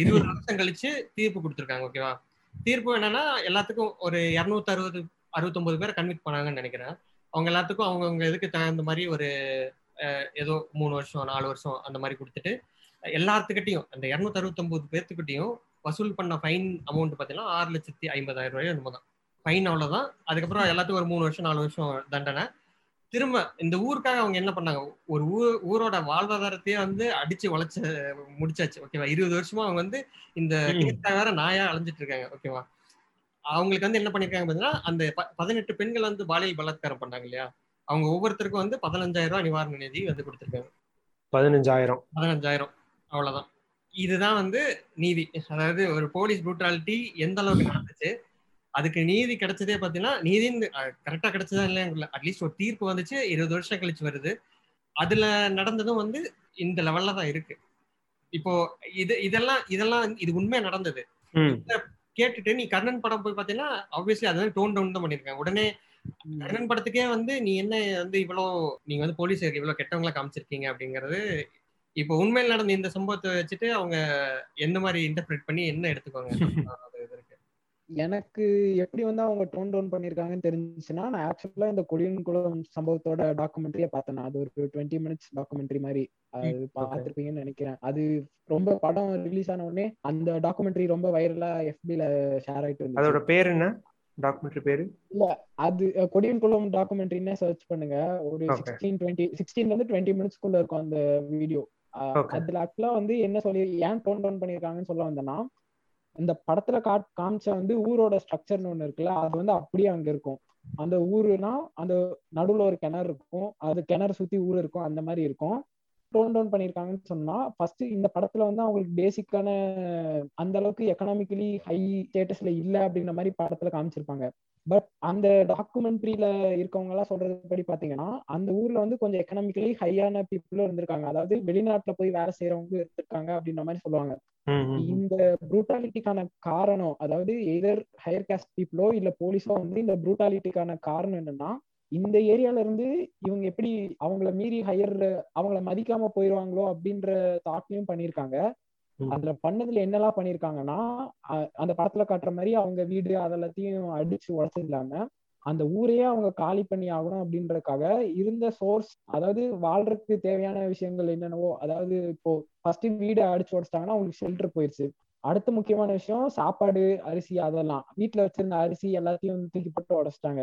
இருபது வருஷம் கழிச்சு தீர்ப்பு கொடுத்துருக்காங்க ஓகேவா தீர்ப்பு என்னன்னா எல்லாத்துக்கும் ஒரு இருநூத்தி அறுபது அறுபத்தொன்பது பேர் கன்விக்ட் பண்ணாங்கன்னு நினைக்கிறேன். அவங்க எல்லாத்துக்கும் அவங்கவுங்க இதுக்கு தகுந்த மாதிரி ஒரு ஏதோ மூணு வருஷம் நாலு வருஷம் அந்த மாதிரி கொடுத்துட்டு எல்லாத்துக்கிட்டையும் அந்த இருநூத்தி அறுபத்தொன்பது பேர்த்துக்கிட்டையும் வசூல் பண்ண ஃபைன் அமௌண்ட் பார்த்தீங்கன்னா ஆறு லட்சத்தி ஐம்பதாயிரம் ரூபாய் என்னமோ தான். ஃபைன் அவ்வளவுதான். அதுக்கப்புறம் எல்லாத்துக்கும் ஒரு மூணு வருஷம் நாலு வருஷம் தண்டனை. திரும்ப இந்த ஊருக்காக அவங்க என்ன பண்ணாங்க? ஒரு ஊர் ஊரோட வாழ்வாதாரத்தையே வந்து அடிச்சு உழைச்ச முடிச்சாச்சு ஓகேவா இருபது வருஷமா அவங்க வந்து இந்த. கேஸ்க்காக வேற நாயா அலைஞ்சிட்டு இருக்காங்க ஓகேவா அவங்களுக்கு வந்து என்ன பண்ணிருக்காங்க பார்த்தீங்கன்னா அந்த பதினெட்டு பெண்கள் வந்து பாலியல் பலாத்காரம் பண்ணாங்க இல்லையா? அவங்க ஒவ்வொருத்தருக்கும் வந்து பதினஞ்சாயிரம் ரூபாய் நிவாரண நிதி வந்து கொடுத்துருக்காங்க. பதினஞ்சாயிரம். பதினஞ்சாயிரம். அவ்வளவுதான். இதுதான் வந்து நீதி. அதாவது ஒரு போலீஸ் ப்ரூட்டாலிட்டி எந்த அளவுக்கு நடந்துச்சு அதுக்கு நீதி கிடைச்சதே பாத்தீங்கன்னா நீதி கரெக்டா கிடைச்சதா இல்லையா அட்லீஸ்ட் ஒரு தீர்ப்பு வந்துச்சு இருபது வருஷம் கழிச்சு வருது. அதுல நடந்ததும் வந்து இந்த லெவல்ல தான் இருக்கு. இப்போ இது இதெல்லாம் இதெல்லாம் இது உண்மையா நடந்தது. கேட்டுட்டு நீ கர்ணன் படம் போய் பாத்தீங்கன்னா ஆப்வியஸ்லி அதான் டோன் டவுன் தான் பண்ணிருக்காங்க உடனே கர்ணன் படத்துக்கே வந்து நீ என்ன வந்து இவ்வளோ நீங்க வந்து போலீஸ் இவ்வளவு கெட்டவங்களா காமிச்சிருக்கீங்க அப்படிங்கறது இப்போ உண்மையில் நடந்த இந்த சம்பவத்தை வச்சுட்டு அவங்க எந்த மாதிரி இன்டர்பிரேட் பண்ணி என்ன எடுத்துக்கோங்க. (laughs) எனக்கு எப்படி வந்து அவங்க டோன் டவுன் பண்ணிருக்காங்கன்னு தெரிஞ்சுச்சுன்னா நான் ஆக்சுவலா இந்த கொடியன் குளம் சம்பவத்தோட டாக்குமெண்ட்ரியே பார்த்தேன். அது ஒரு டுவெண்ட்டி மினிட்ஸ் டாக்குமெண்ட்ரி மாதிரி. அது பார்த்திருப்பீங்கன்னு நினைக்கிறேன். அது ரொம்ப படம் ரிலீஸ் ஆன உடனே அந்த டாக்குமெண்ட்ரி ரொம்ப வைரலா எஃபில ஷேர் ஆயிட்டு இருந்துச்சு. அதோட பேர் என்ன? டாக்குமெண்ட்ரி பேரு? அது அஹ், கொடியன் குளம் டாக்குமெண்ட்ரின்னு சர்ச் பண்ணுங்க. ஒரு Okay. சிக்ஸ்டீன் டுவெண்ட்டி சிக்ஸ்டீன்ல இருந்து டுவெண்ட்டி மினிட்ஸ்க்குள்ள இருக்கும் அந்த வீடியோ. அதுல ஆக்சுவலா வந்து என்ன சொல்லி ஏன் டோன் டவுன் பண்ணிருக்காங்கன்னு சொல்ல வந்தேன்னா இந்த படத்துல காட் காமிச்ச வந்து ஊரோட ஸ்ட்ரக்சர்னு ஒண்ணு இருக்குல்ல அது வந்து அப்படியே அங்க இருக்கும். அந்த ஊருனா அந்த நடுவுல ஒரு கிணறு இருக்கும். அது கிணறு சுத்தி ஊர் இருக்கும். அந்த மாதிரி இருக்கும். டோன் டவுன் பண்ணிருக்காங்கன்னு சொன்னா ஃபர்ஸ்ட் இந்த படத்துல வந்து அவங்களுக்கு பேசிக்கான அந்த அளவுக்கு எக்கனாமிக்கலி ஹை ஸ்டேட்டஸ்ல இல்ல அப்படிங்கிற மாதிரி படத்துல காமிச்சிருப்பாங்க. பட் அந்த டாக்குமெண்ட்ரியில இருக்கவங்க எல்லாம் சொல்றது படி பாத்தீங்கன்னா அந்த ஊர்ல வந்து கொஞ்சம் எக்கனாமிக்கலி ஹையான பீப்புளும் இருந்திருக்காங்க. அதாவது வெளிநாட்டுல போய் வேலை செய்யறவங்க இருந்திருக்காங்க அப்படின்ற மாதிரி சொல்லுவாங்க. இந்த ப்ரூட்டாலிட்டிக்கான காரணம் அதாவது எதர் ஹையர் காஸ்ட் பீப்புளோ இல்ல போலீஸோ வந்து இந்த ப்ரூட்டாலிட்டிக்கான காரணம் என்னன்னா இந்த ஏரியால இருந்து இவங்க எப்படி அவங்கள மீறி ஹையர் அவங்கள மதிக்காம போயிருவாங்களோ அப்படின்ற தாட்லயும் பண்ணிருக்காங்க. அதுல பண்ணதுல என்னெல்லாம் பண்ணிருக்காங்கன்னா அந்த படத்துல காட்டுற மாதிரி அவங்க வீடு அதெல்லாத்தையும் அடிச்சு உடச்சது இல்லாம அந்த ஊரையே அவங்க காலி பண்ணி ஆகணும் அப்படின்றதுக்காக இருந்த சோர்ஸ் அதாவது வாழ்றதுக்கு தேவையான விஷயங்கள் என்னென்னவோ அதாவது இப்போ ஃபர்ஸ்ட் வீடு அடிச்சு உடைச்சிட்டாங்கன்னா அவங்களுக்கு ஷெல்டர் போயிருச்சு. அடுத்த முக்கியமான விஷயம் சாப்பாடு அரிசி அதெல்லாம். வீட்டுல வச்சிருந்த அரிசி எல்லாத்தையும் தூக்கி போட்டு உடைச்சிட்டாங்க.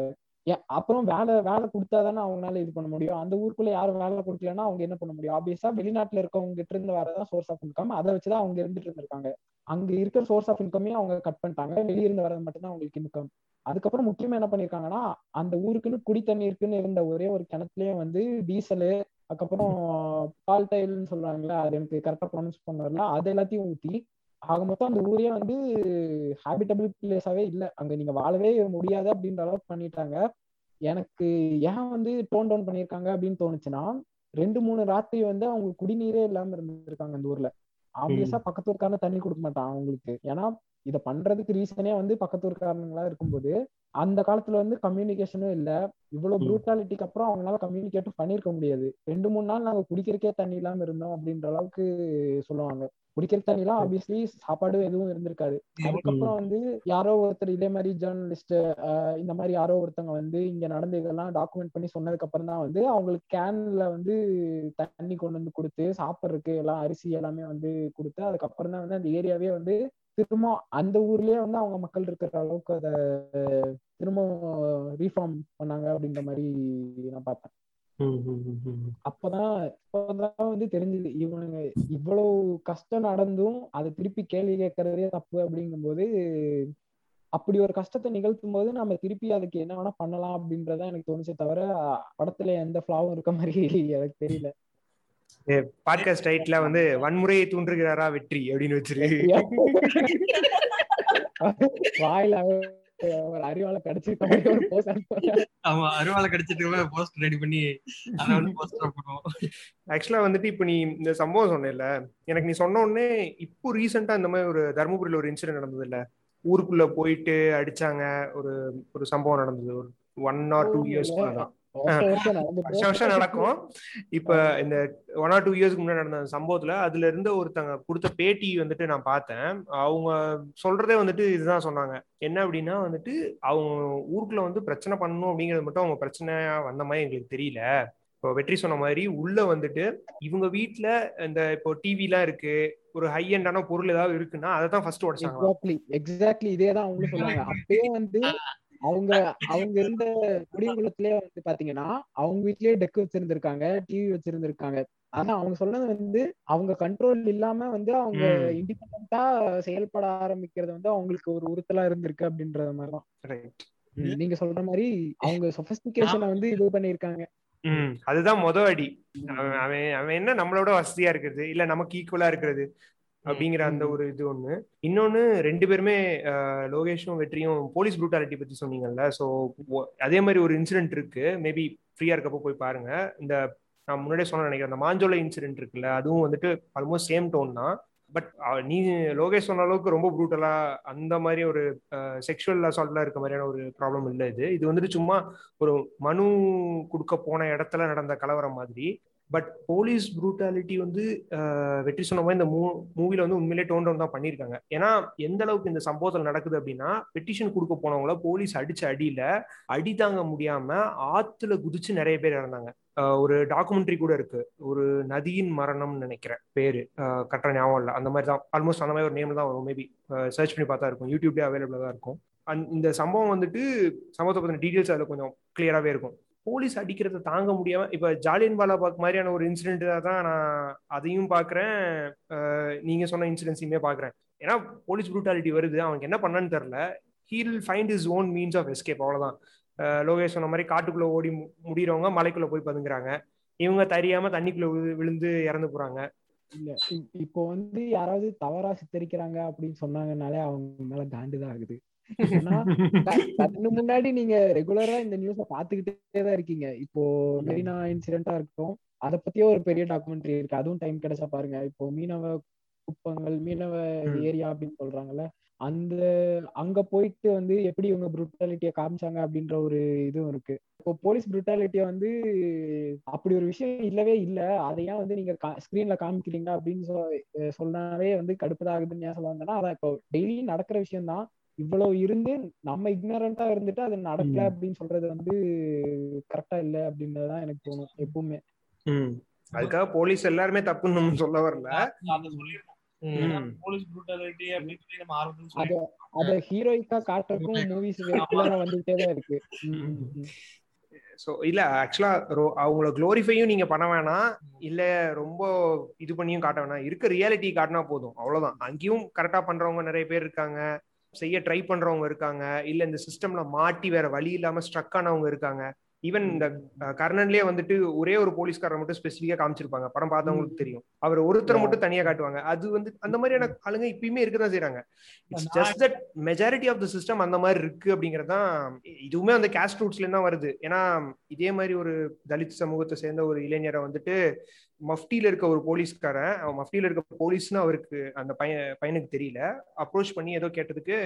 அப்புறம் வேலை வேலை கொடுத்தா தானே அவங்களால இது பண்ண முடியும்? அந்த ஊருக்குள்ள யாரும் வேலை கொடுக்கலன்னா அவங்க என்ன பண்ண முடியும்? ஆப்வியஸா வெளிநாட்டுல இருக்கவங்க கிட்ட இருந்து வரதான் சோர்ஸ் ஆஃப் இன்கம் அதை வச்சுதான் அவங்க இருந்துட்டு இருந்திருக்காங்க. அங்க இருக்கிற சோர்ஸ் ஆஃப் இன்கமே அவங்க கட் பண்ணிட்டாங்க. வெளியிருந்து வரது மட்டும்தான் அவங்களுக்கு இன்கம் அதுக்கப்புறம் முக்கியமா என்ன பண்ணிருக்காங்கன்னா அந்த ஊருக்குன்னு குடி தண்ணீருக்குன்னு இருந்த ஒரே ஒரு கிணத்துலயே வந்து டீசலு அதுக்கப்புறம் பால் டைல்னு சொல்றாங்கல்ல அது எனக்கு கரெக்டா ப்ரொனவுன்ஸ் பண்ண வரல. அது எல்லாத்தையும் ஊத்தி ஆக மொத்தம் அந்த ஊரே வந்து ஹேபிட்டபிள் பிளேஸாவே இல்லை. அங்க நீங்க வாழவே முடியாது அப்படின்ற அளவுக்கு பண்ணிட்டாங்க. எனக்கு ஏன் வந்து டோன் டவுன் பண்ணியிருக்காங்க அப்படின்னு தோணுச்சுன்னா ரெண்டு மூணு ராத்திரி வந்து அவங்க குடிநீரே இல்லாம இருந்திருக்காங்க அந்த ஊர்ல. ஆப்வியஸா பக்கத்து ஊருக்காரன தண்ணி கொடுக்க மாட்டான் அவங்களுக்கு. ஏன்னா இதை பண்றதுக்கு ரீசனே வந்து பக்கத்து ஊருக்காரங்களா இருக்கும்போது அந்த காலத்துல வந்து கம்யூனிகேஷனும் இல்ல. இவ்வளவு ப்ரூட்டாலிட்டிக்கு அப்புறம் அவங்களால கம்யூனிகேட்டும் பண்ணிருக்க முடியாது. ரெண்டு மூணு நாள் நாங்க குடிக்கிறக்கே தண்ணி இல்லாம இருந்தோம் அப்படின்ற அளவுக்கு சொல்லுவாங்க. குடிக்கிற தண்ணி எல்லாம் ஆப்வியஸ்லி சாப்பாடு எதுவும் இருந்திருக்காது. அதுக்கப்புறம் வந்து யாரோ ஒருத்தர் இதே மாதிரி ஜேர்னலிஸ்ட் இந்த மாதிரி யாரோ ஒருத்தவங்க வந்து இங்க நடந்த இதெல்லாம் டாக்குமெண்ட் பண்ணி சொன்னதுக்கு அப்புறம் தான் வந்து அவங்களுக்கு கேன்ல வந்து தண்ணி கொண்டு வந்து கொடுத்து சாப்பிட்றதுக்கு எல்லாம் அரிசி எல்லாமே வந்து கொடுத்து அதுக்கப்புறம் தான் வந்து அந்த ஏரியாவே வந்து திரும்ப அந்த ஊர்லயே வந்து அவங்க மக்கள் இருக்கிற அளவுக்கு அதை திரும்ப ரீஃபார்ம் பண்ணாங்க அப்படின்ற மாதிரி நான் பார்த்தேன். அப்பதான் அப்பதான் வந்து தெரிஞ்சது இவனுங்க இவ்வளவு கஷ்டம் நடந்தும் அதை திருப்பி கேள்வி கேட்கறதே தப்பு அப்படிங்கும்போது அப்படி ஒரு கஷ்டத்தை நிகழ்த்தும் போது நம்ம திருப்பி அதுக்கு என்ன வேணா பண்ணலாம் அப்படின்றத எனக்கு தோணுச்சே தவிர படத்துல எந்த ஃபிளாவும் இருக்க மாதிரி எனக்கு தெரியல. பாட்காஸ்ட் டைட்ல வந்து வன்முறையை தூண்டுகிறாரா வெற்றி? அப்படின்னு வச்சிரு வாயில ஒரு கிடைச்சிருக்க போஸ்ட் ஆமா அருவாலை கிடைச்சிட்டு போஸ்ட் ரெடி பண்ணி அதை வந்து போஸ்டர் பண்ணுவோம் ஆக்சுவலா வந்துட்டு இப்ப நீ இந்த சம்பவம் சொன்னேல்ல எனக்கு நீ சொன்ன உடனே இப்போ ரீசெண்டா இந்த மாதிரி ஒரு தருமபுரியில ஒரு இன்சிடென்ட் நடந்தது இல்ல ஊருக்குள்ள போயிட்டு அடிச்சாங்க ஒரு ஒரு சம்பவம் நடந்தது. ஒரு ஒன் ஆர் டூ இயர்ஸ் தான் வருஷம் வருஷம் நடக்கும். இப்ப இந்த ஒன் ஆர் டூ இயர்ஸ்க்கு முன்னாடி நடந்த சம்பவத்துல அதுல இருந்த ஒருத்தங்க கொடுத்த பேட்டி வந்துட்டு நான் பார்த்தேன். அவங்க சொல்றதே வந்துட்டு இதுதான் சொன்னாங்க. என்ன அப்படின்னா வந்துட்டு அவங்க ஊருக்குள்ள வந்து பிரச்சனை பண்ணணும் அப்படிங்கிறது மட்டும் அவங்க பிரச்சனையா வந்த மாதிரி எங்களுக்கு தெரியல. இப்போ வெற்றி சொன்ன மாதிரி உள்ள வந்துட்டு இவங்க வீட்டுல இந்த இப்போ டிவி எல்லாம் இருக்கு. ஒரு ஹை எண்டான பொருள் ஏதாவது இருக்குன்னா அதை தான் ஃபர்ஸ்ட் உடைச்சாங்க எக்ஸாக்ட்லி எக்ஸாக்ட்லி இதே தான் அவங்களும் சொல்லுவாங்க அப்பயே வந்து அவங்க அவங்க இருந்த குடிகுலத்திலே வந்து பாத்தீங்கன்னா அவங்க வீட்லயே டெக் வச்சிருந்திருக்காங்க டிவி வச்சிருந்திருக்காங்க. ஆனா அவங்க சொன்னது வந்து அவங்க கண்ட்ரோல் இல்லாம வந்து அவங்க இண்டிபெண்டா செயல்பட ஆரம்பிக்கிறது வந்து அவங்களுக்கு ஒரு உறுத்தலா இருந்திருக்கு அப்படின்றது மாதிரிதான். நீங்க சொல்ற மாதிரி அவங்க சொபிஸ்டிகேஷனை வந்து இது பண்ணிருக்காங்க அதுதான் மொத அடி. அவன் அவன் என்ன நம்மளோட வசதியா இருக்கிறது? இல்ல நமக்கு ஈக்குவலா இருக்கிறது? அப்படிங்கிற அந்த ஒரு இது ஒண்ணு. இன்னொன்னு ரெண்டு பேருமே லோகேஷும் வெற்றியும் போலீஸ் ப்ரூட்டாலிட்டி பத்தி சொன்னீங்கல்ல ஸோ அதே மாதிரி ஒரு இன்சிடென்ட் இருக்கு. மேபி ஃப்ரீயா இருக்கப்போ போய் பாருங்க. இந்த நான் முன்னாடியே சொன்ன நினைக்கிறேன் அந்த மாஞ்சோலை இன்சிடென்ட் இருக்குல்ல அதுவும் வந்துட்டு ஆல்மோஸ்ட் சேம் டோன் தான். பட் நீ லோகேஷ் சொன்ன அளவுக்கு ரொம்ப ப்ரூட்டலா அந்த மாதிரி ஒரு செக்ஷுவல் அசால்ட்லாம் இருக்க மாதிரியான ஒரு ப்ராப்ளம் இல்லை இது. இது வந்துட்டு சும்மா ஒரு மனு கொடுக்க போன இடத்துல நடந்த கலவரம் மாதிரி. பட் போலீஸ் ப்ரூட்டாலிட்டி வந்து வெற்றி சொன்ன மாதிரி இந்த மூ மூவில வந்து உண்மையிலே டோன் டவுன் தான் பண்ணியிருக்காங்க. ஏன்னா எந்த அளவுக்கு இந்த சம்பவத்தில் நடக்குது அப்படின்னா பெட்டிஷன் கொடுக்க போனவங்கள போலீஸ் அடிச்ச அடியில அடி தாங்க முடியாம ஆத்துல குதிச்சு நிறைய பேர் இறந்தாங்க. ஒரு டாக்குமெண்ட்ரி கூட இருக்கு. ஒரு நதியின் மரணம்னு நினைக்கிறேன் பேரு. கரெக்டாக ஞாபகம் இல்லை. அந்த மாதிரி தான் ஆல்மோஸ்ட் அந்த மாதிரி ஒரு நேம் தான் வரும். மேபி சர்ச் பண்ணி பார்த்தா இருக்கும். யூடியூப்லேயே அவைலபிளாக தான் இருக்கும். இந்த சம்பவம் வந்துட்டு சம்பவத்தை பற்றின டீட்டெயில்ஸ் அதில் கொஞ்சம் கிளியராகவே இருக்கும். போலீஸ் அடிக்கிறத தாங்க முடியாம இப்ப ஜாலியன் வாலாபாக் மாதிரியான ஒரு இன்சிடென்ட் தான் நான் அதையும் பாக்குறேன். நீங்க சொன்ன இன்சிடென்ட்ஸையுமே பாக்குறேன். ஏன்னா போலீஸ் ப்ரூட்டாலிட்டி வருது. அவனுக்கு என்ன பண்ணான்னு தெரியல. He'll find his own means of escape அவ்வளவுதான். லோகேஷ் சொன்ன மாதிரி காட்டுக்குள்ள ஓடி முடிகிறவங்க மலைக்குள்ள போய் பதுங்குறாங்க. இவங்க தெரியாம தண்ணிக்குள்ள விழுந்து இறந்து போறாங்க. இல்ல. இப்போ வந்து யாராவது தவறா சித்தரிக்கிறாங்க அப்படின்னு சொன்னாங்கனாலே அவங்க மேல காண்டுதான் ஆகுது. (laughs) முன்னாடி நீங்க ரெகுலரா இந்த நியூஸ பாத்துக்கிட்டே தான் இருக்கீங்க. இப்போ மெரினா இன்சிடென்டா இருக்கட்டும் அத பத்தியே ஒரு பெரிய டாக்குமெண்ட்ரி இருக்கு. அதுவும் டைம் கிடைச்சா பாருங்க. இப்போ மீனவ குப்பங்கள் மீனவ ஏரியா அப்படின்னு சொல்றாங்கல்ல அந்த அங்க போயிட்டு வந்து எப்படி இவங்க புரூட்டாலிட்டிய காமிச்சாங்க அப்படின்ற ஒரு இதுவும் இருக்கு. இப்போ போலீஸ் புரூட்டாலிட்டிய வந்து அப்படி ஒரு விஷயம் இல்லவே இல்ல. அதையா வந்து நீங்க ஸ்கிரீன்ல காமிக்கிறீங்க அப்படின்னு சொன்னாவே வந்து கடுப்புதான் ஆகுதுன்னு ஏன் சொல்லுவாங்கன்னா அதான் இப்போ டெய்லி நடக்கிற விஷயம் தான் இவ்வளவு இருந்து நம்ம இக்னரண்டா இருந்துட்டு அது நடக்கல அப்படின்னு சொல்றது வந்து கரெக்டா இல்ல அப்படின்றதுதான் எனக்கு தோணும் எப்பவுமே. அதுக்காக போலீஸ் எல்லாருமே தப்புன்னு சொல்ல வரல. போலீஸ் ப்ரூட்டாலிட்டி அப்படின்னு சொல்லி நம்ம ஆரம்பத்துல அத ஹீரோயிக்கா காட்டுறதுக்கும் மூவிஸ் வந்துட்டே தான் இருக்கு. ஸோ இல்ல ஆக்சுவலா அவங்கள க்ளோரிஃபையும் நீங்க பண்ண வேணாம். இல்ல ரொம்ப இது பண்ணியும் காட்ட வேணாம். இருக்க ரியாலிட்டி காட்டினா போதும். அவ்வளவுதான். அங்கேயும் கரெக்டா பண்றவங்க நிறைய பேர் இருக்காங்க. செய்ய ட்ரை பண்றவங்க இருக்காங்க. இல்ல இந்த சிஸ்டம்ல மாட்டி வேற வழி இல்லாம ஸ்ட்ரக் ஆனவங்க இருக்காங்க. ஈவன் இந்த கர்ணன்லயே வந்துட்டு ஒரே ஒரு போலீஸ்காரரை மட்டும் ஸ்பெசிஃபிக்கா காமிச்சிருப்பாங்க. படம் பார்த்தவங்களுக்கு தெரியும். அவர் ஒருத்தர் மட்டும் தனியா காட்டுவாங்க. அது வந்து அந்த மாதிரியான ஆளுங்க இப்பயுமே இருக்கதான் செய்றாங்க. It's just that majority of the system அந்த மாதிரி இருக்கு அப்படிங்கிறது தான் இதுவுமே அந்த கேஸ்ட் ரூட்ஸ்ல தான் வருது. ஏன்னா இதே மாதிரி ஒரு தலித் சமூகத்தை சேர்ந்த ஒரு இளைஞரை வந்துட்டு மஃப்டியில இருக்க ஒரு போலீஸ்காரன் அவன் மஃப்டியில இருக்க போலீஸ்னு அவருக்கு அந்த பையன் பையனுக்கு தெரியல. அப்ரோச் பண்ணி ஏதோ கேட்டதுக்கு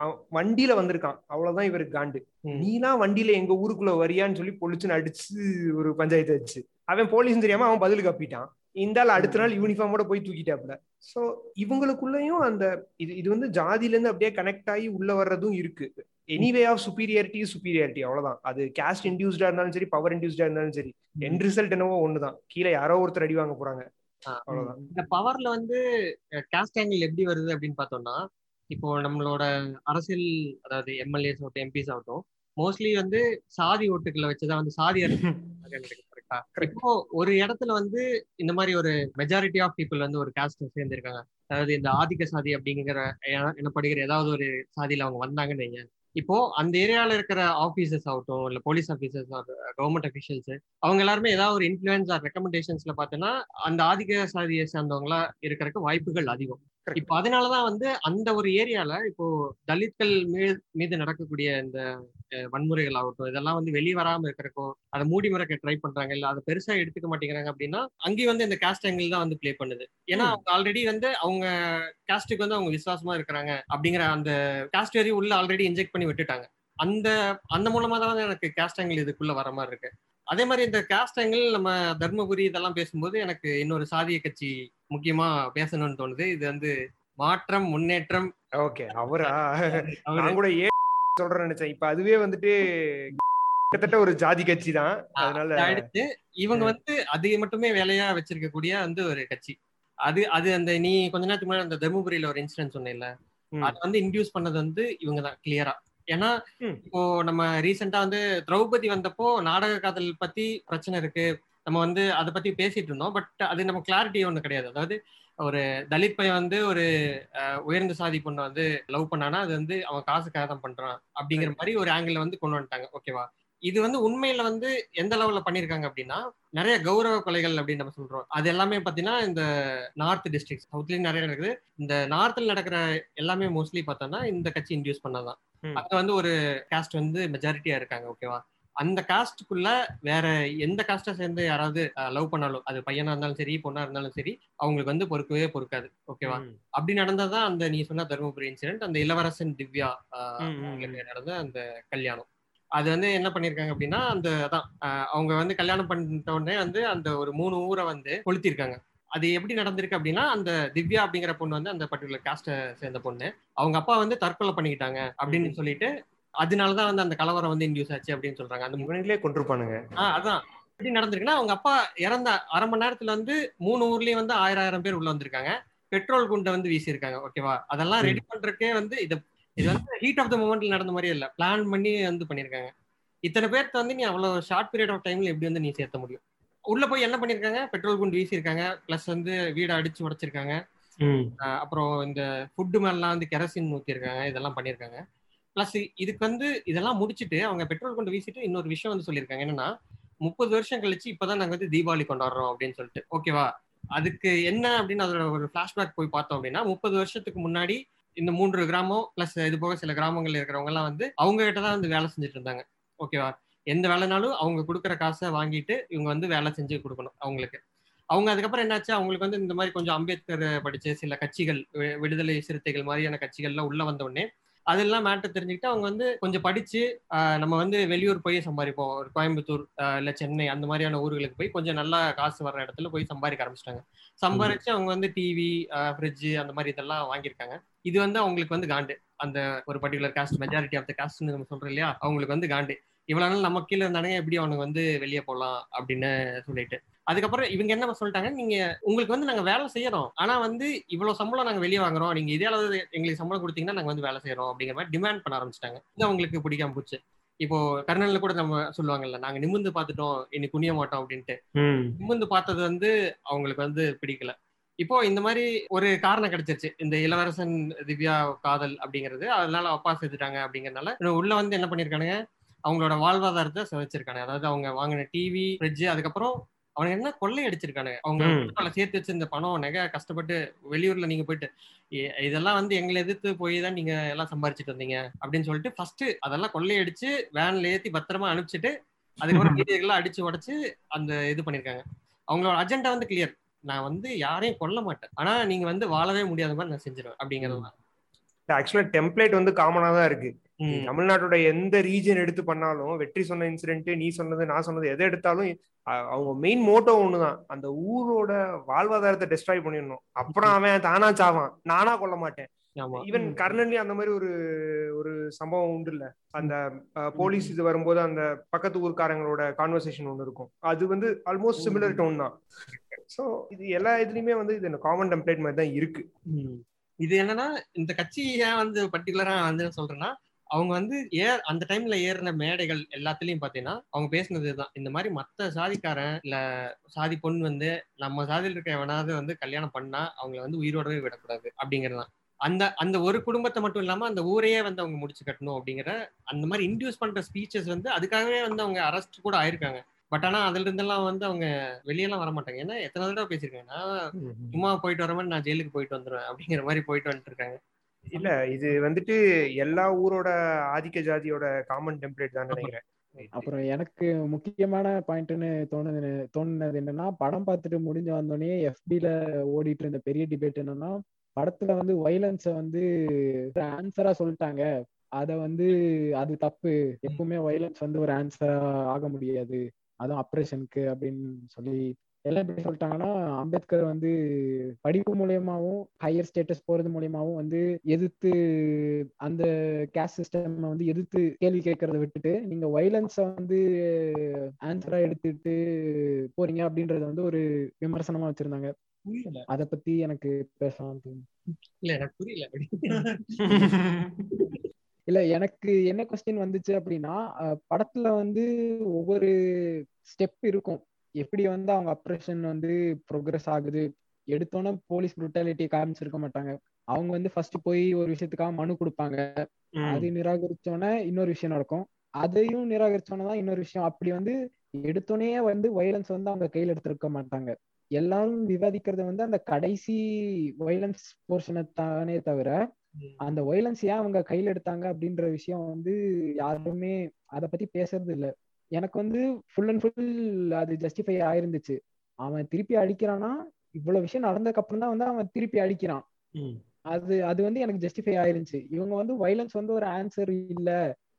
அவன் வண்டியில வந்திருக்கான். அவ்வளவுதான் இவருக்கு காண்டு. நீலாம் வண்டியில எங்க ஊருக்குள்ள வரியான்னு சொல்லி பொலிச்சுன்னு அடிச்சு ஒரு பஞ்சாயத்து வச்சு அவன் போலீஸ் தெரியாம அவன் பதில் கப்பிட்டான் இந்த ஆள் அடுத்த நாள் யூனிஃபார்மோட போய் தூக்கிட்டாப்ல சோ இவங்களுக்குள்ளயும் அந்த இது இது வந்து ஜாதியில இருந்து அப்படியே கனெக்ட் ஆகி உள்ள வர்றதும் இருக்கு. எனிவே ஆஃப் சுப்பீரியாரிட்டி சுப்பீரியாரிட்டி அவ்வளவுதான். அது கேஸ்ட் இன்டியூஸ்டா இருந்தாலும் சரி பவர் இன்டியூஸ்டா இருந்தாலும் சரி என் ரிசல்ட் என்னவோ ஒண்ணுதான். கீழே யாரோ ஒருத்தர் அடி வாங்க போறாங்க. அவ்வளவுதான். இந்த பவர்ல வந்து காஸ்ட் ஆங்கிள் எப்படி வருது அப்படின்னு பார்த்தோம்னா இப்போ நம்மளோட அரசியல் அதாவது எம்எல்ஏஸ் ஆகட்டும் எம்பிஸ் ஆகட்டும் மோஸ்ட்லி வந்து சாதி ஓட்டுகளை வச்சுதான் வந்து சாதி கரெக்டா (laughs) இப்போ ஒரு இடத்துல வந்து இந்த மாதிரி ஒரு மெஜாரிட்டி ஆஃப் பீப்புள் வந்து ஒரு காஸ்ட் சேர்ந்திருக்காங்க. அதாவது இந்த ஆதிக்க சாதி அப்படிங்கிற என- எனப்படுகிற ஏதாவது ஒரு சாதியில அவங்க வந்தாங்கன்னு இப்போ அந்த ஏரியால இருக்கிற ஆபீசர்ஸ் ஆகட்டும் இல்ல போலீஸ் ஆபீசர்ஸ் கவர்மெண்ட் அபிஷியல்ஸ் அவங்க எல்லாருமே ஏதாவது ஒரு இன்ஃபுளுன்ஸ் ஆர் ரெக்கமெண்டேஷன்ஸ்ல பார்த்தோன்னா அந்த ஆதிக்க சாதியை சேர்ந்தவங்களா இருக்கிறதுக்கு வாய்ப்புகள் அதிகம். இப்போ அதனாலதான் வந்து அந்த ஒரு ஏரியால இப்போ தலித்கள் மீது நடக்கக்கூடிய இந்த வன்முறைகள் ஆகட்டும் இதெல்லாம் வந்து வெளியே வராம இருக்கிறக்கோ அதை மூடி மறைக்க ட்ரை பண்றாங்க இல்ல அதை பெருசா எடுத்துக்க மாட்டேங்கிறாங்க அப்படின்னா அங்கேயும் வந்து இந்த காஸ்ட் ஆங்கிள் தான் வந்து ப்ளே பண்ணுது. ஏன்னா அவங்க ஆல்ரெடி வந்து அவங்க காஸ்ட்டுக்கு வந்து அவங்க விசுவாசமா இருக்கிறாங்க அப்படிங்கிற அந்த காஸ்ட் வெறி உள்ள ஆல்ரெடி இன்ஜெக்ட் பண்ணி விட்டுட்டாங்க. அந்த அந்த மூலமா தான் எனக்கு காஸ்ட் ஆங்கிள் இதுக்குள்ள வர மாதிரி இருக்கு. அதே மாதிரி இந்த காஸ்ட் ஆங்கிள் நம்ம தர்மபுரி இதெல்லாம் பேசும்போது எனக்கு இன்னொரு சாதிய கட்சி முக்கியமா பேசணும்னு தோணுது. இது வந்து மாற்றம் முன்னேற்றம். ஓகே. அவரா? அவரு- நான் கூட ஏ சொல்றேன்னு நினைச்சேன். இப்ப அதுவே வந்துட்டு கிட்டத்தட்ட ஒரு ஜாதி கட்சி தான் அதனால அதை அடுத்து இவங்க வந்து அது மட்டுமே வேலையா வச்சிருக்கக்கூடிய வந்து ஒரு கட்சி. அது அது அந்த நீ கொஞ்ச நேரத்துக்கு முன்னாடி அந்த தர்மபுரியில ஒரு இன்சிடென்ட் சொன்னேன்ல. அது வந்து இன்டியூஸ் பண்ணது வந்து இவங்க தான் கிளியரா ஏன்னா. இப்போ நம்ம ரீசெண்டா வந்து திரௌபதி வந்தப்போ நாடக காதல் பத்தி பிரச்சனை இருக்கு. நம்ம வந்து அதை பத்தி பேசிட்டு இருந்தோம். பட் அது நம்ம கிளாரிட்டி ஒண்ணு கிடையாது. அதாவது ஒரு தலித் பையன் வந்து ஒரு உயர்ந்த சாதி பொண்ணை வந்து லவ் பண்ணானா அது வந்து அவன் காசுக்காக தான் பண்றான் அப்படிங்கிற மாதிரி ஒரு ஆங்கிள் வந்து கொண்டு வந்துட்டாங்க. ஓகேவா? இது வந்து உண்மையில வந்து எந்த லெவல்ல பண்ணிருக்காங்க அப்படின்னா நிறைய கௌரவ கொலைகள் அப்படின்னு நம்ம சொல்றோம். அது எல்லாமே பாத்தீங்கன்னா இந்த நார்த் டிஸ்ட்ரிக்ட் சவுத்லயும் நிறைய நடக்குது. இந்த நார்த்ல நடக்கிற எல்லாமே மோஸ்ட்லி பார்த்தோம்னா இந்த கட்சி இன்டியூஸ் பண்ணதான். அங்க வந்து ஒரு காஸ்ட் வந்து மெஜாரிட்டியா இருக்காங்க ஓகேவா அந்த காஸ்டுக்குள்ள வேற எந்த காஸ்டை சேர்ந்து யாராவது லவ் பண்ணாலும் அது பையனா இருந்தாலும் சரி பொண்ணா இருந்தாலும் சரி அவங்களுக்கு வந்து பொறுக்கவே பொறுக்காது ஓகேவா. அப்படி நடந்ததான் அந்த நீ சொன்ன தருமபுரி இன்சிடென்ட் அந்த இளவரசன் திவ்யா நடந்த அந்த கல்யாணம். அது வந்து என்ன பண்ணிருக்காங்க அப்படின்னா அந்த அதான் அவங்க வந்து கல்யாணம் பண்ணிட்ட உடனே வந்து அந்த ஒரு மூணு ஊரை வந்து கொளுத்திருக்காங்க. அது எப்படி நடந்திருக்கு அப்படின்னா அந்த திவ்யா அப்படிங்கிற பொண்ணு வந்து அந்த பர்டிகுலர் காஸ்ட்டை சேர்ந்த பொண்ணு. அவங்க அப்பா வந்து தற்கொலை பண்ணிக்கிட்டாங்க அப்படின்னு சொல்லிட்டு அதனாலதான் வந்து அந்த கலவரம் வந்து இன்டியூஸ் ஆச்சு அப்படின்னு சொல்றாங்க. அந்த இவனுங்களே கொண்டிருப்பானுங்க ஆஹ் அதான். எப்படி நடந்திருக்குன்னா அவங்க அப்பா இறந்த அரை மணி நேரத்துல வந்து மூணு ஊர்லயும் வந்து ஆயிரம் ஆயிரம் பேர் உள்ள வந்திருக்காங்க. பெட்ரோல் குண்டை வந்து வீசியிருக்காங்க ஓகேவா அதெல்லாம் ரெடி பண்றதுக்கே வந்து இது இது வந்து ஹீட் ஆஃப் த மூமெண்ட்ல நடந்த மாதிரியே இல்ல. பிளான் பண்ணி வந்து பண்ணிருக்காங்க. இத்தனை பேர்த்த வந்து நீ அவ்வளவு ஷார்ட் பீரியட் ஆஃப் டைம்ல எப்படி வந்து நீ சேர்த்த முடியும்? உள்ள போய் என்ன பண்ணிருக்காங்க? பெட்ரோல் குண்டு வீசியிருக்காங்க. பிளஸ் வந்து வீடை அடிச்சு உடைச்சிருக்காங்க. அப்புறம் இந்த ஃபுட்டு மேலாம் வந்து கெரசின் ஊத்திருக்காங்க. இதெல்லாம் பண்ணிருக்காங்க. பிளஸ் இதுக்கு வந்து இதெல்லாம் முடிச்சுட்டு அவங்க பெட்ரோல் கொண்டு வீசிட்டு இன்னொரு விஷயம் வந்து சொல்லியிருக்காங்க. என்னன்னா முப்பது வருஷம் கழிச்சு இப்பதான் நாங்க வந்து தீபாவளி கொண்டாடுறோம் அப்படின்னு சொல்லிட்டு. ஓகேவா அதுக்கு என்ன அப்படின்னு அதோட ஒரு ஃபிளாஷ்பேக் போய் பார்த்தோம் அப்படின்னா முப்பது வருஷத்துக்கு முன்னாடி இந்த மூன்று கிராமம் பிளஸ் இது போக சில கிராமங்கள் இருக்கிறவங்க எல்லாம் வந்து அவங்க கிட்ட தான் வந்து வேலை செஞ்சுட்டு இருந்தாங்க. ஓகேவா எந்த வேலைனாலும் அவங்க கொடுக்குற காசை வாங்கிட்டு இவங்க வந்து வேலை செஞ்சு கொடுக்கணும் அவங்களுக்கு. அவங்க அதுக்கப்புறம் என்னாச்சு? அவங்களுக்கு வந்து இந்த மாதிரி கொஞ்சம் அம்பேத்கர் படிச்ச சில கட்சிகள் வி- விடுதலை சிறுத்தைகள் மாதிரியான கட்சிகள்லாம் உள்ள வந்த உடனே அதெல்லாம் மேட்டர் தெரிஞ்சுக்கிட்டு அவங்க வந்து கொஞ்சம் படிச்சு நம்ம வந்து வெளியூர் போய் சம்பாதிப்போம் ஒரு கோயம்புத்தூர் இல்லை இல்ல சென்னை அந்த மாதிரியான ஊர்களுக்கு போய் கொஞ்சம் நல்லா காசு வர்ற இடத்துல போய் சம்பாதிக்க ஆரம்பிச்சிட்டாங்க. சம்பாதிச்சு அவங்க வந்து டிவி ஃப்ரிட்ஜு அந்த மாதிரி இதெல்லாம் வாங்கியிருக்காங்க. இது வந்து அவங்களுக்கு வந்து காண்டு. அந்த ஒரு particular caste majority of the காஸ்ட்னு நம்ம சொல்றோம் இல்லையா? அவங்களுக்கு வந்து காண்டு. இவ்வளவு நாள் நம்ம கீழே இருந்தானுங்க எப்படி அவனுக்கு வந்து வெளியே போகலாம் அப்படின்னு சொல்லிட்டு. அதுக்கப்புறம் இவங்க என்ன சொல்லிட்டாங்க? நீங்க உங்களுக்கு வந்து நாங்க வேலை செய்யறோம். ஆனா வந்து இவ்வளவு சம்பளம் நாங்க வெளியே வாங்குறோம். நீங்க இதே அளவு எங்களுக்கு சம்பளம் கொடுத்தீங்கன்னா நாங்க வந்து வேலை செய்யறோம் அப்படிங்கிற மாதிரி டிமாண்ட் பண்ண ஆரம்பிச்சிட்டாங்க. இது அவங்களுக்கு பிடிக்காம போச்சு. இப்போ கர்னல்ல கூட நம்ம சொல்லுவாங்கல்ல நாங்க நிமிர்ந்து பார்த்துட்டோம் இனி குனிய மாட்டோம் அப்படின்ட்டு. நிமிர்ந்து பார்த்தது வந்து அவங்களுக்கு வந்து பிடிக்கல. இப்போ இந்த மாதிரி ஒரு காரணம் கிடைச்சிருச்சு. இந்த இளவரசன் திவ்யா காதல் அப்படிங்கிறது. அதனால அப்பா செத்துட்டாங்க அப்படிங்கறதுனால உள்ள வந்து என்ன பண்ணிருக்கானுங்க? அவங்களோட வாழ்வாதாரத்தை சிதைச்சிருக்காங்க அதாவது அவங்க வாங்கின டிவி ஃப்ரிட்ஜ் அதுக்கப்புறம் அவனுங்க என்ன கொள்ளை அடிச்சிருக்கானுங்க. அவங்க சேர்த்து வச்சிருந்த பணம் நகை கஷ்டப்பட்டு வெளியூர்ல நீங்க போயிட்டு இதெல்லாம் வந்து எங்களை எதிர்த்து போய் தான் நீங்க எல்லாம் சம்பாரிச்சிட்டு வந்தீங்க. அப்படின்னு சொல்லிட்டு ஃபர்ஸ்ட் அதெல்லாம் கொள்ளையடிச்சு வேன்ல ஏத்தி பத்திரமா அனுப்பிச்சிட்டு அதுக்கப்புறம் வீடுகள்லாம் அடிச்சு உடைச்சு அந்த இது பண்ணிருக்காங்க. அவங்களோட அஜெண்டா வந்து கிளியர் நான் வந்து யாரையும் கொல்ல மாட்டேன். ஆனா நீங்க வந்து வாழவே முடியாத மாதிரி நான் செஞ்சிருவேன் அப்படிங்கிறது தான். ஆக்சுவலா டெம்ப்ளேட் வந்து காமனா தான் இருக்கு. தமிழ்நாட்டோட எந்த ரீஜன் எடுத்து பண்ணாலும் வெற்றி சொன்ன இன்சிடென்ட் நீ சொன்னது நான் சொன்னது எதை எடுத்தாலும் அவங்க மெயின் மோட்டோ ஒண்ணுதான். அந்த ஊரோட வாழ்வாதாரத்தை டெஸ்ட்ராய் பண்ணிடணும். அப்புறம் அவன் தானா சாவான். நானா கொல்ல மாட்டேன். ஈவன் கர்ணன்லி அந்த மாதிரி ஒரு ஒரு சம்பவம் உண்டு இல்ல. அந்த போலீஸ் இது வரும்போது அந்த பக்கத்து ஊர்க்காரங்களோட கான்வர்சேஷன் ஒன்று இருக்கும். அது வந்து ஆல்மோஸ்ட் சிமிலர் டோன் தான். ஸோ இது எல்லா இதுலயுமே வந்து இது காமன் டெம்ப்ளேட் மாதிரி தான் இருக்கு. இது என்னன்னா இந்த கட்சி ஏன் வந்து பர்டிகுலரா வந்து சொல்றேன்னா அவங்க வந்து ஏ அந்த டைம்ல ஏறின மேடைகள் எல்லாத்துலயும் பாத்தீங்கன்னா அவங்க பேசினது இதுதான். இந்த மாதிரி மத்த சாதிக்காரன் இல்ல சாதி பொண்ணு வந்து நம்ம சாதியில் இருக்க எவனாவது வந்து கல்யாணம் பண்ணா அவங்கள வந்து உயிரோடவே விடக்கூடாது அப்படிங்கறதுதான். அந்த அந்த ஒரு குடும்பத்தை மட்டும் இல்லாம அந்த ஊரையே வந்து அவங்க முடிச்சு கட்டணும் அப்படிங்கிற அந்த மாதிரி இன்டியூஸ் பண்ற ஸ்பீச்சஸ் வந்து அதுக்காகவே வந்து அவங்க அரெஸ்ட் கூட ஆயிருக்காங்க. பட் ஆனா அதுல இருந்தெல்லாம் வந்து அவங்க வெளியெல்லாம் வர மாட்டாங்க. ஏன்னா எத்தனை தடவை பேசியிருக்காங்க? நான் சும்மா போயிட்டு வர மாதிரி நான் ஜெயிலுக்கு போயிட்டு வந்துருவேன் அப்படிங்கிற மாதிரி போயிட்டு வந்துட்டு இருக்காங்க. இல்ல இது வந்துட்டு எல்லா ஊரோட ஆதிக்க ஜாதியோட காமன் டெம்ப்ளேட் தான் நினைக்கிறேன். அப்புறம் எனக்கு முக்கியமான பாயிண்ட்னு தோணுது தோணுனது என்னன்னா படம் பார்த்துட்டு முடிஞ்ச வந்தோடனே எஃபில ஓடிட்டு இருந்த பெரிய டிபேட் என்னன்னா படத்துல வந்து வைலன்ஸ வந்து ஆன்சரா சொல்லிட்டாங்க. அத வந்து அது தப்பு. எப்பவுமே வைலன்ஸ் வந்து ஒரு ஆன்சரா ஆக முடியாது. அதுவும் ஆப்ரேஷனுக்கு அப்படின்னு சொல்லி எல்லாம் எப்படி சொல்லிட்டாங்கன்னா அம்பேத்கர் வந்து படிப்பு மூலியமாவும் ஹையர் ஸ்டேட்டஸ் போறது மூலியமாவும் வந்து எதிர்த்து அந்த கேஸ்ட் சிஸ்டம் வந்து எதிர்த்து கேள்வி கேட்கறத விட்டுட்டு நீங்க வைலன்ஸ வந்து ஆன்சரா எடுத்துட்டு போறீங்க அப்படின்றத வந்து ஒரு விமர்சனமா வச்சிருந்தாங்க. அத பத்தி எனக்கு பேசலாம். இல்ல எனக்கு புரியல. (laughs) இல்ல எனக்கு என்ன கொஸ்டின் வந்துச்சு அப்படின்னா படத்துல வந்து ஒவ்வொரு ஸ்டெப் இருக்கும். எப்படி வந்து அவங்க அப்ரேஷன் வந்து ப்ரோக்ரஸ் ஆகுது? எடுத்தோன்னே போலீஸ் புரூட்டாலிட்டி காமிச்சிருக்க மாட்டாங்க. அவங்க வந்து ஃபர்ஸ்ட் போய் ஒரு விஷயத்துக்காக மனு கொடுப்பாங்க. அது நிராகரிச்சோன்னே இன்னொரு விஷயம் நடக்கும். அதையும் நிராகரிச்சோன்னே தான் இன்னொரு விஷயம். அப்படி வந்து எடுத்தோடனே வந்து வயலன்ஸ் வந்து அவங்க கையில எடுத்திருக்க மாட்டாங்க. எல்லாரும் விவாதிக்கிறது வந்து அந்த கடைசி வயலன்ஸ் போர்ஷனை தானே தவிர அந்த வயலன்ஸ் ஏன் அவங்க கையில எடுத்தாங்க அப்படின்ற விஷயம் வந்து யாருமே அத பத்தி பேசுறது இல்ல. எனக்கு வந்து ஃபுல் அண்ட் ஃபுல் அது ஜஸ்டிஃபை ஆயிருந்துச்சு. அவன் திருப்பி அடிக்கிறான்னா இவ்வளவு விஷயம் நடந்ததுக்கு அப்புறம் தான் வந்து அவன் திருப்பி அடிக்கிறான். அது அது வந்து எனக்கு ஜஸ்டிஃபை ஆயிருந்துச்சு. இவங்க வந்து வைலன்ஸ் வந்து ஒரு ஆன்சர் இல்ல.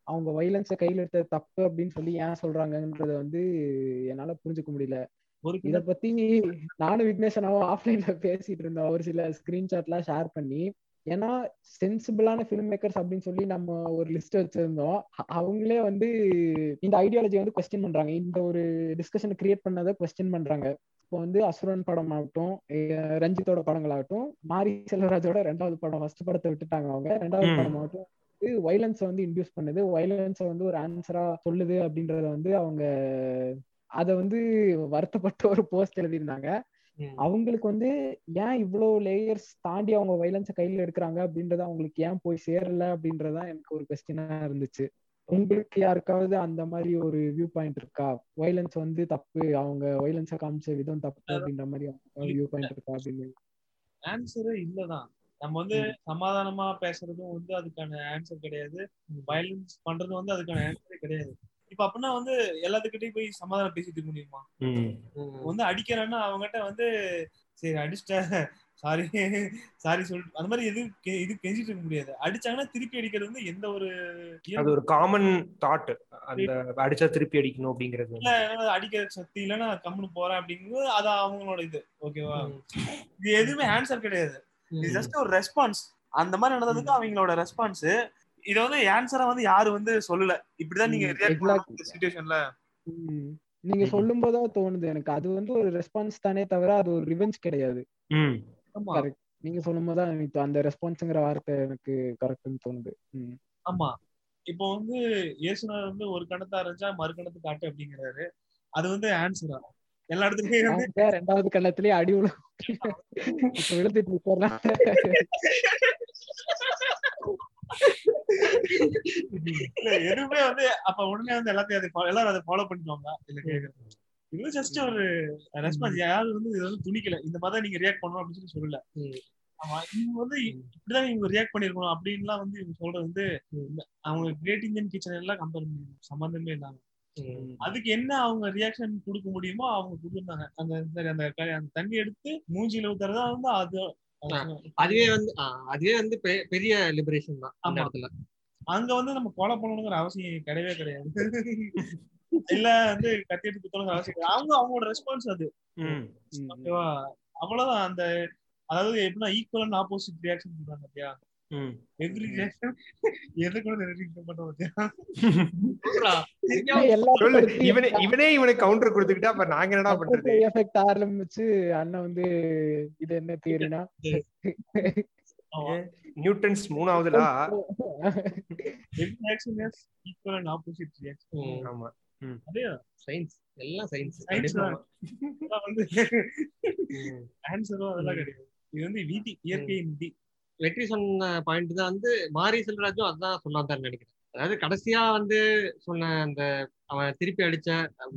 அவங்க வைலன்ஸை கையில எடுத்த தப்பு அப்படின்னு சொல்லி ஏன் சொல்றாங்கன்றத வந்து என்னால புரிஞ்சுக்க முடியல. இத பத்தி நானும் விக்னேஷனாவும் ஆஃப்லைன்ல பேசிட்டு இருந்தோம் ஒரு சில ஸ்கிரீன்ஷாட் எல்லாம் ஷேர் பண்ணி ஏன்னா சென்சிபிளான ஃபிலிம் மேக்கர்ஸ் அப்படின்னு சொல்லி நம்ம ஒரு லிஸ்ட் வச்சிருந்தோம். அவங்களே வந்து இந்த ஐடியாலஜி வந்து கொஸ்டின் பண்றாங்க. இந்த ஒரு டிஸ்கஷன் கிரியேட் பண்ணதை கொஸ்டின் பண்றாங்க. இப்போ வந்து அசுரன் படம் ஆகட்டும் ரஞ்சித்தோட படங்களாகட்டும் மாரி செல்வராஜோட ரெண்டாவது படம் ஃபர்ஸ்ட் படத்தை விட்டுட்டாங்க அவங்க. ரெண்டாவது. படம் ஆகட்டும் வைலன்ஸை வந்து இன்டியூஸ் பண்ணுது. வைலன்ஸை வந்து ஒரு ஆன்சரா சொல்லுது அப்படின்றத வந்து அவங்க அத வந்து வருத்தப்பட்டு ஒரு போஸ்ட் எழுதியிருந்தாங்க. அவங்களுக்கு வந்து ஏன் இவ்வளவு லேயர்ஸ் தாண்டி அவங்க வைலன்ஸை கையில எடுக்கிறாங்க அப்படின்றது அவங்களுக்கு ஏன் போய் சேரல அப்படின்றதான் எனக்கு ஒரு கொஸ்டினா இருந்துச்சு. உங்களுக்கு யாருக்காவது அந்த மாதிரி ஒரு வியூ பாயிண்ட் இருக்கா? வைலன்ஸ் வந்து தப்பு அவங்க வைலன்ஸை காமிச்ச விதம் தப்பு அப்படின்ற மாதிரி வியூ பாயிண்ட் இருக்கா அப்படின்னு. ஆன்சரே இல்லதான். நம்ம வந்து சமாதானமா பேசுறதும் வந்து அதுக்கான ஆன்சர் கிடையாது. வயலன்ஸ் பண்றதும் வந்து அதுக்கான ஆன்சரே கிடையாது. இப்ப அப்படின்னா வந்து எல்லாத்துக்கிட்டையும் போய் சமாதானம் பேசிட்டு முடியுமா? வந்து அடிக்கிறான்னா அவங்ககிட்ட வந்து சரி அடிச்சிட்ட சாரி சாரி சொல்லிட்டு அந்த மாதிரி எதுவும் கெ- இது கெஞ்சிட்டு இருக்க முடியாது. அடிச்சாங்கன்னா திருப்பி அடிக்கிறது வந்து எந்த ஒரு அது ஒரு காமன் தாட் அந்த அடிச்சா திருப்பி அடிக்கணும் அப்படிங்கிறது இல்ல அடிக்கிற சக்தி இல்லைன்னா நான் கம்முனு போறேன் அப்படிங்கிறது அது அவங்களோட இது. ஓகேவா? இது எதுவுமே ஆன்சர் கிடையாது. இது ஜஸ்ட் ஒரு ரெஸ்பான்ஸ் அந்த மாதிரி நடந்ததுக்கு அவங்களோட ரெஸ்பான்ஸ் இத வந்து ஆன்சரா வந்து யாரு வந்து சொல்லல. இப்படிதான் நீங்க சுச்சுவேஷன்ல. நீங்க சொல்லும் போதுதான் தோணுது எனக்கு. அது வந்து ஒரு ரெஸ்பான்ஸ் தானே தவிர அது ஒரு ரிவெஞ்ச் கிடையாது. நீங்க சொல்லும் போதுதான் எனக்கு அந்த ரெஸ்பான்ஸ்ங்கிற வார்த்தை எனக்கு கரெக்ட்னு தோணுது. ம். ஆமா. இப்போ வந்து இயேசுநாதர் வந்து ஒரு கணத்தா இருந்துச்சா மறு கணத்து காட்டு அப்படிங்கிறாரு. அது வந்து ஆன்சரா எல்லா இடத்துலயும் வந்து ரெண்டாவது கண்ணத்திலேயே அடி விழுந்துட்டு (laughs) எதுவுமே வந்து அப்ப உடனே வந்து எல்லாத்தையும் எல்லாரும் அதை ஃபாலோ பண்ணிடுவாங்க இல்ல கேக்குறது. இது ஜஸ்ட் ஒரு ரெஸ்பான்ஸ் யாரும் வந்து இது வந்து துணிக்கல இந்த மாதிரி நீங்க ரியாக்ட் பண்ணணும் அப்படின்னு சொல்லி சொல்லல. ஆமா இவங்க வந்து இப்படிதான் இவங்க ரியாக்ட் பண்ணிருக்கணும் அப்படின்லாம் வந்து இவங்க சொல்றது வந்து அவங்க கிரேட் இந்தியன் கிச்சன் எல்லாம் கம்பேர் பண்ணி சம்பந்தமே இல்லாம. அதுக்கு என்ன அவங்க ரியாக்ஷன் கொடுக்க முடியுமோ அவங்க கொடுத்துருந்தாங்க. அந்த அந்த அந்த தண்ணி எடுத்து மூஞ்சில ஊத்துறதா வந்து அது அதுவே வந்து அதுவே வந்து பெ- பெரிய லிபரேஷன் தான் அந்த. இடத்துல. அங்க வந்து நம்ம கொலை பண்ணணுங்கிற அவசியம் கிடையவே கிடையாது. இல்ல வந்து கத்தி எடுத்து குத்தணுங்கிற அவசியம் கிடையாது. அவங்க அவங்களோட ரெஸ்பான்ஸ் அது. ம் ஓகேவா? அவ்வளவுதான். அந்த அதாவது எப்படின்னா ஈக்குவல் ஆப்போசிட் ரியாக்ஷன் சொல்றாங்க பாத்தியா இவனே இவனே கவுண்டர் கொடுத்துக்கிட்டா அப்ப நாங்க என்னடா பண்றது? எஃபெக்ட் ஆரம்பிச்சு அண்ணன் வந்து இது என்ன தியரினா. Newton's மூணாவதுலா? Reaction is equal and opposite reaction ம். ஆமா. அதே சயின்ஸ் எல்லாம் சயின்ஸ் சயின்ஸ் வந்து. ஆன்சரும் அதெல்லாம் கிடையாது. இது வந்து விதி இயற்கையின் விதி வெற்றி சொன்ன பாயிண்ட் தான் வந்து மாரி செல்வராஜும் அதான் சொன்னாதான் நினைக்கிறேன். அதாவது கடைசியா வந்து சொன்ன அந்த அவன் திருப்பி அடிச்ச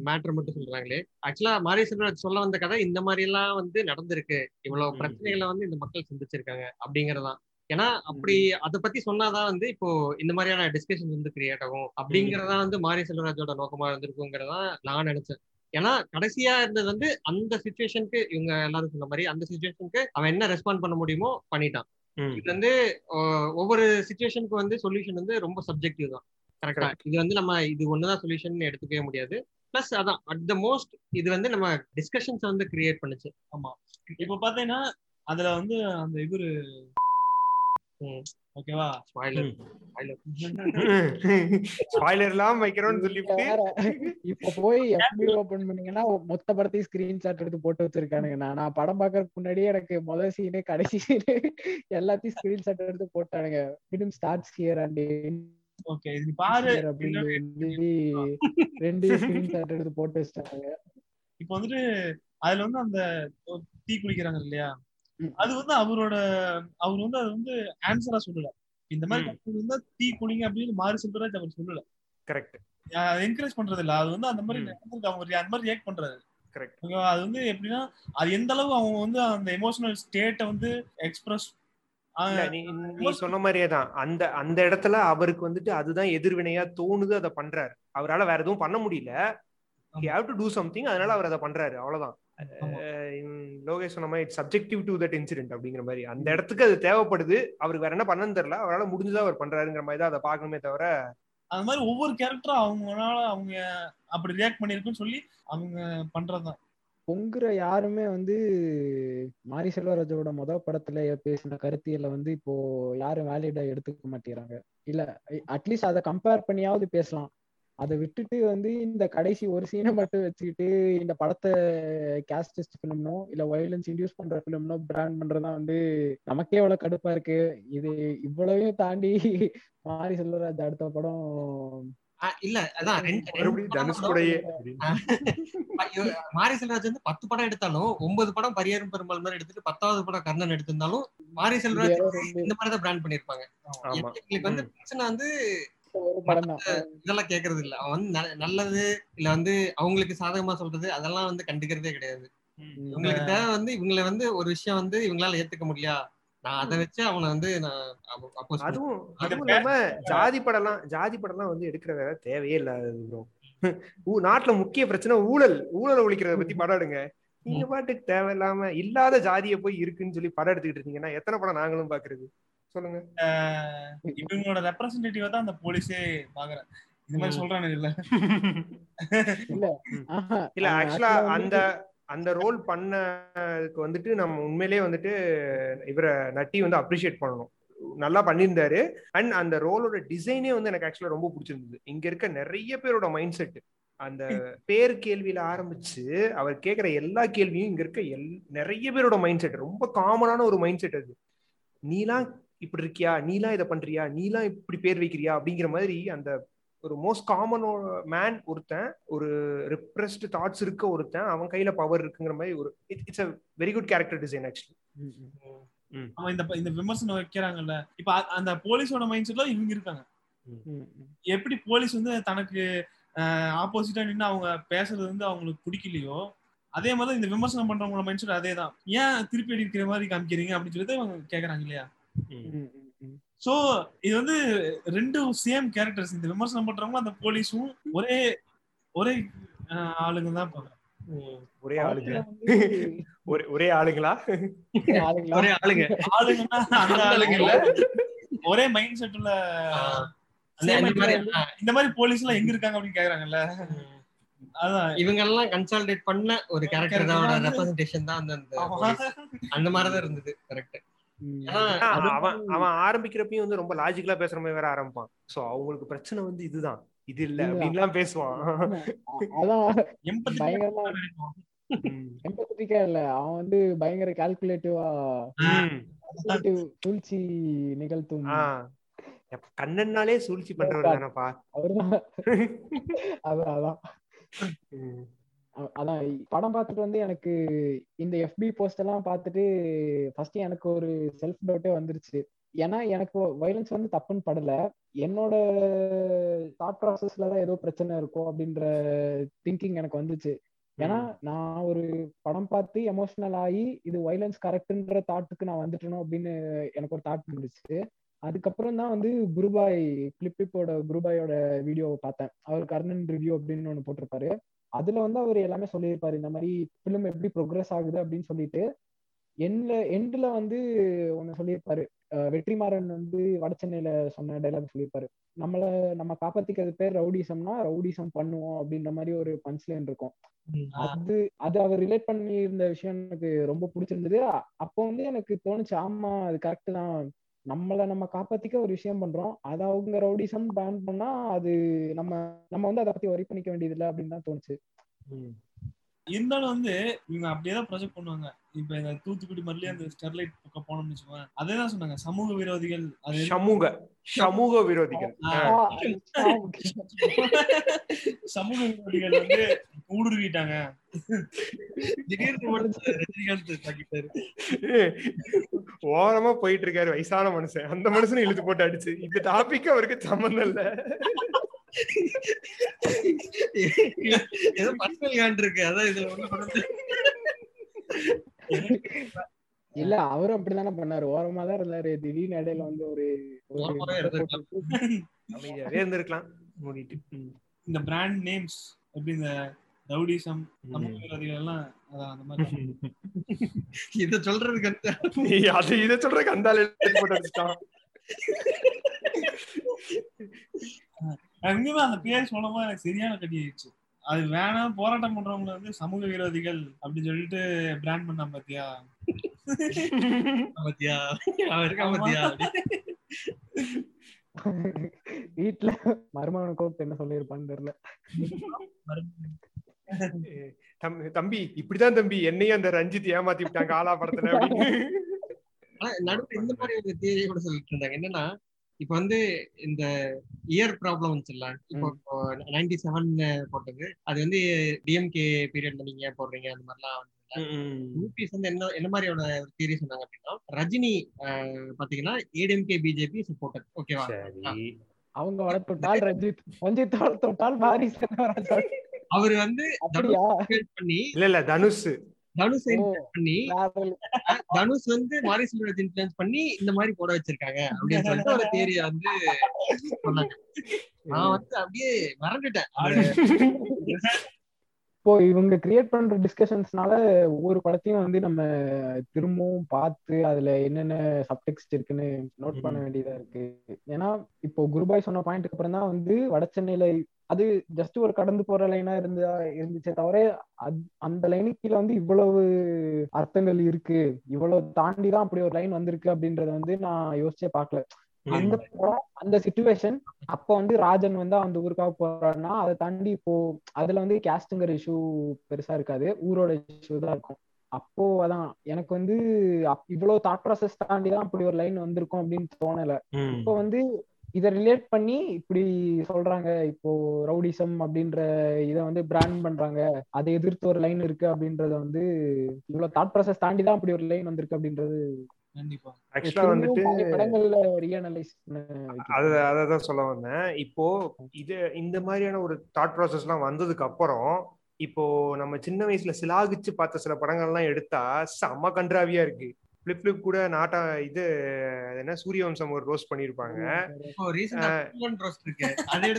மேட்டர் மட்டும் சொல்றாங்களே. ஆக்சுவலா மாரி செல்வராஜ் சொல்ல வந்த கதை இந்த மாதிரி எல்லாம் வந்து நடந்திருக்கு. இவ்வளவு. பிரச்சனைகளை வந்து இந்த மக்கள் சந்திச்சிருக்காங்க அப்படிங்கறதான். ஏன்னா அப்படி அதை பத்தி சொன்னாதான் வந்து இப்போ இந்த மாதிரியான டிஸ்கஷன் வந்து கிரியேட் ஆகும் அப்படிங்கறதா வந்து மாரி செல்வராஜோட நோக்கமா இருந்திருக்குங்கிறதா நான் நினைச்சேன். ஏன்னா கடைசியா இருந்தது வந்து அந்த சுச்சுவேஷனுக்கு இவங்க எல்லாரும் சொன்ன மாதிரி அந்த சுச்சுவேஷனுக்கு அவன் என்ன ரெஸ்பாண்ட் பண்ண முடியுமோ பண்ணிட்டான். இது வந்து ஒவ்வொரு சுச்சுவேஷனுக்கு வந்து சொல்யூஷன் வந்து ரொம்ப சப்ஜெக்டிவ் தான். கரெக்டா இது வந்து நம்ம இது ஒண்ணுதான் சொல்யூஷன் எடுத்துக்கவே முடியாது. பிளஸ் அதான் அட் த மோஸ்ட் இது வந்து நம்ம டிஸ்கஷன்ஸ் வந்து கிரியேட் பண்ணுச்சு. இப்ப பாத்தீங்கன்னா அதுல வந்து அந்த இவரு. ஓகேவா? ஸ்பாய்லர் ஸ்பாய்லர் எல்லாம் வைக்கிறோம்னு சொல்லிட்டு இப்ப போய் எஃபி ஓபன் பண்ணீங்கன்னா மொத்த படத்தையும் ஸ்கிரீன்ஷாட் எடுத்து போட்டு வச்சிருக்கானுங்க. நான் நான் படம் பாக்குறதுக்கு முன்னாடியே எனக்கு முதல் சீனு கடைசி சீனு எல்லாத்தையும் ஸ்கிரீன்ஷாட் எடுத்து போட்டானுங்க. Film starts here and okay இது பாரு. அப்படின்னு ரெண்டு ஸ்கிரீன்ஷாட் எடுத்து போட்டு வச்சிட்டாங்க இப்ப வந்துட்டு அதுல வந்து அந்த டீ குடிக்கிறாங்க இல்லையா. அது வந்து அவரோட அவர் வந்து அது வந்து ஆன்சரா சொல்லல. இந்த மாதிரி இருந்தா டீ குடிங்க அப்படின்னு மாறி செல்வராஜ் அவர் சொல்லல. கரெக்ட் என்கரேஜ் பண்றது இல்ல. அது வந்து அந்த மாதிரி. அவங்க அந்த மாதிரி ரியாக்ட் பண்றாரு. அது வந்து எப்படின்னா அது எந்த அளவு அவங்க வந்து அந்த எமோஷனல் ஸ்டேட்டை வந்து எக்ஸ்பிரஸ் நீ சொன்ன மாதிரியே தான். அந்த அந்த இடத்துல அவருக்கு வந்துட்டு அதுதான் எதிர்வினையா தோணுது அதை பண்றாரு. அவரால வேற எதுவும் பண்ண முடியல. He have to do something அதனால அவர் அதை பண்றாரு. அவ்வளவுதான். லோகேஷ் சொன்ன மாதிரி it's subjective to that incident அப்படிங்கிற மாதிரி. அந்த இடத்துக்கு அது தேவைப்படுது. அவருக்கு வேற என்ன பண்ணன்னு தெரியல. அவரால முடிஞ்சதா அவர் பண்றாருங்கிற மாதிரி தான் அதை பார்க்கணுமே தவிர அந்த மாதிரி ஒவ்வொரு கேரக்டரும் அவங்களால அவங்க அப்படி ரியாக்ட் பண்ணிருக்குன்னு சொல்லி அவங்க பண்றதுதான். பொங்குற யாருமே வந்து மாரி செல்வராஜோட முத படத்துல பேசின கருத்தியலை வந்து இப்போ யாரும் வேலிடா எடுத்துக்க மாட்டேங்கிறாங்க. இல்ல அட்லீஸ்ட் அதை கம்பேர் பண்ணியாவது பேசலாம். அதை விட்டுட்டு வந்து இந்த கடைசி ஒரு சீனை மட்டும் வச்சுக்கிட்டு இந்த படத்தை கேஸ்டிஸ்ட் ஃபிலிம்னோ இல்ல வயலன்ஸ் இன்டியூஸ் பண்ற ஃபிலிம்னோ பிராண்ட் பண்றதா வந்து நமக்கே எவ்வளவு கடுப்பா இருக்கு. இது இவ்வளவையும் தாண்டி மாரி செல்வராஜ் அடுத்த படம் இல்ல அதான் மாரி செல்வராஜ் வந்து பத்து படம் எடுத்தாலும் ஒன்பது படம் பரியரும் பெருமாள் மாதிரி எடுத்துட்டு பத்தாவது படம் கர்ணன் எடுத்திருந்தாலும் மாரி செல்வராஜ் இந்த மாதிரி தான் பிராண்ட் பண்ணிருப்பாங்க ஆமா. எங்களுக்கு வந்து பிரச்சனை வந்து இதெல்லாம் கேக்குறது இல்ல அவன் வந்து நல்லது இல்ல வந்து அவங்களுக்கு சாதகமா சொல்றது அதெல்லாம் வந்து கண்டுக்கிறதே கிடையாது. இவங்களுக்கு தேவை வந்து இவங்களை வந்து ஒரு விஷயம் வந்து இவங்களால ஏத்துக்க முடியல நான் அதை வச்சு அவனை வந்து நான் அப்போஸ் அதுவும் அதுவும் இல்லாம ஜாதி படம்லாம் ஜாதி படம்லாம் வந்து எடுக்கிற வேற தேவையே இல்லாதது ப்ரோ நாட்டுல முக்கிய பிரச்சனை ஊழல். ஊழலை ஒழிக்கிறத பத்தி படம் எடுங்க. நீங்க பாட்டுக்கு தேவையில்லாம இல்லாத ஜாதியை போய் இருக்குன்னு சொல்லி படம் எடுத்துக்கிட்டு இருந்தீங்கன்னா எத்தனை படம் நாங்களும் பாக்குறது? சொல்லுங்க. இவங்களோட ரெப்ரசன்டேட்டிவா தான் அந்த போலீஸே பாக்குறேன். இந்த மாதிரி ம். சொல்றானுங்க இல்ல. இல்ல ஆஹா, இல்ல அவன் ஆக்சுவலா அந்த அந்த ரோல் பண்ணதுக்கு வந்துட்டு நம்ம உண்மையிலேயே வந்துட்டு இவரை நட்டி வந்து அப்ரிஷியேட் பண்ணணும். நல்லா பண்ணியிருந்தாரு. அண்ட் அந்த ரோலோட டிசைனே வந்து எனக்கு ஆக்சுவலா ரொம்ப பிடிச்சிருந்தது. இங்க இருக்க நிறைய பேரோட மைண்ட் செட் அந்த பேர் கேள்வியில ஆரம்பிச்சு அவர் கேட்கிற எல்லா கேள்வியும் இங்க இருக்க எல் நிறைய பேரோட மைண்ட் செட் ரொம்ப காமனான ஒரு மைண்ட் செட் அது. நீலாம் இப்படி இருக்கியா? நீலாம் இதை பண்றியா? நீலாம் இப்படி பேர் வைக்கிறியா? அப்படிங்கிற மாதிரி அந்த ஒரு மோஸ்ட் காமன் மேன் ஒருத்தன் ஒரு ரிப்ரெஸ்ட் தாட்ஸ் இருக்க ஒருத்தன் அவன் கையில பவர் இருக்குங்கிற மாதிரி ஒரு it's a very good character design actually அவன் இந்த இந்த விமர்சனம் வைக்கிறாங்கல்ல. இப்ப அந்த போலீஸோட மைண்ட் செட்ல இவங்க இருக்காங்க. எப்படி போலீஸ் வந்து தனக்கு ஆப்போசிட்டா நின்று அவங்க பேசுறது வந்து அவங்களுக்கு பிடிக்கலையோ அதே மாதிரி இந்த விமர்சனம் பண்றவங்களோட மைண்ட் செட் அதே தான். ஏன் திருப்பி அடிக்கிற மாதிரி காமிக்கிறீங்க? அப்படின்னு சொல்லி அவங்க கேக்குறாங்க இல்லையா? சோ இது வந்து ரெண்டு சேம் கேரக்டர்ஸ் இந்த விமர்சனம் பண்றவங்க அந்த போலீஸும் ஒரே ஒரே ஆளுங்க தான் பாக்குறாங்க ஒரே ஆளுங்க. (laughs) ஒரே ஒரே (laughs) ஆளுங்களா? ஒரே ஆளுங்க. ஆளுங்கன்னா அந்த ஆளுங்க இல்ல. ஒரே மைண்ட் செட் உள்ள இந்த மாதிரி ஆ, இந்த மாதிரி போலீஸ் எல்லாம் எங்க இருக்காங்க அப்படின்னு கேக்குறாங்கல்ல. அதான். இவங்க எல்லாம் கன்சால்டேட் பண்ண ஒரு கேரக்டரோட ரெப்ரசன்டேஷன் தான் அந்த அந்த police. அந்த மாதிரி தான் இருந்தது கரெக்ட் அவன் அவன் ஆரம்பிக்கிறப்பயும் வந்து ரொம்ப லாஜிக்கலா பேசுற மாதிரி வேற ஆரம்பிப்பான். சோ அவங்களுக்கு பிரச்சனை வந்து இதுதான். இது இல்ல. அப்படின்லாம் பேசுவான். எம்பத்திக்கா இல்ல. அவன் வந்து பயங்கர கால்குலேட்டிவா ம். சூழ்ச்சி நிகழ்த்தும். கண்ணன்னாலே சூழ்ச்சி பண்றவர் தானப்பா. அவர்தான். (laughs) அதான் அதான். அதான் படம் பார்த்துட்டு வந்து எனக்கு இந்த எஃபி போஸ்ட் எல்லாம் பார்த்துட்டு ஃபர்ஸ்ட் எனக்கு ஒரு செல்ஃப் டவுட்டே வந்துருச்சு. ஏன்னா எனக்கு வயலன்ஸ் வந்து தப்புன்னு படல. என்னோட தாட் ப்ராசஸ்ல தான் ஏதோ பிரச்சனை இருக்கும் அப்படின்ற திங்கிங் எனக்கு வந்துச்சு. ஏன்னா நான் ஒரு படம் பார்த்து எமோஷனல் ஆகி இது வைலன்ஸ் கரெக்ட்ன்ற தாட்டுக்கு நான் வந்துட்டணும் அப்படின்னு எனக்கு ஒரு தாட் இருந்துச்சு அதுக்கப்புறம் தான் வந்து குருபாய் கிளிப்பிப்போட குருபாயோட வீடியோவை பார்த்தேன். அவர் கர்ணன் ரிவ்யூ அப்படின்னு ஒன்று போட்டிருப்பாரு. அதுல வந்து அவர் எல்லாமே சொல்லியிருப்பாரு இந்த மாதிரி ஃபிலிம் எப்படி ப்ரோக்ரஸ் ஆகுது அப்படின்னு சொல்லிட்டு. எண்ட்ல எண்ட்ல வந்து ஒன்னு சொல்லியிருப்பாரு. வெற்றிமாறன் வந்து வடசென்னையில சொன்ன டைலாக் சொல்லியிருப்பாரு. நம்மள நம்ம காப்பாத்திக்கிறது பேர் ரவுடிசம்னா ரவுடிசம் பண்ணுவோம் அப்படின்ற மாதிரி ஒரு பஞ்ச்லைன் இருக்கும். அது அது அவர் ரிலேட் பண்ணி இருந்த விஷயம் எனக்கு ரொம்ப பிடிச்சிருந்தது. அப்போ வந்து எனக்கு தோணுச்சு ஆமா அது கரெக்ட் தான். நம்மளை நம்ம காப்பாத்திக்க ஒரு விஷயம் பண்றோம். அது அவங்க ரவுடிசம் பேன் பண்ணா அது நம்ம நம்ம வந்து அதை பத்தி ஒரி பண்ணிக்க வேண்டியது இல்லை அப்படின்னு தான் தோணுச்சு. இருந்தாலும் வந்து இவங்க அப்படியே தான் ப்ரொஜெக்ட் பண்ணுவாங்க. இப்ப இந்த தூத்துக்குடி மாதிரிலே அந்த ஸ்டெர்லைட் பக்கம் போனோம்னு வச்சுக்கோங்க அதே தான் சொன்னாங்க. சமூக விரோதிகள் அது சமூக சமூக விரோதிகள். சமூக விரோதிகள் வந்து ஊடுருவிட்டாங்க. ஓரமா போயிட்டு இருக்காரு வயசான மனுஷன். அந்த மனுஷனை இழுத்து போட்டு அடிச்சு. இந்த டாபிக் அவருக்கு சம்மந்தம் இல்ல. ஏதோ பர்சனல் காண்ட் இருக்கு அதான் இதுல (laughs) இல்ல அவரும் அப்படிதானே பண்ணாரு. ஓரமா தான் இருந்தாரு. திடீர்னு இடையில வந்து ஒரு. அமைதியாவே இருந்திருக்கலாம். மூடிட்டு. இந்த பிராண்ட் நேம்ஸ் எப்படி இந்த ரவுடிசம் சமூக விரோதிகள் எல்லாம் அதான் அந்த மாதிரி (laughs) இத சொல்றதுக்கு வந்து நீ அது இதை சொல்றதுக்கு அந்த உண்மையுமே அந்த பேர் சொல்லும் போது எனக்கு சரியான கட்டி ஆயிடுச்சு. அது வேணாம் போராட்டம் பண்றவங்க வந்து சமூக விரோதிகள் அப்படின்னு சொல்லிட்டு பிராண்ட் பண்ண பாத்தியா? பாத்தியா? அவன் பாத்தியா? வீட்டுல மருமகனை கூப்பிட்டு என்ன சொல்லியிருப்பான்னு தெரியல. தம்பி- தம்பி இப்படிதான் தம்பி. என்னையும் அந்த ரஞ்சித் ஏமாத்தி விட்டாங்க ஆலா படத்துல நடுவுல இந்த மாதிரி ஒரு தியரி கூட சொல்லிட்டு இருந்தாங்க. என்னன்னா இப்ப வந்து இந்த இயர் ப்ராப்ளம் வந்துச்சுல்ல இப்போ நைன்டி செவன் போட்டது. அது வந்து டிஎம்கே பீரியட்ல நீங்க போடுறீங்க அந்த மாதிரிலாம் வந்து யூபிஎஸ் வந்து என்ன என்ன மாதிரியான தியரி சொன்னாங்க அப்படின்னா ரஜினி பாத்தீங்கன்னா ஏடிஎம்கே பிஜேபி சப்போர்ட்டட் ஓகேவா அவங்க வளர்த்துட்டால் ரஞ்சித் ரஞ்சித் வளர்த்துட்டால் வாரிசு அவர் வந்து பண்ணி இல்ல இல்ல தனுஷ். தனுஷ் பண்ணி. தனுஷ் வந்து மாரி செல்வராஜ் இன்ஃபுளுன்ஸ் பண்ணி இந்த மாதிரி போட வச்சிருக்காங்க அப்படின்னு சொல்லிட்டு ஒரு தேரிய வந்து சொன்னாங்க. நான் வந்து அப்படியே மறந்துட்டேன். இப்போ இவங்க கிரியேட் பண்ற டிஸ்கஷன்ஸ்னால ஒவ்வொரு படத்தையும் வந்து நம்ம திரும்பவும் பார்த்து அதுல என்னென்ன சப்டெக்ஸ்ட் இருக்குன்னு நோட் பண்ண வேண்டியதா இருக்கு. ஏன்னா இப்போ குருபாய் சொன்ன பாயிண்ட்க்கு அப்புறம் தான் வந்து வட சென்னையில அது ஜஸ்ட் ஒரு கடந்து போற லைனா இருந்தா இருந்துச்சே தவிர அந்த லைனுக்கு கீழே வந்து இவ்வளவு அர்த்தங்கள் இருக்கு. இவ்வளவு தாண்டி தான் அப்படி ஒரு லைன் வந்திருக்கு அப்படின்றத வந்து நான் யோசிச்சே பார்க்கல. அந்த படம், அந்த சுச்சுவேஷன் அப்ப வந்து ராஜன் வந்து அந்த ஊருக்காக போறாருன்னா அதை தாண்டி இப்போ அதுல வந்து கேஸ்ட்ங்கிற இஷ்யூ பெருசா இருக்காது. ஊரோட இஷ்யூ தான் இருக்கும். அப்போ அதான் எனக்கு வந்து இவ்வளவு தாட் ப்ராசஸ் தாண்டி தான் அப்படி ஒரு லைன் வந்திருக்கும் அப்படின்னு தோணல. இப்போ வந்து இத ரிலேட் பண்ணி இப்படி சொல்றாங்க. இப்போ ரவுடிசம் அப்படின்ற இத வந்து பிராண்ட் பண்றாங்க. அதை எதிர்த்து ஒரு லைன் இருக்கு அப்படின்றத வந்து இவ்வளவு தாட் ப்ராசஸ் தாண்டி தான் அப்படி ஒரு லைன் வந்திருக்கு அப்படின்றது கண்டிப்பா. ஆக்சுவலா வந்துட்டு திரும்பியும் பழைய படங்கள்ல ரீஅனலைஸ் அத அததான் சொல்ல வந்தேன். இப்போ இது இந்த மாதிரியான ஒரு தாட் ப்ராசஸ் எல்லாம் வந்ததுக்கு அப்புறம் இப்போ நம்ம சின்ன வயசுல சிலாகிச்சு பார்த்த சில படங்கள்லாம் எடுத்தா செம்ம கன்றாவியா இருக்கு. பிளிப் பிளிப் கூட நாட்டா இது என்ன சூரியவம்சம் ஒரு ரோஸ்ட் பண்ணிருப்பாங்க.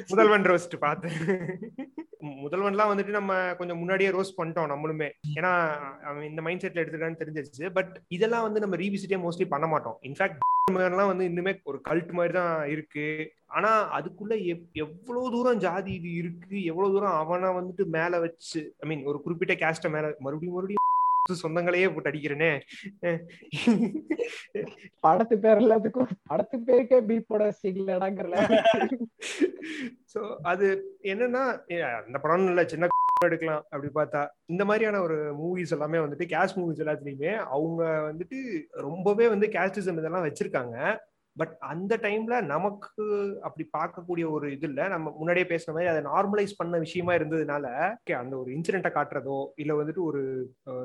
முதல்வன் ரோஸ்ட் பார்த்தேன். (laughs) முதல்வன்லாம் வந்துட்டு நம்ம கொஞ்சம் முன்னாடியே ரோஸ்ட் பண்ணிட்டோம் நம்மளுமே. ஏன்னா அவன் இந்த மைண்ட் செட்ல எடுத்துட்டான்னு தெரிஞ்சிருச்சு. பட் இதெல்லாம் வந்து நம்ம ரீவிசிட்டே மோஸ்ட்லி பண்ண மாட்டோம். இன்ஃபேக்ட் (laughs) வந்து இன்னுமே ஒரு கல்ட் மாதிரி தான் இருக்கு. ஆனா அதுக்குள்ள எவ்- எவ்வளவு தூரம் ஜாதி இது இருக்கு எவ்வளவு தூரம் அவனை வந்துட்டு மேல வச்சு ஐ மீன் ஒரு குறிப்பிட்ட கேஸ்ட மேல மறுபடியும் மறுபடியும் சொந்தங்களையே போட்டு அடிக்கிறேனே. படத்து பேர் எல்லாத்துக்கும் படத்து பேருக்கே பீப் போட சிக்கலடாங்கறல சோ அது என்னன்னா அந்த படம் இல்ல சின்ன (laughs) எடுக்கலாம் அப்படி பார்த்தா இந்த மாதிரியான ஒரு மூவிஸ் எல்லாமே வந்துட்டு கேஷ் மூவிஸ் எல்லாத்துலயுமே அவங்க வந்துட்டு ரொம்பவே வந்து கேஸ்டிசம் இதெல்லாம் வச்சிருக்காங்க. பட் அந்த டைம்ல நமக்கு அப்படி பார்க்கக்கூடிய ஒரு இது இல்ல. நம்ம முன்னாடியே பேசுன மாதிரி அதை நார்மலைஸ் பண்ண விஷயமா இருந்ததுனால அந்த ஒரு இன்சிடென்ட்டை காட்டுறதோ இல்ல வந்துட்டு ஒரு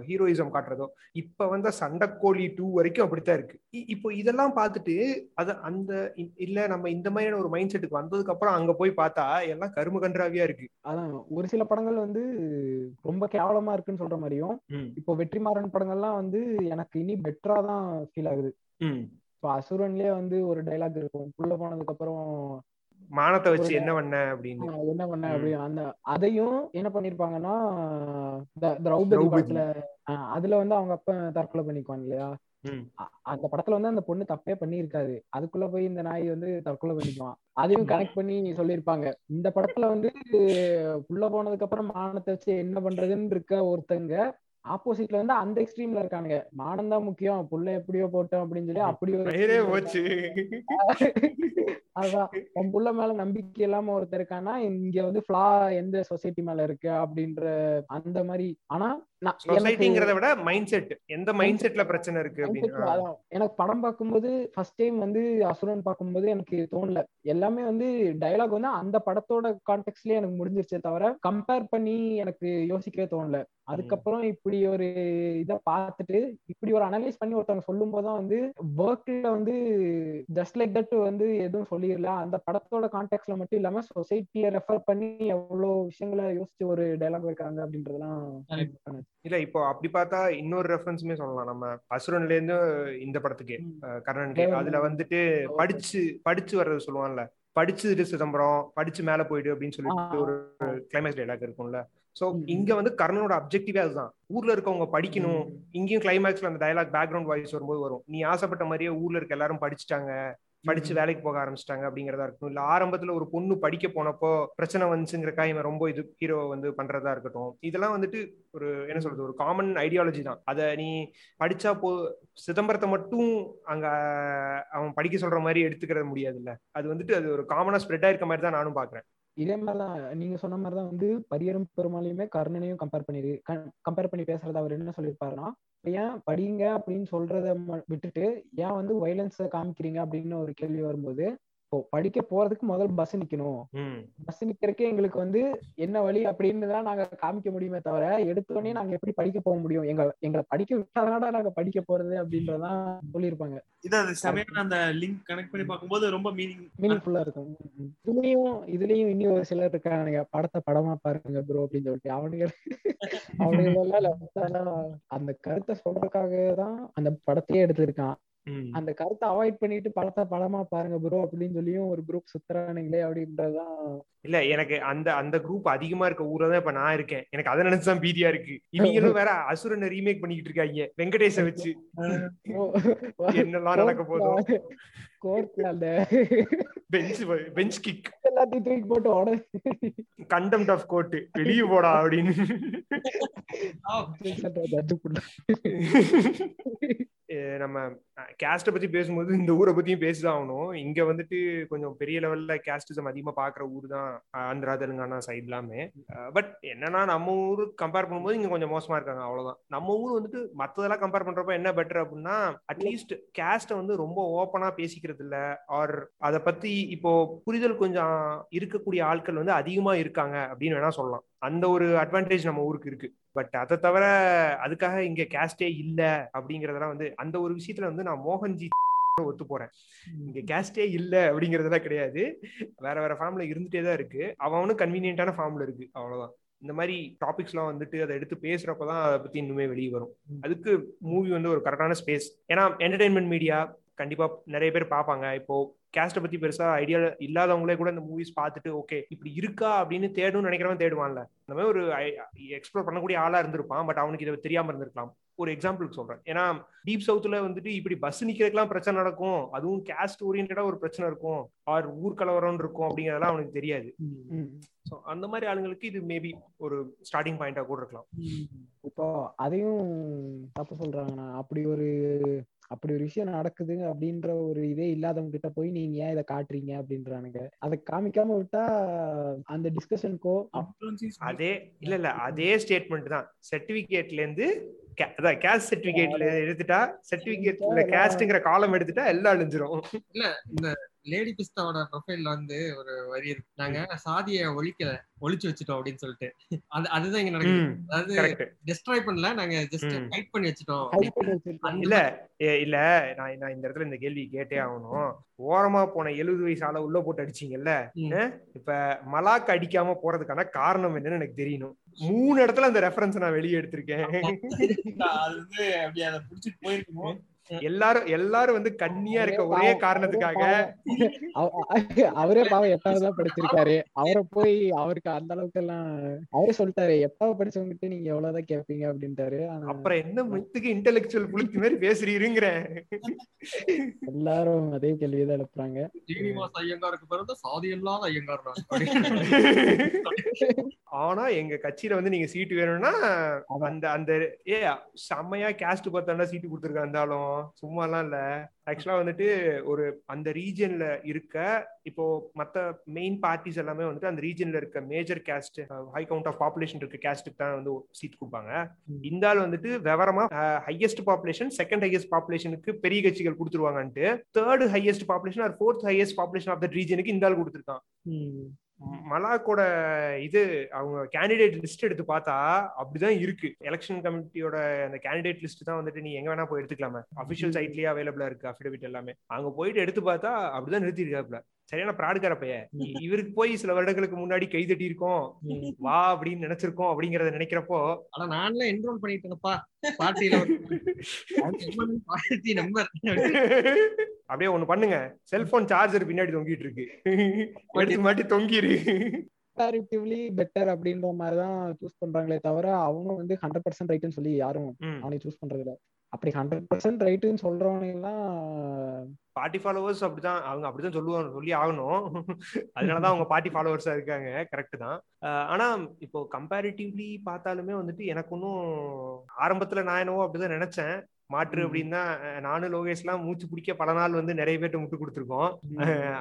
ஹீரோயிசம் காட்டுறதோ இப்ப வந்த சண்டைக்கோழி டூ வரைக்கும் அப்படித்தான் இருக்கு. இப்போ இதெல்லாம் பார்த்துட்டு அத அந்த இல்ல நம்ம இந்த மாதிரியான ஒரு மைண்ட் செட்டுக்கு வந்ததுக்கு அப்புறம் அங்க போய் பார்த்தா எல்லாம் கரும கன்றாவியா இருக்கு. அதான் ஒரு சில படங்கள் வந்து ரொம்ப கேவலமா இருக்குன்னு சொல்ற மாதிரியும் இப்போ வெற்றிமாறன் படங்கள்லாம் வந்து எனக்கு இனி பெட்டரா தான் ஃபீல் ஆகுது. இப்போ அசுரன்லயே வந்து ஒரு டைலாக் இருக்கும். உள்ள போனதுக்கு அப்புறம் மானத்தை வச்சு என்ன பண்ண அப்படின்னு. என்ன பண்ண. அப்படி அந்த அதையும் என்ன பண்ணிருப்பாங்கன்னா திரௌபதி. படத்துல அதுல வந்து அவங்க அப்பா தற்கொலை பண்ணிக்குவாங்க இல்லையா? அந்த படத்துல வந்து அந்த பொண்ணு தப்பே பண்ணியிருக்காது அதுக்குள்ள போய் இந்த நாய் வந்து தற்கொலை பண்ணிக்குவான். அதையும் கனெக்ட் பண்ணி சொல்லியிருப்பாங்க. இந்த படத்துல வந்து உள்ள போனதுக்கு அப்புறம் மானத்தை வச்சு என்ன பண்றதுன்னு இருக்க ஒருத்தங்க ஆப்போசிட்ல வந்து அந்த எக்ஸ்ட்ரீம்ல இருக்கானுங்க. மானம் தான் முக்கியம். புள்ள எப்படியோ போட்டோம் அப்படின்னு சொல்லி அப்படி ஒரு அதான் உன் புள்ள மேல நம்பிக்கை இல்லாம ஒருத்தர் இருக்கான்னா இங்க வந்து ஃபிளா எந்த சொசைட்டி மேல இருக்கு அப்படின்ற அந்த மாதிரி. ஆனா சொசைட்டிங்கிறத விட மைண்ட் செட் எந்த மைண்ட் செட்ல பிரச்சனை இருக்கு mindset ல அப்படின்னு? அதான். எனக்கு படம் பார்க்கும்போது ஃபர்ஸ்ட் டைம் வந்து அசுரன் பார்க்கும்போது எனக்கு தோணல. எல்லாமே வந்து டயலாக் வந்து அந்த படத்தோட கான்டெக்ட்லயே எனக்கு முடிஞ்சிருச்சே தவிர கம்பேர் பண்ணி எனக்கு யோசிக்கவே தோணல. அதுக்கப்புறம் இப்படி ஒரு இத பார்த்துட்டு இப்படி ஒரு அனலைஸ் பண்ணி ஒருத்தவங்க சொல்லும் போதுதான் வந்து ஒர்க்ல வந்து ஜஸ்ட் லைக் தட் வந்து எதுவும் சொல்லிடல. அந்த படத்தோட கான்டெக்ட்ல மட்டும் இல்லாம சொசைட்டியை ரெஃபர் பண்ணி எவ்வளவு விஷயங்களை யோசிச்சு ஒரு டயலாக் வைக்கிறாங்க அப்படின்றதெல்லாம். இல்ல இப்போ அப்படி பார்த்தா இன்னொரு ரெஃபரன்ஸுமே சொல்லலாம். நம்ம அசுரன்ல இருந்து இந்த படத்துக்கு கர்ணனுக்கு. தேவன். அதுல வந்துட்டு படிச்சு படிச்சு வர்றது சொல்லுவான்ல. படிச்சுட்டு சிதம்பரம் படிச்சு மேல போயிடு அப்படின்னு சொல்லிட்டு. ஒரு கிளைமேக்ஸ் டைலாக் இருக்கும்ல. சோ. இங்க வந்து கர்ணனோட அப்ஜெக்டிவே அதுதான். ஊர்ல இருக்கவங்க படிக்கணும். இங்கேயும் கிளைமேக்ஸ்ல அந்த டயலாக் பேக்ரவுண்ட் வாய்ஸ் வரும்போது வரும். நீ ஆசைப்பட்ட மாதிரியே ஊர்ல இருக்க எல்லாரும் படிச்சுட்டாங்க. படிச்சு வேலைக்கு போக ஆரம்பிச்சிட்டாங்க அப்படிங்கறதா இருக்கட்டும். இல்ல ஆரம்பத்துல ஒரு பொண்ணு படிக்க போனப்போ பிரச்சனை வந்துச்சுங்கிறக்கா இவன் ரொம்ப இது ஹீரோ வந்து பண்றதா இருக்கட்டும். இதெல்லாம் வந்துட்டு ஒரு என்ன சொல்றது ஒரு காமன் ஐடியாலஜி தான். அத நீ படிச்சா போ சிதம்பரத்தை மட்டும் அங்க அவன் படிக்க சொல்ற மாதிரி எடுத்துக்கிற முடியாதுல்ல. அது வந்துட்டு அது ஒரு காமனா ஸ்ப்ரெட் ஆயிருக்க மாதிரி தான் நானும் பாக்குறேன். இதே மாதிரிதான் நீங்க சொன்ன மாதிரிதான் வந்து பரியரும் பெருமாளையுமே கர்ணனையும் கம்பேர் பண்ணி கம்பேர் பண்ணி பேசுறது அவர் என்ன சொல்லியிருப்பாருன்னா ஏன் படிங்க அப்படின்னு சொல்றத விட்டுட்டு ஏன் வந்து வயலன்ஸ காமிக்கிறீங்க அப்படின்னு ஒரு கேள்வி வரும்போது இப்போ படிக்க போறதுக்கு முதல் பஸ் நிக்கணும். பஸ் நிக்கிறதுக்கே எங்களுக்கு வந்து என்ன வழி அப்படின்னு தான் நாங்க காமிக்க முடியுமே தவிர எடுத்தோடனே நாங்க எப்படி படிக்க போக முடியும்? எங்க எங்களை படிக்க விட்டாதானடா நாங்க படிக்க போறது அப்படின்றதான் சொல்லியிருப்பாங்க. இது அது செமையான அந்த லிங்க் கனெக்ட் பண்ணி பார்க்கும்போது ரொம்ப மீனிங் மீனிங்ஃபுல்லா இருக்கும். இதுலயும் இதுலயும் இன்னும் ஒரு சிலர் இருக்கானுங்க. படத்தை படமா பாருங்க ப்ரோ அப்படின்னு சொல்லிட்டு. அவனுங்க அவனுங்க (laughs) எல்லாம் அந்த கருத்தை சொல்றதுக்காக தான் அந்த படத்தையே எடுத்திருக்கான். அந்த கருத்தை அவாய்ட் பண்ணிட்டு படத்தை படமா பாருங்க ப்ரோ அப்படின்னு சொல்லியும் ஒரு குரூப் சுத்துறானுங்களே அப்படின்றதுதான் இல்ல எனக்கு அந்த அந்த குரூப் அதிகமா இருக்க ஊர்ல தான் இப்ப நான் இருக்கேன். எனக்கு அதை நினைச்சுதான் பீதியா இருக்கு. இவங்களும் (laughs) வேற அசுரனை ரீமேக் பண்ணிக்கிட்டு இருக்காங்க. வெங்கடேஷ (laughs) வச்சு. என்னெல்லாம் நடக்க (laughs) போதோ. கோர்ட்ல அந்த பெஞ்ச் பெஞ்ச் கிக் எல்லாத்தையும் தூக்கி போட்டு உட கண்டெம்ட் ஆஃப் கோர்ட் வெளியே போடா அப்படின்னு. நம்ம கேஸ்ட்டை பத்தி பேசும்போது இந்த ஊரை பத்தியும் பேசிதான் ஆகணும். இங்க வந்துட்டு கொஞ்சம் பெரிய லெவல்ல கேஸ்டிசம் அதிகமா பாக்குற ஊர் தான் ஆந்திரா தெலுங்கானா சைடு எல்லாமே. பட் என்னன்னா நம்ம ஊர் கம்பேர் பண்ணும்போது இங்க கொஞ்சம் மோசமா இருக்காங்க அவ்வளவுதான். நம்ம ஊர் வந்துட்டு மத்ததெல்லாம் கம்பேர் பண்றப்ப என்ன பெட்டர் அப்படின்னா அட்லீஸ்ட் கேஸ்ட வந்து ரொம்ப ஓப்பனா பேசிக்கிறது இல்ல ஆர் அதை பத்தி இப்போ புரிதல் கொஞ்சம் இருக்கக்கூடிய ஆட்கள் வந்து அதிகமா இருக்காங்க அப்படின்னு வேணா சொல்லலாம். அந்த ஒரு அட்வான்டேஜ் நம்ம ஊருக்கு இருக்கு. பட் அதை தவிர அதுக்காக இங்க கேஸ்டே இல்ல அப்படிங்கறதெல்லாம் வந்து அந்த ஒரு விஷயத்துல வந்து நான் மோகன்ஜி (laughs) ஒத்து போறேன். இங்க கேஸ்டே இல்ல அப்படிங்கறதெல்லாம் கிடையாது. வேற வேற ஃபார்ம்ல இருந்துட்டே தான் இருக்கு. அவனும் கன்வீனியன்டான ஃபார்ம்ல இருக்கு. அவ்வளவுதான். இந்த மாதிரி டாபிக்ஸ் எல்லாம் வந்துட்டு அதை எடுத்து பேசுறப்பதான் அதை பத்தி இன்னுமே வெளியே வரும். அதுக்கு மூவி வந்து ஒரு கரெக்டான ஸ்பேஸ் ஏன்னா என்டர்டைன்மெண்ட் மீடியா கண்டிப்பா நிறைய பேர் பார்ப்பாங்க. இப்போ கேஸ்ட பத்தி பெருசா ஐடியா இல்லாதவங்களே கூட இந்த மூவிஸ் பார்த்துட்டு ஓகே இப்படி இருக்கா அப்படின்னு தேடணும்னு நினைக்கிறவன் தேடுவான்ல. இந்த மாதிரி ஒரு எக்ஸ்ப்ளோர் பண்ணக்கூடிய ஆளா இருந்திருப்பான் பட் அவனுக்கு இதை தெரியாம இருந்திருக்கலாம். ஒரு எக்ஸாம்பிளுக்கு சொல்றேன். ஏன்னா டீப் சவுத்ல வந்துட்டு இப்படி பஸ் நிக்கிறதுக்கெல்லாம் பிரச்சனை நடக்கும். அதுவும் கேஸ்ட் ஓரியன்டா ஒரு பிரச்சனை இருக்கும். ஆர் ஊர் கலவரம் இருக்கும் அப்படிங்கறதெல்லாம் அவனுக்கு தெரியாது. ஸோ அந்த மாதிரி ஆளுங்களுக்கு இது மேபி ஒரு ஸ்டார்டிங் பாயிண்டா கூட இருக்கலாம். இப்போ அதையும் தப்பு சொல்றாங்கண்ணா. அப்படி ஒரு அப்படி ஒரு விஷயம் நடக்குது அப்படின்ற ஒரு இதே இல்லாதவங்க கிட்ட போய் நீங்க ஏன் இதை காட்டுறீங்க அப்படின்றானுங்க. அதை காமிக்காம விட்டா அந்த டிஸ்கஷனுக்கோ அதே இல்ல இல்ல அதே ஸ்டேட்மெண்ட் தான். சர்டிபிகேட்ல இருந்து அதான் கேஸ்ட் சர்டிபிகேட்ல எடுத்துட்டா சர்டிபிகேட்ல கேஸ்ட்ங்கிற காலம் எடுத்துட்டா எல்லாம் அழிஞ்சிரும். இல்ல இந்த லேடி பிஸ்தாவோட ப்ரொஃபைல்ல வந்து ஒரு வரி இருக்கு. நாங்க சாதிய ஒழிக்கல ஒழிச்சு வச்சுட்டோம் அப்படின்னு சொல்லிட்டு. அது அதுதான் இங்க நடக்குது. அதாவது டிஸ்ட்ராய் பண்ணல நாங்க ஜஸ்ட் டைட் பண்ணி வச்சுட்டோம். இல்ல இல்ல நான் நான் இந்த இடத்துல இந்த கேள்வி கேட்டே ஆகணும். ஓரமா போன எழுபது வயசு ஆள உள்ள போட்டு அடிச்சீங்கல்ல இப்ப மலாக்கு அடிக்காம போறதுக்கான காரணம் என்னன்னு எனக்கு தெரியணும். மூணு இடத்துல அந்த ரெஃபரன்ஸ் நான் வெளியே எடுத்திருக்கேன். அது வந்து அப்படி அதை புடிச்சிட்டு போயிருக்கணும் எல்லாரும் எல்லாரும் வந்து கண்ணியா இருக்க ஒரே காரணத்துக்காக அவரே பாவம் எட்டாவது தான் படிச்சிருக்காரு. அவரை போய் அவருக்கு அந்த அளவுக்கு எல்லாம் அவரே சொல்லிட்டாரு எட்டாவது படிச்சவங்கிட்ட நீங்க எவ்வளவுதான் கேட்பீங்க அப்படின்ட்டாரு. அப்புறம் என்ன மித்துக்கு இன்டெலெக்சுவல் புளுத்து மாதிரி பேசுறீருங்கிற. எல்லாரும் அதே கேள்விதான் எழுப்புறாங்க. ஸ்ரீனிவாஸ் ஐயங்காருக்கு பிறந்த சாதி இல்லாத ஐயங்கார் ஆனா எங்க கட்சியில வந்து நீங்க சீட்டு வேணும்னா அந்த அந்த ஏ செம்மையா கேஸ்ட் பார்த்தா சீட்டு கொடுத்துருக்கா இருந்தாலும் சும்மா எல்லாம் இல்ல ஆக்சுவலா வந்துட்டு ஒரு அந்த ரீஜன்ல இருக்க இப்போ மத்த மெயின் பார்ட்டிஸ் எல்லாமே வந்துட்டு அந்த ரீஜன்ல இருக்க major caste high count of population இருக்க கேஸ்ட்டுக்கு தான் வந்து சீட் கொடுப்பாங்க. இந்த ஆள் வந்துட்டு விவரமா ஹையஸ்ட் பாப்புலேஷன் செகண்ட் ஹையஸ்ட் பாப்புலேஷனுக்கு பெரிய கட்சிகள் கொடுத்துருவாங்கன்ட்டு third highest population or fourth highest population of the ரீஜனுக்கு இந்த ஆள் கொடுத்துருக்கான். மலாக்கோட இது அவங்க கேண்டிடேட் லிஸ்ட் எடுத்து பார்த்தா அப்படிதான் இருக்கு. எலெக்ஷன் கமிட்டியோட அந்த கேண்டிடேட் லிஸ்ட் தான் வந்துட்டு நீ எங்க வேணா போய் எடுத்துக்கலாமே. அபிஷியல் சைட்லயே அவைலபிளா இருக்கு அஃபிடவிட் எல்லாமே. அங்க போயிட்டு எடுத்து பார்த்தா அப்படிதான் நிறுத்தி இருக்காப்ல சரியான பிராடுக்கார பைய இவருக்கு போய் சில வருடங்களுக்கு முன்னாடி கை தட்டி இருக்கோம் வா அப்படின்னு நினைச்சிருக்கோம் அப்படிங்கறத நினைக்கிறப்போ ஆனா நான்லாம் என்ரோல் பண்ணிட்டேன்ப்பா. பார்ட்டியில பார்ட்டி நம்பர் (laughs) அப்படியே ஒண்ணு பண்ணுங்க. செல்போன் சார்ஜர் பின்னாடி தொங்கிட்டு இருக்கு எடுத்து மாட்டி தொங்கிரு. கம்பேரிட்டிவ்லி பெட்டர் அப்படின்ற மாதிரி தான் சூஸ் பண்றாங்களே தவிர அவங்க வந்து ஹண்ட்ரட் பர்சன்ட் ரைட்னு சொல்லி யாரும் அவனை சூஸ் பண்றது இல்ல அப்படி ஹண்ட்ரட் பர்சன்ட் ரைட்டுன்னு சொல்றவங்க எல்லாம் பார்ட்டி ஃபாலோவர்ஸ் அப்படிதான் அவங்க அப்படிதான் சொல்லுவாங்க சொல்லி ஆகணும். அதனாலதான் அவங்க பார்ட்டி ஃபாலோவர்ஸா இருக்காங்க. கரெக்ட் தான். ஆனா இப்போ கம்பேரிட்டிவ்லி பார்த்தாலுமே வந்துட்டு எனக்கு ஒன்றும் ஆரம்பத்துல நான் என்னவோ அப்படிதான் நினைச்சேன். மாற்று அப்படின்னா நானும் லோகேஷ் எல்லாம் மூச்சு பிடிக்க பல நாள் வந்து நிறைய பேர்ட்ட முட்டு கொடுத்துருக்கோம்.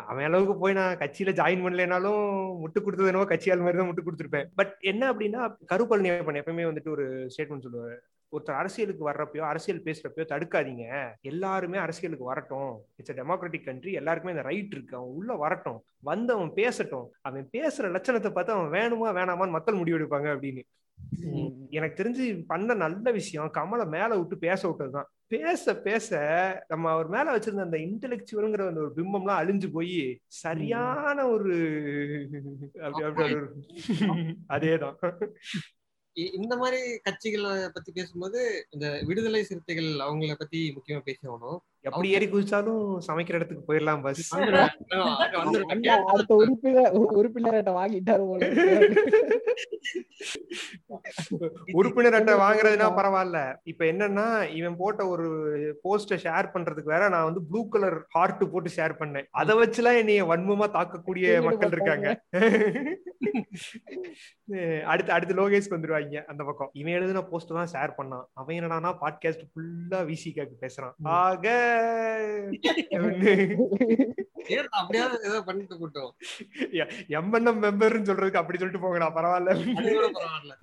அவன் அளவுக்கு போய் நான் கட்சியில ஜாயின் பண்ணலனாலும் முட்டு கொடுத்தது என்னவோ கட்சியால் மாதிரி தான் முட்டு கொடுத்துருப்பேன். பட் என்ன அப்படின்னா கருப்பழனி பண்ண எப்பவுமே வந்துட்டு ஒரு ஸ்டேட்மெண்ட் சொல்லுவாரு. ஒருத்தர் அரசியலுக்கு வர்றப்பயோ அரசியல் பேசுறப்பயோ தடுக்காதீங்க. எல்லாருமே அரசியலுக்கு வரட்டும். இட்ஸ் டெமோக்ராட்டிக் கண்ட்ரி எல்லாருக்குமே இந்த ரைட் இருக்கு. அவன் உள்ள வரட்டும். வந்து அவன் பேசட்டும். அவன் பேசுற லட்சணத்தை பார்த்து அவன் வேணுமா வேணாமான்னு மக்கள் முடிவெடுப்பாங்க அப்படின்னு. எனக்கு தெரிஞ்சு பண்ண நல்ல விஷயம் கமலை மேல விட்டு பேச விட்டதுதான் பேச பேச நம்ம அவர் மேல வச்சிருந்த அந்த இன்டெலெக்சுவல்ங்கிற அந்த ஒரு பிம்பம்லாம் அழிஞ்சு போய் சரியான ஒரு அதேதான். இந்த மாதிரி கட்சிகளை பத்தி பேசும்போது இந்த விடுதலை சிறுத்தைகள் அவங்கள பத்தி முக்கியமா பேசணும். எப்படி ஏறி குதிச்சாலும் சமைக்கிற இடத்துக்கு போயிடலாம் பஸ் அடுத்த உறுப்பினர் உறுப்பினர் அட்டை வாங்கிட்டாரு (laughs) உறுப்பினர் அட்டை வாங்குறதுனா பரவாயில்ல. இப்ப என்னன்னா இவன் போட்ட ஒரு போஸ்ட ஷேர் பண்றதுக்கு வேற நான் வந்து ப்ளூ கலர் ஹார்ட் போட்டு ஷேர் பண்ணேன். அதை வச்சுலாம் என்னைய வன்மமா தாக்கக்கூடிய மக்கள் இருக்காங்க. (laughs) அடுத்து அடுத்து லோகேஷ்க்கு வந்துருவாங்க அந்த பக்கம். இவன் எழுதின போஸ்ட் தான் ஷேர் பண்ணான். அவன் என்னடானா பாட்காஸ்ட் ஃபுல்லா விசிகாக்கு பேசுறான். ஆக அப்படியாவது ஏதோ பண்ணிட்டு போட்டோம். எம்என்எம் மெம்பர்னு சொல்றதுக்கு அப்படி சொல்லிட்டு போங்கடா பரவாயில்ல. பரவாயில்ல.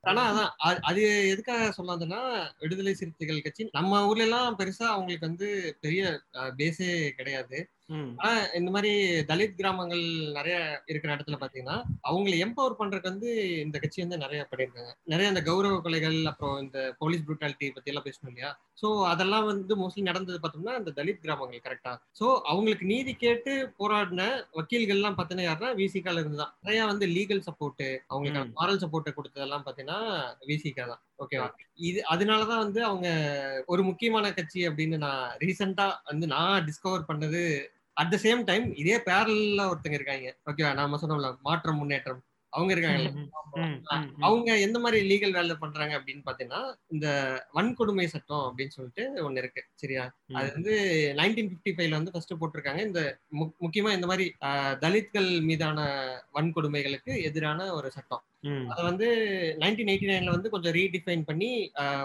ஆனா அதான் அது எதுக்காக சொல்லாதுன்னா விடுதலை சிறுத்தைகள் கட்சி நம்ம ஊர்ல எல்லாம் பெருசா அவங்களுக்கு வந்து பெரிய பேஸே கிடையாது. ஆனா இந்த மாதிரி தலித் கிராமங்கள் நிறைய இருக்கிற இடத்துல பாத்தீங்கன்னா அவங்களை எம்பவர் பண்றதுக்கு வந்து இந்த கட்சி வந்து நிறைய பண்ணியிருக்காங்க. நிறைய இந்த கௌரவ கொலைகள் அப்புறம் இந்த போலீஸ் புரூட்டாலிட்டி பத்தி எல்லாம் பேசணும் இல்லையா? சோ அதெல்லாம் வந்து மோஸ்ட்லி நடந்தது பார்த்தோம்னா இந்த தலித் கிராமங்கள் கரெக்டா சோ அவங்களுக்கு நீதி கேட்டு போராடின வக்கீல்கள் எல்லாம் பாத்தீங்கன்னா யாருன்னா விசிகால இருந்து தான் நிறைய வந்து லீகல் சப்போர்ட் அவங்களுக்கு. மாரல் சப்போர்ட் கொடுத்ததெல்லாம் பாத்தீங்கன்னா விசிகா தான். ஓகேவா இது அதனாலதான் வந்து அவங்க ஒரு முக்கியமான கட்சி அப்படின்னு நான் ரீசெண்டா வந்து நான் டிஸ்கவர் பண்ணது அட் த சேம் டைம் இதே பேரல்ல ஒருத்தங்க இருக்காங்க. ஓகேவா நாம சொன்னோம்ல மாற்றம் முன்னேற்றம். அவங்க ம். அவங்க எந்த மாதிரி லீகல் வேலை பண்றாங்க அப்படின்னு பாத்தீங்கன்னா இந்த வன்கொடுமை சட்டம் அப்படின்னு சொல்லிட்டு ஒண்ணு இருக்கு. சரியா? அது வந்து நைன்டீன் பிப்டி ஃபைவ்ல வந்து ஃபர்ஸ்ட் போட்டிருக்காங்க. இந்த முக்கியமா இந்த மாதிரி தலித்கள் மீதான வன்கொடுமைகளுக்கு எதிரான ஒரு சட்டம். அதை வந்து நைன்டீன் எயிட்டி நைன்ல வந்து கொஞ்சம் ரீடிஃபைன் பண்ணி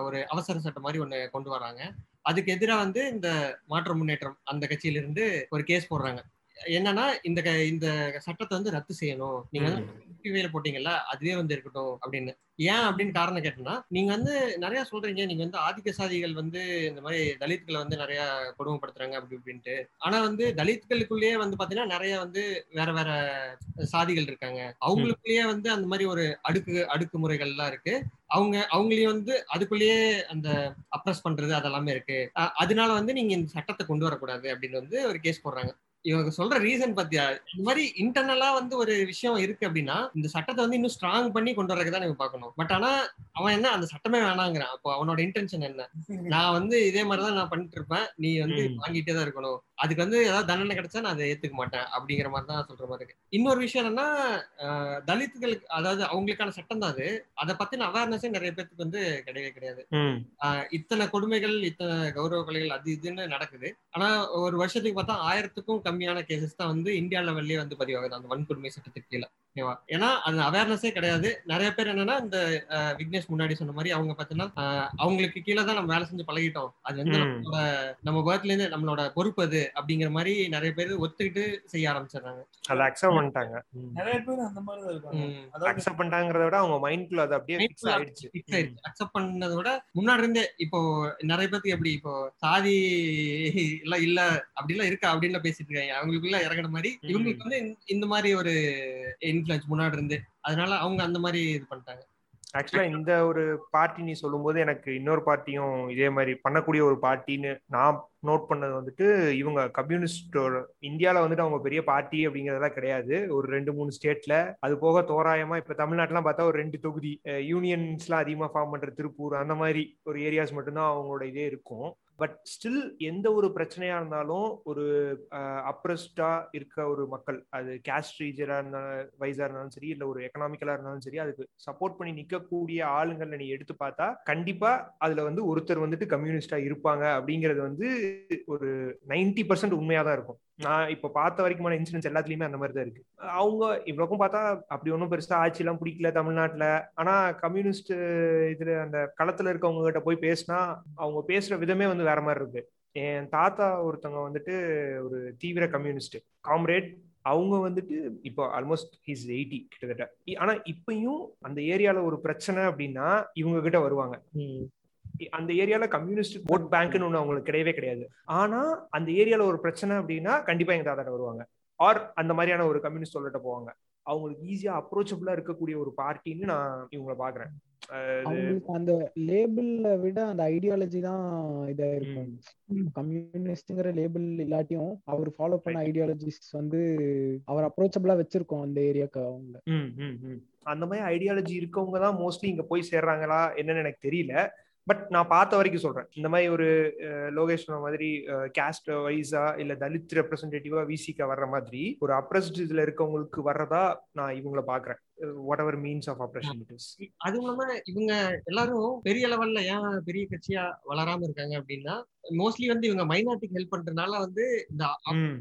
ஒரு அவசர சட்டம் மாதிரி ஒண்ணு கொண்டு வராங்க. அதுக்கு எதிராக வந்து இந்த மாற்ற முன்னேற்றம் அந்த கட்சியில இருந்து ஒரு கேஸ் போடுறாங்க. என்னன்னா இந்த க- இந்த சட்டத்தை வந்து ரத்து செய்யணும். நீங்க வந்து போட்டீங்கல்ல அதுவே வந்து இருக்கட்டும் அப்படின்னு. ஏன் அப்படின்னு காரணம் கேட்டோம்னா நீங்க வந்து நிறைய சொல்றீங்க நீங்க வந்து ஆதிக்க சாதிகள் வந்து இந்த மாதிரி தலித்களை வந்து நிறைய கொடுமைப்படுத்துறாங்க அப்படி இப்படின்ட்டு. ஆனா வந்து தலித்களுக்குள்ளேயே வந்து பாத்தீங்கன்னா நிறைய வந்து வேற வேற சாதிகள் இருக்காங்க. அவங்களுக்குள்ளேயே வந்து அந்த மாதிரி ஒரு அடுக்கு அடுக்குமுறைகள்லாம் இருக்கு. அவங்க அவங்களையும் வந்து அதுக்குள்ளேயே அந்த அப்ரஸ் பண்றது அதெல்லாமே இருக்கு. அதனால வந்து நீங்க இந்த சட்டத்தை கொண்டு வரக்கூடாது அப்படின்னு வந்து ஒரு கேஸ் போடுறாங்க. இவங்க சொல்ற ரீசன் பாத்தியா? இந்த மாதிரி இன்டர்னலா வந்து ஒரு விஷயம் இருக்கு அப்படின்னா இந்த சட்டத்தை வந்து இன்னும் ஸ்ட்ராங் பண்ணி கொண்டு வரதுக்கு தான் நீங்க பார்க்கணும். பட் ஆனா அவன் என்ன அந்த சட்டமே வேணாங்கிறான். அப்போ அவனோட இன்டென்ஷன் என்ன? நான் வந்து இதே மாதிரிதான் நான் பண்ணிட்டு இருப்பேன். நீ வந்து ம். வாங்கிட்டே தான் இருக்கணும். அதுக்கு வந்து ஏதாவது தண்டனை கிடைச்சா நான் அதை ஏத்துக்க மாட்டேன் அப்படிங்கிற மாதிரி தான் சொல்ற மாதிரி இருக்கு. இன்னொரு விஷயம் என்னன்னா தலித்துகளுக்கு அதாவது அவங்களுக்கான சட்டம் தான் அது. அதை பத்தின அவேர்னஸே நிறைய பேருக்கு வந்து கிடையவே கிடையாது. இத்தனை கொடுமைகள் இத்தனை கௌரவ கொலைகள் அது இதுன்னு நடக்குது. ஆனா ஒரு வருஷத்துக்கு பார்த்தா ஆயிரத்துக்கும் கம்மியான கேசஸ் தான் வந்து இந்தியா லெவல்லயே வந்து பதிவாகுது. அந்த வன்கொடுமை சட்டத்துக்கு கீழே. ஓகேவா? ஏன்னா அது அவேர்னஸே கிடையாது. நிறைய பேர் என்னன்னா இந்த விக்னேஷ் முன்னாடி சொன்ன மாதிரி அவங்க பார்த்தீங்கன்னா அவங்களுக்கு கீழே தான் நம்ம வேலை செஞ்சு பழகிட்டோம். அது வந்து. நம்மளோட நம்ம பேர்த்ல இருந்து நம்மளோட பொறுப்பு அது அப்படிங்கிற மாதிரி நிறைய பேர் ஒத்துக்கிட்டு செய்ய ஆரம்பிச்சிடுறாங்க. அதை அக்செப்ட் பண்ணிட்டாங்க. நிறைய பேர் அந்த மாதிரி தான் இருக்காங்க. அக்செப்ட் பண்ணிட்டாங்கிறத விட அவங்க மைண்ட்குள்ள அது அப்படியே ஃபிக்ஸ் ஆயிடுச்சு. ஃபிக்ஸ் ஆயிடுச்சு. அக்செப்ட் பண்ணதை விட முன்னாடி இருந்தே இப்போ நிறைய பேருக்கு எப்படி இப்போ சாதி எல்லாம் இல்ல அப்படிலாம் இருக்கா அப்படின்னு பேசிட்டு இருக்காங்க. அவங்களுக்குள்ள இறங்குற மாதிரி. இவங்களுக்கு வந்து இந்த மாதிரி ஒரு இன்ஃப்ளூயன்ஸ் முன்னாடி இருந்து அதனால அவங்க அந்த மாதிரி இது பண்ணிட்டாங்க. ஆக்சுவலா இந்த ஒரு பார்ட்டி நீ சொல்லும்போது எனக்கு இன்னொரு பார்ட்டியும் இதே மாதிரி பண்ணக்கூடிய ஒரு பார்ட்டின்னு நான் நோட் பண்ணது வந்துட்டு இவங்க கம்யூனிஸ்டோட இந்தியாவில் வந்துட்டு அவங்க பெரிய பார்ட்டி அப்படிங்கறதெல்லாம் கிடையாது. ஒரு ரெண்டு மூணு ஸ்டேட்ல அது போக தோராயமா இப்ப தமிழ்நாட்டுலாம் பார்த்தா ஒரு ரெண்டு தொகுதி யூனியன்ஸ்லாம் அதிகமா ஃபார்ம் பண்ற திருப்பூர் அந்த மாதிரி ஒரு ஏரியாஸ் மட்டும்தான் அவங்களோட இதே இருக்கும். பட் ஸ்டில் எந்த ஒரு பிரச்சனையா இருந்தாலும் ஒரு அப்ரஸ்டா இருக்க ஒரு மக்கள் அது கேஸ்ட் ரீஜனா இருந்தாலும் வைஸா இருந்தாலும் சரி இல்ல ஒரு எக்கனாமிக்கலா இருந்தாலும் சரி அதுக்கு சப்போர்ட் பண்ணி நிக்கக்கூடிய ஆளுங்கள்ல நீ எடுத்து பார்த்தா கண்டிப்பா அதுல வந்து ஒருத்தர் வந்துட்டு கம்யூனிஸ்டா இருப்பாங்க அப்படிங்கிறது வந்து ஒரு நைன்டி பர்சன்ட் உண்மையா தான் இருக்கும். நான் இப்ப பார்த்த வரைக்குமான இன்சிடென்ட்ஸ் எல்லாத்துலயுமே அந்த மாதிரி தான் இருக்கு. அவங்க இவ்வளவுக்கும் பார்த்தா அப்படி ஒன்றும் பெருசா ஆட்சி எல்லாம் பிடிக்கல தமிழ்நாட்டுல. ஆனா கம்யூனிஸ்ட் இதுல அந்த களத்துல இருக்கவங்க கிட்ட போய் பேசினா அவங்க பேசுற விதமே வந்து வேற மாதிரி இருக்கு. என் தாத்தா ஒருத்தவங்க வந்துட்டு ஒரு தீவிர கம்யூனிஸ்ட் காம்ரேட் அவங்க வந்துட்டு இப்போ ஆல்மோஸ்ட் ஹிஸ் எயிட்டி கிட்டத்தட்ட. ஆனா இப்பயும் அந்த ஏரியால ஒரு பிரச்சனை அப்படின்னா இவங்க கிட்ட வருவாங்க. அந்த ஏரியால கம்யூனிஸ்ட் ஓட் பேங்க்னு ஒண்ணு அவங்களுக்கு கிடையவே கிடையாது. ஆனா அந்த ஏரியால ஒரு பிரச்சனை அப்படின்னா கண்டிப்பா எங்க தாத்தாட்ட வருவாங்க. ஆர் அந்த மாதிரியான ஒரு கம்யூனிஸ்ட் சொல்லிட்டு போவாங்க. அவங்களுக்கு ஈஸியா அப்ரோச்சபிளா இருக்கக்கூடிய ஒரு பார்ட்டின்னு நான் இவங்கள பாக்குறேன் அந்த லேபிள்ல விட அந்த ஐடியாலஜி தான் இதா இருக்கும். கம்யூனிஸ்ட்ங்கிற லேபிள் இல்லாட்டியும் அவர் ஃபாலோ பண்ண ஐடியாலஜிஸ் வந்து அவர் அப்ரோச்சபிளா வச்சிருக்கோம் அந்த ஏரியாக்கு அவங்க. அந்த மாதிரி ஐடியாலஜி இருக்கவங்க தான் மோஸ்ட்லி இங்க போய் சேர்றாங்களா என்னன்னு எனக்கு தெரியல. பட் நான் பார்த்த வரைக்கும் சொல்றேன். இந்த மாதிரி ஒரு அஹ், லோகேஷ் மாதிரி கேஸ்ட் வைஸா இல்ல தலித் ரெப்ரஸன்டேட்டிவா விசிக்கா வர்ற மாதிரி ஒரு அப்ரஸ்ட் இதுல இருக்கவங்களுக்கு வர்றதா நான் இவங்கள பாக்குறேன் ever means of operation it is அது இல்லாம இவங்க எல்லாரும் பெரிய லெவல்ல ஏன் பெரிய கட்சியா வளராம இருக்காங்க அப்படின்னா மோஸ்ட்லி வந்து இவங்க மைனாரிட்டிக்கு ஹெல்ப் பண்றதுனால வந்து இந்த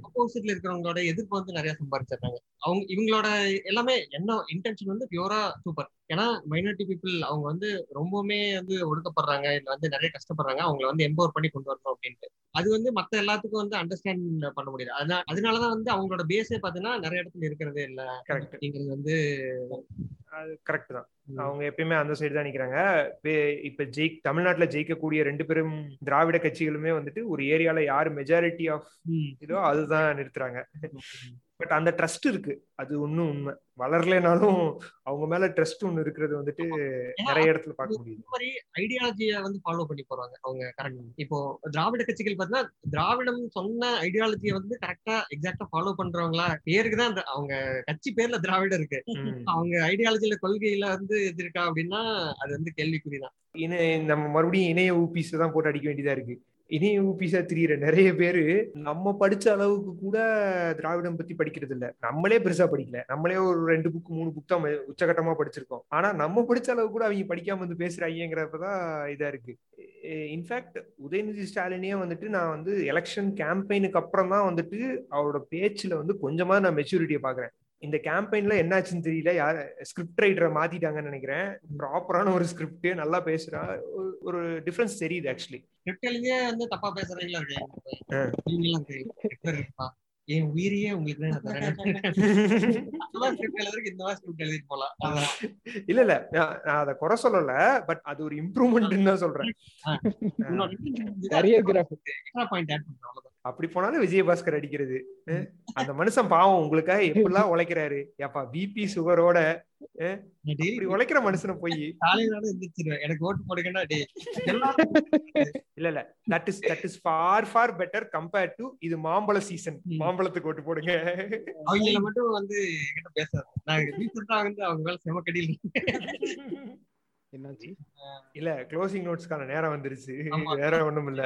ஆப்போசிட்ல இருக்கிறவங்களோட எதிர்ப்பு வந்து நிறைய சம்பாரிச்சிடுறாங்க. அவங்க இவங்களோட எல்லாமே என்ன இன்டென்ஷன் வந்து பியூரா சூப்பர் ஏன்னா மைனாரிட்டி பீப்புள் அவங்க வந்து ரொம்பவுமே வந்து ஒடுக்கப்படுறாங்க இல்ல வந்து நிறைய கஷ்டப்படுறாங்க அவங்கள வந்து எம்பவர் பண்ணி கொண்டு வரணும் அப்படின்ட்டு. அது வந்து மத்த எல்லாத்துக்கும் வந்து அண்டர்ஸ்டாண்ட் பண்ண முடியாது அதனால அதனாலதான் வந்து அவங்களோட பேஸே பாத்தீங்கன்னா நிறைய இடத்துல இருக்கிறதே இல்ல. அப்படிங்கிறது வந்து அது கரெக்ட் தான். அவங்க எப்பயுமே அந்த சைடு தான் நிக்கிறாங்க. இப்ப ஜெய் தமிழ்நாட்டுல ஜெயிக்கக்கூடிய ரெண்டு பேரும் திராவிட கட்சிகளுமே வந்துட்டு ஒரு ஏரியால யாரு மெஜாரிட்டி ஆஃப் இதோ அதுதான் நிறுத்துறாங்க. பட் அந்த ட்ரஸ்ட் இருக்கு. அது ஒன்னும் உண்மை. வளரலைனாலும் அவங்க மேல ட்ரஸ்ட் ஒண்ணு இருக்கிறது வந்துட்டு நிறைய இடத்துல பார்க்க இந்த மாதிரி ஐடியாலஜிய வந்து ஃபாலோ பண்ணி போறாங்க அவங்க கரெக்ட் இப்போ திராவிட கட்சிகள் பார்த்தீங்கன்னா திராவிடம் சொன்ன ஐடியாலஜியை வந்து கரெக்டா எக்ஸாக்டா ஃபாலோ பண்றவங்களா பேருக்கு தான் அவங்க கட்சி பேர்ல திராவிடம் இருக்கு. அவங்க ஐடியாலஜில கொள்கையில வந்து இது இருக்கா அப்படின்னா அது வந்து கேள்விக்குறிதான். இணை நம்ம மறுபடியும் இணைய ஊபிஸ் தான் போட்டு அடிக்க வேண்டியதா இருக்கு. இணைய ஊபிஸா திரியிற நிறைய பேரு நம்ம படிச்ச அளவுக்கு கூட திராவிடம் பத்தி படிக்கிறது இல்ல நம்மளே பெருசா படிக்கல. நம்மளே ஒரு ரெண்டு புக் மூணு புக் தான் உச்சகட்டமா படிச்சிருக்கோம். ஆனா நம்ம படிச்ச அளவுக்கு கூட அவங்க படிக்காம வந்து பேசுறாங்கிறப்பதான் இதா இருக்கு. இன்ஃபேக்ட் உதயநிதி ஸ்டாலினே வந்துட்டு நான் வந்து எலெக்ஷன் கேம்பெயினுக்கு அப்புறம் தான் வந்துட்டு அவரோட பேச்சுல வந்து கொஞ்சமா நான் மெச்சூரிட்டியை பாக்குறேன். இந்த கேம்பெயின்ல என்னாச்சுன்னு தெரியல. யார் ஸ்கிரிப்ட் ரைட்டரை மாத்திட்டாங்கன்னு நினைக்கிறேன். ப்ராப்பரான ஒரு ஸ்கிரிப்ட் நல்லா பேசுறான் ஒரு டிஃபரன்ஸ் தெரியுது ஆக்சுவலி ஸ்கிரிப்ட் எழுதியே வந்து தப்பா பேசுறீங்களா இருக்கு என் உயிரியே உங்களுக்கு இல்ல இல்ல. நான் அத குறை சொல்லல பட் அது ஒரு இம்ப்ரூவ்மெண்ட் தான் சொல்றேன். அப்படி போனாலும் விஜயபாஸ்கர் அடிக்கிறது. அந்த மனுஷன் பாவம் உங்களுக்காக எப்படிலாம் உழைக்கிறாரு? ஏப்பா பிபி சுகரோட உழைக்கிற மனுஷனை போய். எனக்கு ஓட்டு போடுங்கன்னா இல்ல இல்ல. That is that is far far better compared to இது மாம்பழ சீசன் மாம்பழத்துக்கு ஓட்டு போடுங்க. அவங்கள மட்டும் வந்து என்கிட்ட பேசாது. நான் வந்து அவங்க மேல செம கடியில் என்னாச்சு? இல்ல க்ளோசிங் நோட்ஸ்க்கான நேரம் வந்துருச்சு. வேற ஒண்ணும் இல்ல.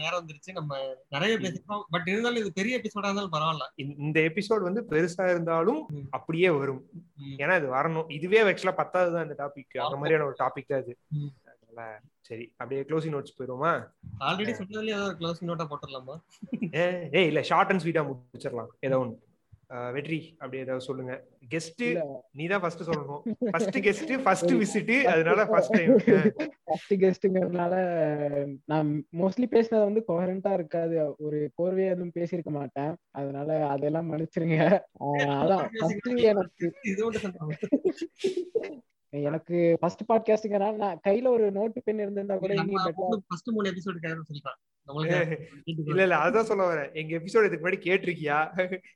நேரம் வந்துருச்சு. நம்ம நிறைய பேசிட்டோம். பட் இருந்தாலும் இது பெரிய எபிசோடா இருந்தாலும் பரவாயில்ல. இந்த எபிசோட் வந்து பெருசா இருந்தாலும் அப்படியே வரும். ஏன்னா இது வரணும். இதுவே ஆக்சுவலா பத்தாவது தான் இந்த டாபிக் அந்த மாதிரியான ஒரு டாபிக் தான் இது. சரி அப்படியே க்ளோசிங் நோட்ஸ் போயிருவோமா ஆல்ரெடி சொன்னதுலயே ஏதாவது க்ளோசிங் நோட்டா போட்டுடலாமா? ஏ இல்ல ஷார்ட் அண்ட் ஸ்வீட்டா முடிச்சிடலாம். ஏதோ ஒன்று வெற்றி அப்படி ஏதாவது சொல்லுங்க. கெஸ்ட் நீ தான் ஃபர்ஸ்ட் சொல்லணும். ஃபர்ஸ்ட் கெஸ்ட் ஃபர்ஸ்ட் விசிட் அதனால ஃபர்ஸ்ட் டைம் ஃபர்ஸ்ட் கெஸ்ட்ங்கறதுனால நான் மோஸ்ட்லி பேசினது வந்து கோஹரண்டா இருக்காது. ஒரு கோர்வையா எதுவும் பேசியிருக்க மாட்டேன். அதனால அதெல்லாம் மன்னிச்சிருங்க. அதான் ஃபர்ஸ்ட் எனக்கு எனக்கு ஃபர்ஸ்ட் பாட்காஸ்ட்ங்கறனால நான் கையில ஒரு நோட் பென் இருந்திருந்தா கூட ஃபர்ஸ்ட் மூணு எபிசோட் கேட்க சொல்லிட்டேன் இல்ல இல்ல அதான் சொல்ல வரேன். எங்க எபிசோட் இதுக்கு முன்னாடி கேட்டிருக்கியா?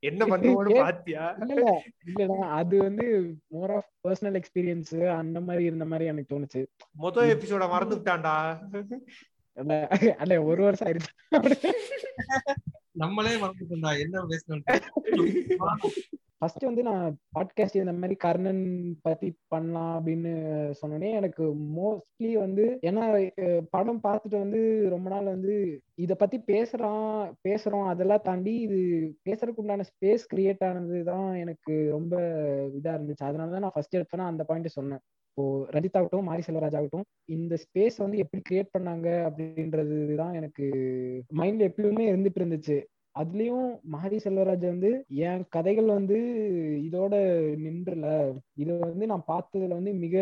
என்ன பண்ணுவோம்னு (laughs) பாத்தியா? இல்ல இல்லடா அது வந்து மோர் ஆஃப் பர்சனல் எக்ஸ்பீரியன்ஸ் அந்த மாதிரி இருந்த மாதிரி எனக்கு தோணுச்சு. மொத எபிசோட மறந்துட்டான்டா. அல்ல ஒரு வருஷம் ஆயிருச்சு நம்மளே மறந்துட்டோம்டா. என்ன பேசணும் (laughs) ஃபர்ஸ்ட் வந்து நான் பாட்காஸ்ட் இந்த மாதிரி கர்ணன் பத்தி பண்ணலாம் அப்படின்னு சொன்னோடனே எனக்கு மோஸ்ட்லி வந்து ஏன்னா படம் பார்த்துட்டு வந்து ரொம்ப நாள் வந்து இத பத்தி பேசுறான் பேசுறோம். அதெல்லாம் தாண்டி இது பேசுறதுக்கு உண்டான ஸ்பேஸ் கிரியேட் ஆனது தான் எனக்கு ரொம்ப இதா இருந்துச்சு. அதனாலதான் நான் ஃபர்ஸ்ட் எடுத்தோன்னா அந்த பாயிண்ட் சொன்னேன். இப்போ ரஞ்சித் ஆகட்டும் மாரி செல்வராஜ் ஆகட்டும் இந்த ஸ்பேஸ் வந்து எப்படி கிரியேட் பண்ணாங்க அப்படின்றது தான் எனக்கு மைண்ட்ல எப்பயுமே இருந்துட்டு இருந்துச்சு. அதுலயும் மாரி செல்வராஜ் வந்து என் கதைகள் வந்து இதோட நின்றுல. இது வந்து நான் பார்த்ததுல வந்து மிக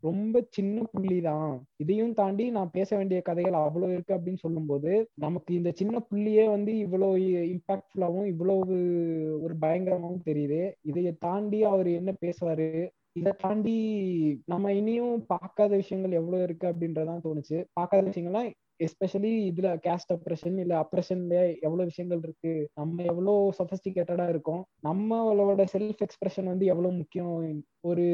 ரொம்ப சின்ன புள்ளி தான் இதையும் தாண்டி நான் பேச வேண்டிய கதைகள் அவ்வளவு இருக்கு அப்படின்னு சொல்லும்போது நமக்கு இந்த சின்ன புள்ளியே வந்து இவ்வளவு இம்பாக்ட்ஃபுல்லாவும் இவ்வளவு ஒரு பயங்கரமாவும் தெரியுது. இதைய தாண்டி அவர் என்ன பேசுவாரு? இதை தாண்டி நம்ம இனியும் பார்க்காத விஷயங்கள் எவ்வளவு இருக்கு அப்படின்றதான் தோணுச்சு. பார்க்காத விஷயங்கள்லாம் எஸ்பெஷலி இதுல கேஸ்ட் அப்ரஷன் இல்ல அப்ரஷன்ல எவ்வளவு விஷயங்கள் இருக்கு. நம்ம எவ்வளவு சொபஸ்டிகேட்டடா இருக்கோம். நம்மளோட செல்ஃப் எக்ஸ்பிரஷன் வந்து எவ்வளவு முக்கியம் ஒரு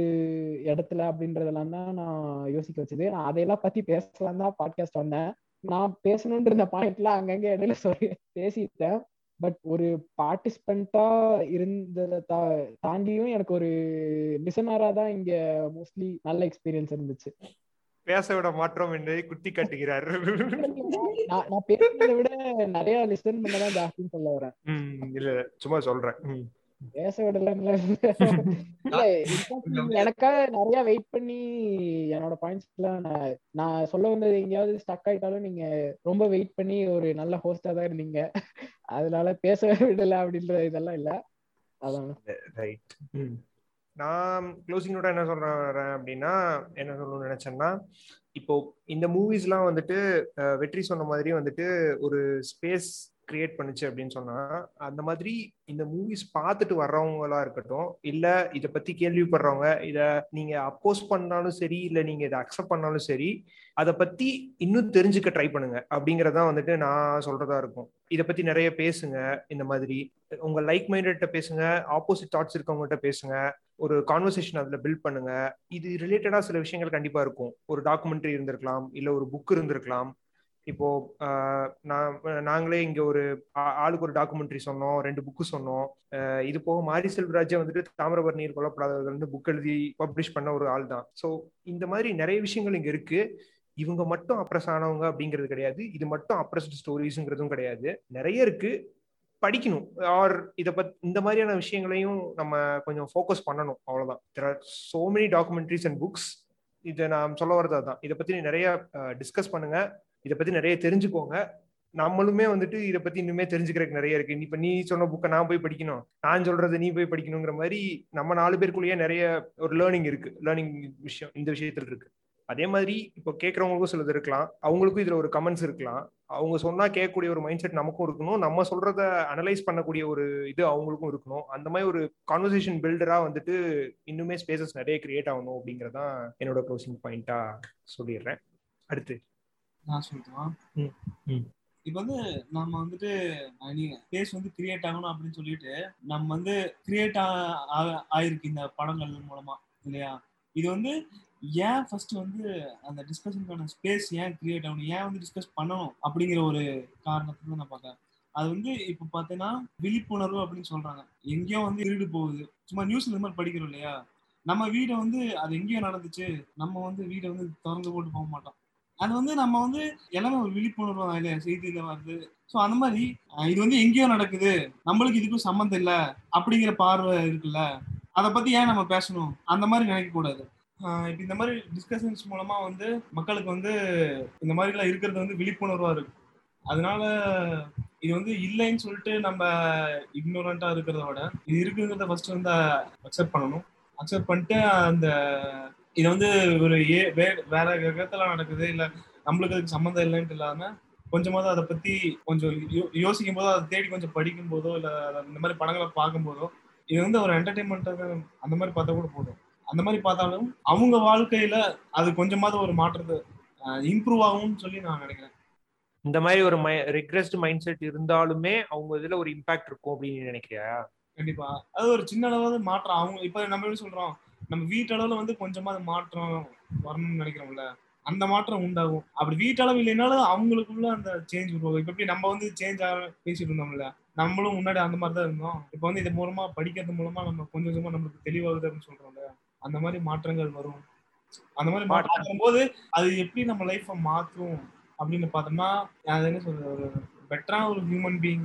இடத்துல அப்படின்றதெல்லாம் தான் நான் யோசிக்க வச்சது. நான் அதையெல்லாம் பத்தி பேசலாம் தான் பாட்காஸ்ட் வந்தேன். நான் பேசணுன்ற இந்த பாயிண்ட்ல அங்கங்க இடையில சொல்லி பேசிட்டேன். பட் ஒரு பார்ட்டிசிபெண்டா இருந்ததை தா தாண்டியும் எனக்கு ஒரு லிசனரா தான் இங்க மோஸ்ட்லி நல்ல எக்ஸ்பீரியன்ஸ் இருந்துச்சு. பேச விட மாற்றோம் என்பதை குத்தி காட்டுகிறார். நான் பேசுறதை விட நிறைய லிசன் பண்ணதான் ஜாஸ்தின்னு சொல்ல வரேன். இல்ல சும்மா சொல்றேன். பேச விடலன்னு எனக்காக நிறைய வெயிட் பண்ணி என்னோட பாயிண்ட்ஸ் எல்லாம் நான் நான் சொல்ல வந்தது எங்கேயாவது ஸ்டக் ஆயிட்டாலும் நீங்க ரொம்ப வெயிட் பண்ணி ஒரு நல்ல ஹோஸ்டா தான் இருந்தீங்க. அதனால பேச விடல அப்படின்ற இதெல்லாம் இல்ல. அதான். ரைட் நான் க்ளோசிங் என்ன சொல்றேன் வரேன் அப்படின்னா என்ன சொல்லணும்னு நினைச்சேன்னா இப்போ இந்த மூவிஸ்லாம் வந்துட்டு வெற்றி சொன்ன மாதிரி வந்துட்டு ஒரு ஸ்பேஸ் கிரியேட் பண்ணுச்சு அப்படின்னு சொன்னா அந்த மாதிரி இந்த மூவிஸ் பார்த்துட்டு வர்றவங்களா இருக்கட்டும் இல்ல இதை பத்தி கேள்விப்படுறவங்க இத நீங்க அப்போஸ் பண்ணாலும் சரி இல்ல நீங்க இதை அக்செப்ட் பண்ணாலும் சரி அதை பத்தி இன்னும் தெரிஞ்சுக்க ட்ரை பண்ணுங்க அப்படிங்கறதான் வந்துட்டு நான் சொல்றதா இருக்கும். இதை பத்தி நிறைய பேசுங்க இந்த மாதிரி. உங்க லைக் மைண்டட்ட பேசுங்க ஆப்போசிட் தாட்ஸ் இருக்கவங்ககிட்ட பேசுங்க ஒரு கான்வர்சேஷன் அதில் பில்ட் பண்ணுங்க. இது ரிலேட்டடாக சில விஷயங்கள் கண்டிப்பாக இருக்கும். ஒரு டாக்குமெண்ட்ரி இருந்திருக்கலாம் இல்லை ஒரு புக் இருந்திருக்கலாம். இப்போ நான் நாங்களே இங்க ஒரு ஆளுக்கு ஒரு டாக்குமெண்ட்ரி சொன்னோம் ரெண்டு புக்கு சொன்னோம். இது போக மாரி செல்வராஜே வந்துட்டு தாமிரபரணியில் கொல்லப்படாதவர்கள் புக் எழுதி பப்ளிஷ் பண்ண ஒரு ஆள் தான். ஸோ இந்த மாதிரி நிறைய விஷயங்கள் இங்க இருக்கு. இவங்க மட்டும் அப்ரஸ் ஆனவங்க அப்படிங்கிறது கிடையாது. இது மட்டும் அப்ரஸ்ட் ஸ்டோரிஸுங்கிறதும் கிடையாது. நிறைய இருக்கு. படிக்கணும். ஆர் இதை பத் இந்த மாதிரியான விஷயங்களையும் நம்ம கொஞ்சம் ஃபோக்கஸ் பண்ணணும். அவ்வளோதான் there are so many documentaries and books இதை நான் சொல்ல வரது அதுதான் இதை பத்தி நிறைய டிஸ்கஸ் பண்ணுங்க. இதை பத்தி நிறைய தெரிஞ்சுக்கோங்க. நம்மளுமே வந்துட்டு இதை பத்தி இன்னுமே தெரிஞ்சுக்கிறதுக்கு நிறைய இருக்கு. இப்ப நீ சொன்ன புக்கை நான் போய் படிக்கணும். நான் சொல்றதை நீ போய் படிக்கணுங்கிற மாதிரி நம்ம நாலு பேருக்குள்ளேயே நிறைய ஒரு லேர்னிங் இருக்கு. லேர்னிங் விஷயம் இந்த விஷயத்துல இருக்கு. அதே மாதிரி இப்போ கேட்கறவங்களுக்கும் சிலது இருக்கலாம். அவங்களுக்கும் இதுல ஒரு கமெண்ட்ஸ் இருக்கலாம். அவங்க சொன்னா கேட்கக்கூடிய ஒரு மைண்ட் செட் நமக்கும் இருக்கணும். நம்ம சொல்றத அனலைஸ் பண்ணக்கூடிய ஒரு இது அவங்களுக்கும் இருக்கணும். அந்த மாதிரி ஒரு கான்வர்சேஷன் பில்டரா வந்துட்டு இன்னுமே ஸ்பேசஸ் நிறைய கிரியேட் ஆகணும் அப்படிங்கறதான் என்னோட க்ளோசிங் பாயிண்டா சொல்லிடுறேன். அடுத்து. நான் சொல்லிட்டுமா? ம். இப்போ வந்து நம்ம வந்துட்டு ஸ்பேஸ் வந்து கிரியேட் ஆகணும் அப்படின்னு சொல்லிட்டு நம்ம வந்து கிரியேட் ஆயிருக்கு இந்த படங்கள் மூலமா இல்லையா? இது வந்து ஏன் ஃபர்ஸ்ட் வந்து அந்த டிஸ்கஷனுக்கான ஸ்பேஸ் ஏன் கிரியேட் ஆகணும்? ஏன் வந்து டிஸ்கஸ் பண்ணணும்? அப்படிங்கிற ஒரு காரணத்தை தான் நான் பார்க்கறேன். அது வந்து இப்போ பார்த்தீங்கன்னா விழிப்புணர்வு அப்படின்னு சொல்றாங்க. எங்கேயோ வந்து இருடு போகுது. சும்மா நியூஸ்ல இந்த மாதிரி படிக்கிறோம் இல்லையா? நம்ம வீடை வந்து அது எங்கேயோ நடந்துச்சு. நம்ம வந்து வீடை வந்து திறந்து போட்டு போக மாட்டோம். அது வந்து நம்ம வந்து எல்லாமே ஒரு விழிப்புணர்வு தான் இல்லையா செய்தியில வருது. ஸோ அந்த மாதிரி இது வந்து எங்கேயோ நடக்குது. நம்மளுக்கு இதுக்கும் சம்மந்தம் இல்லை. அப்படிங்கிற பார்வை இருக்குல்ல. அதை பத்தி ஏன் நம்ம பேசணும்? அந்த மாதிரி நினைக்க கூடாது இப்போ இந்த மாதிரி டிஸ்கஷன்ஸ் மூலமா வந்து மக்களுக்கு வந்து இந்த மாதிரி எல்லாம் இருக்கிறது வந்து விழிப்புணர்வா இருக்கு அதனால இது வந்து இல்லைன்னு சொல்லிட்டு நம்ம இக்னோரண்டா இருக்கிறத விட இது இருக்குங்கிறத ஃபர்ஸ்ட் வந்து அக்செப்ட் பண்ணணும். அக்செப்ட் பண்ணிட்டு அந்த இது வந்து ஒரு ஏ வே- வேற கிரகத்துல நடக்குது இல்ல நம்மளுக்கு அதுக்கு சம்மந்தம் இல்லைன்ட்டு இல்லாம கொஞ்சமாவது அதை பத்தி கொஞ்சம் யோ- யோசிக்கும் போதோ அதை தேடி கொஞ்சம் படிக்கும் போதோ இல்ல இந்த மாதிரி படங்களை பார்க்கும் போதோ இது வந்து ஒரு என்டர்டைன்மெண்ட்டாக அந்த மாதிரி பார்த்தா கூட போதும். அந்த மாதிரி பார்த்தாலும் அவங்க வாழ்க்கையில அது கொஞ்சமாவது ஒரு மாற்றத்தை இம்ப்ரூவ் ஆகும்னு சொல்லி நான் நினைக்கிறேன். இந்த மாதிரி ஒரு ரிக்ரெஸ்ட் மைண்ட் செட் இருந்தாலுமே அவங்க இதுல ஒரு இம்பாக்ட் இருக்கும் அப்படின்னு நினைக்கிறியா? கண்டிப்பா. அது ஒரு சின்ன அளவாவது மாற்றம். அவங்க இப்ப நம்ம எப்படி சொல்றோம்? நம்ம வீட்டளவுல வந்து கொஞ்சமாவது மாற்றம் வரணும்னு நினைக்கிறோம்ல. அந்த மாற்றம் உண்டாகும். அப்படி வீட்டளவு இல்லைனாலும் அவங்களுக்குள்ள அந்த சேஞ்ச் உருவாகும். இப்ப எப்படி நம்ம வந்து சேஞ்ச் ஆக பேசிட்டு இருந்தோம்ல. நம்மளும் முன்னாடி அந்த மாதிரி தான் இருந்தோம். இப்போ வந்து இது மூலமா படிக்கிறது மூலமா நம்ம கொஞ்சம் கொஞ்சமா நம்மளுக்கு தெளிவாகுது அப்படின்னு சொல்றோம்ல. அந்த மாதிரி மாற்றங்கள் வரும். அந்த மாதிரி மாற்றம். வரும்போது அது எப்படி நம்ம லைஃப்பை மாற்றும் அப்படின்னு பார்த்தோம்னா அது என்ன சொல்றது ஒரு பெட்டரான ஒரு ஹியூமன் பீயிங்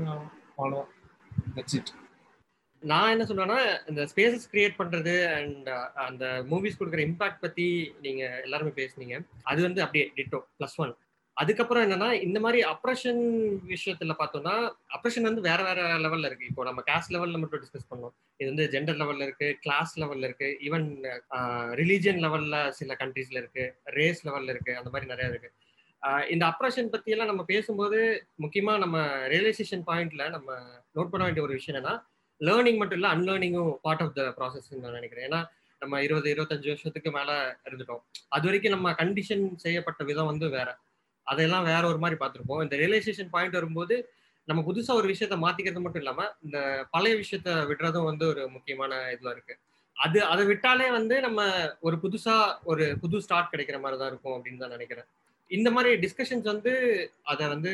தட்ஸ் இட் நான் என்ன சொல்லுவேன்னா இந்த ஸ்பேசஸ் கிரியேட் பண்றது அண்ட் அந்த மூவிஸ் கொடுக்குற இம்பாக்ட் பத்தி நீங்க எல்லாருமே பேசுனீங்க. அது வந்து அப்படியே டிட்டோ பிளஸ் ஒன் அதுக்கப்புறம் என்னன்னா இந்த மாதிரி அப்ரஷன் விஷயத்துல பார்த்தோம்னா அப்ரஷன் வந்து வேற வேற லெவல்ல இருக்கு. இப்போ நம்ம காஸ்ட் லெவல்ல மட்டும் டிஸ்கஸ் பண்ணோம். இது வந்து ஜெண்டர் லெவல்ல இருக்கு கிளாஸ் லெவல்ல இருக்கு ஈவன் ரிலீஜியன் லெவல்ல சில கண்ட்ரீஸ்ல இருக்கு ரேஸ் லெவல்ல இருக்கு அந்த மாதிரி நிறைய இருக்கு. ஆஹ் இந்த அப்ரஷன் பத்தி எல்லாம் நம்ம பேசும்போது முக்கியமா நம்ம ரியலைசேஷன் பாயிண்ட்ல நம்ம நோட் பண்ண வேண்டிய ஒரு விஷயம் என்னன்னா லேர்னிங் மட்டும் இல்ல அன்லேர்னிங்கும் பார்ட் ஆஃப் த ப்ராசஸ் நான் நினைக்கிறேன். ஏன்னா நம்ம இருபது இருபத்தஞ்சு வருஷத்துக்கு மேல இருந்துட்டோம். அது வரைக்கும் நம்ம கண்டிஷன் செய்யப்பட்ட விதம் வந்து வேற. அதெல்லாம் வேற ஒரு மாதிரி பார்த்துருப்போம். இந்த ரியலைசேஷன் பாயிண்ட் வரும்போது நம்ம புதுசா ஒரு விஷயத்த மாத்திக்கிறது மட்டும் இல்லாம இந்த பழைய விஷயத்த விடுறதும் வந்து ஒரு முக்கியமான இதுல இருக்கு. அது அதை விட்டாலே வந்து நம்ம ஒரு புதுசா ஒரு புது ஸ்டார்ட் கிடைக்கிற மாதிரி தான் இருக்கும் அப்படின்னு தான் நினைக்கிறேன். இந்த மாதிரி டிஸ்கஷன்ஸ் வந்து அதை வந்து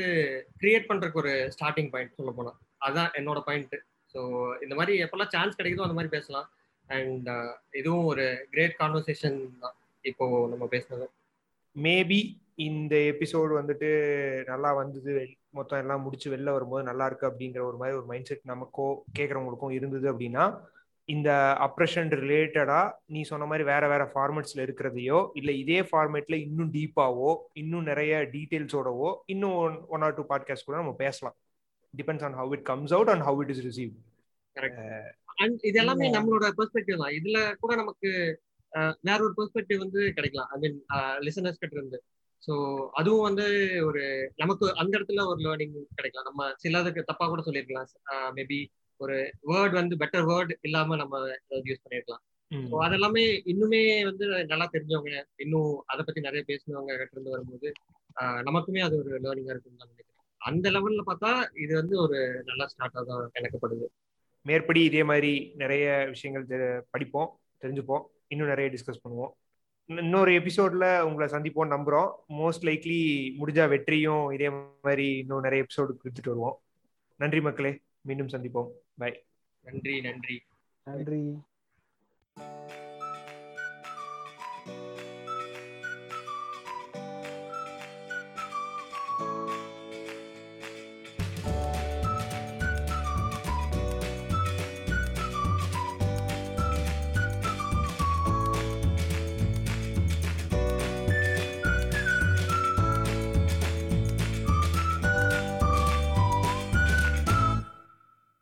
கிரியேட் பண்றதுக்கு ஒரு ஸ்டார்டிங் பாயிண்ட் சொல்ல போனா. அதுதான் என்னோட பாயிண்ட் ஸோ இந்த மாதிரி எப்பெல்லாம் சான்ஸ் கிடைக்குதோ அந்த மாதிரி பேசலாம். அண்ட் இதுவும் ஒரு கிரேட் கான்வர்சேஷன் தான். இப்போ நம்ம பேசுனது. மேபி இந்த எபிசோடு வந்துட்டு நல்லா வந்தது. மொத்தம் எல்லாம் முடிச்சு வெளில வரும்போது நல்லா இருக்கு அப்படிங்கிற ஒரு மாதிரி ஒரு மைண்ட் செட் நமக்கோ கேட்குறவங்களுக்கும் இருந்தது அப்படின்னா இந்த அப்ரெஷன் ரிலேட்டடா நீ சொன்ன மாதிரி வேற வேற ஃபார்மேட்ஸ்ல இருக்கிறதையோ இல்ல இதே ஃபார்மேட்ல இன்னும் டீப்பாவோ இன்னும் நிறைய டீடைல்ஸோடவோ இன்னும் ஒன் ஆர் டூ பாட்காஸ்ட் கூட நம்ம பேசலாம். Depends on how it comes out and how it is receive இது எல்லாமே நம்மளோட பெர்ஸ்பெக்டிவ் தான். இதுல கூட நமக்கு வேற ஒரு பெர்ஸ்பெக்டிவ் வந்து கிடைக்கலாம். ஐ மீன் லிசனர்ஸ் கிட்ட இருந்து. ஸோ அதுவும் வந்து ஒரு நமக்கு அந்த இடத்துல ஒரு லேர்னிங் கிடைக்கலாம். நம்ம சிலதுக்கு தப்பா கூட சொல்லியிருக்கலாம். மேபி ஒரு வேர்ட் வந்து பெட்டர் வேர்ட் இல்லாம நம்ம யூஸ் பண்ணிருக்கலாம் ஸோ அதெல்லாமே இன்னுமே வந்து நல்லா தெரிஞ்சவங்க இன்னும் அதை பத்தி நிறைய பேசினவங்க கிட்ட இருந்து வரும்போது நமக்குமே அது ஒரு லேர்னிங்கா இருக்கும்னு நினைக்கிறேன். அந்த லெவல்ல பார்த்தா இது வந்து ஒரு நல்ல ஸ்டார்டா தான் எனக்குப்படுது மேற்படி இதே மாதிரி நிறைய விஷயங்கள் படிப்போம் தெரிஞ்சுப்போம். இன்னும் நிறைய டிஸ்கஸ் பண்ணுவோம். இன்னொரு எபிசோட்ல உங்களை சந்திப்போம் நம்புறோம். மோஸ்ட் லைக்லி முடிஞ்சா வெற்றியும் இதே மாதிரி இன்னும் நிறைய எபிசோடு கொடுத்துட்டு வருவோம். நன்றி மக்களே. மீண்டும் சந்திப்போம். பாய் நன்றி நன்றி. நன்றி.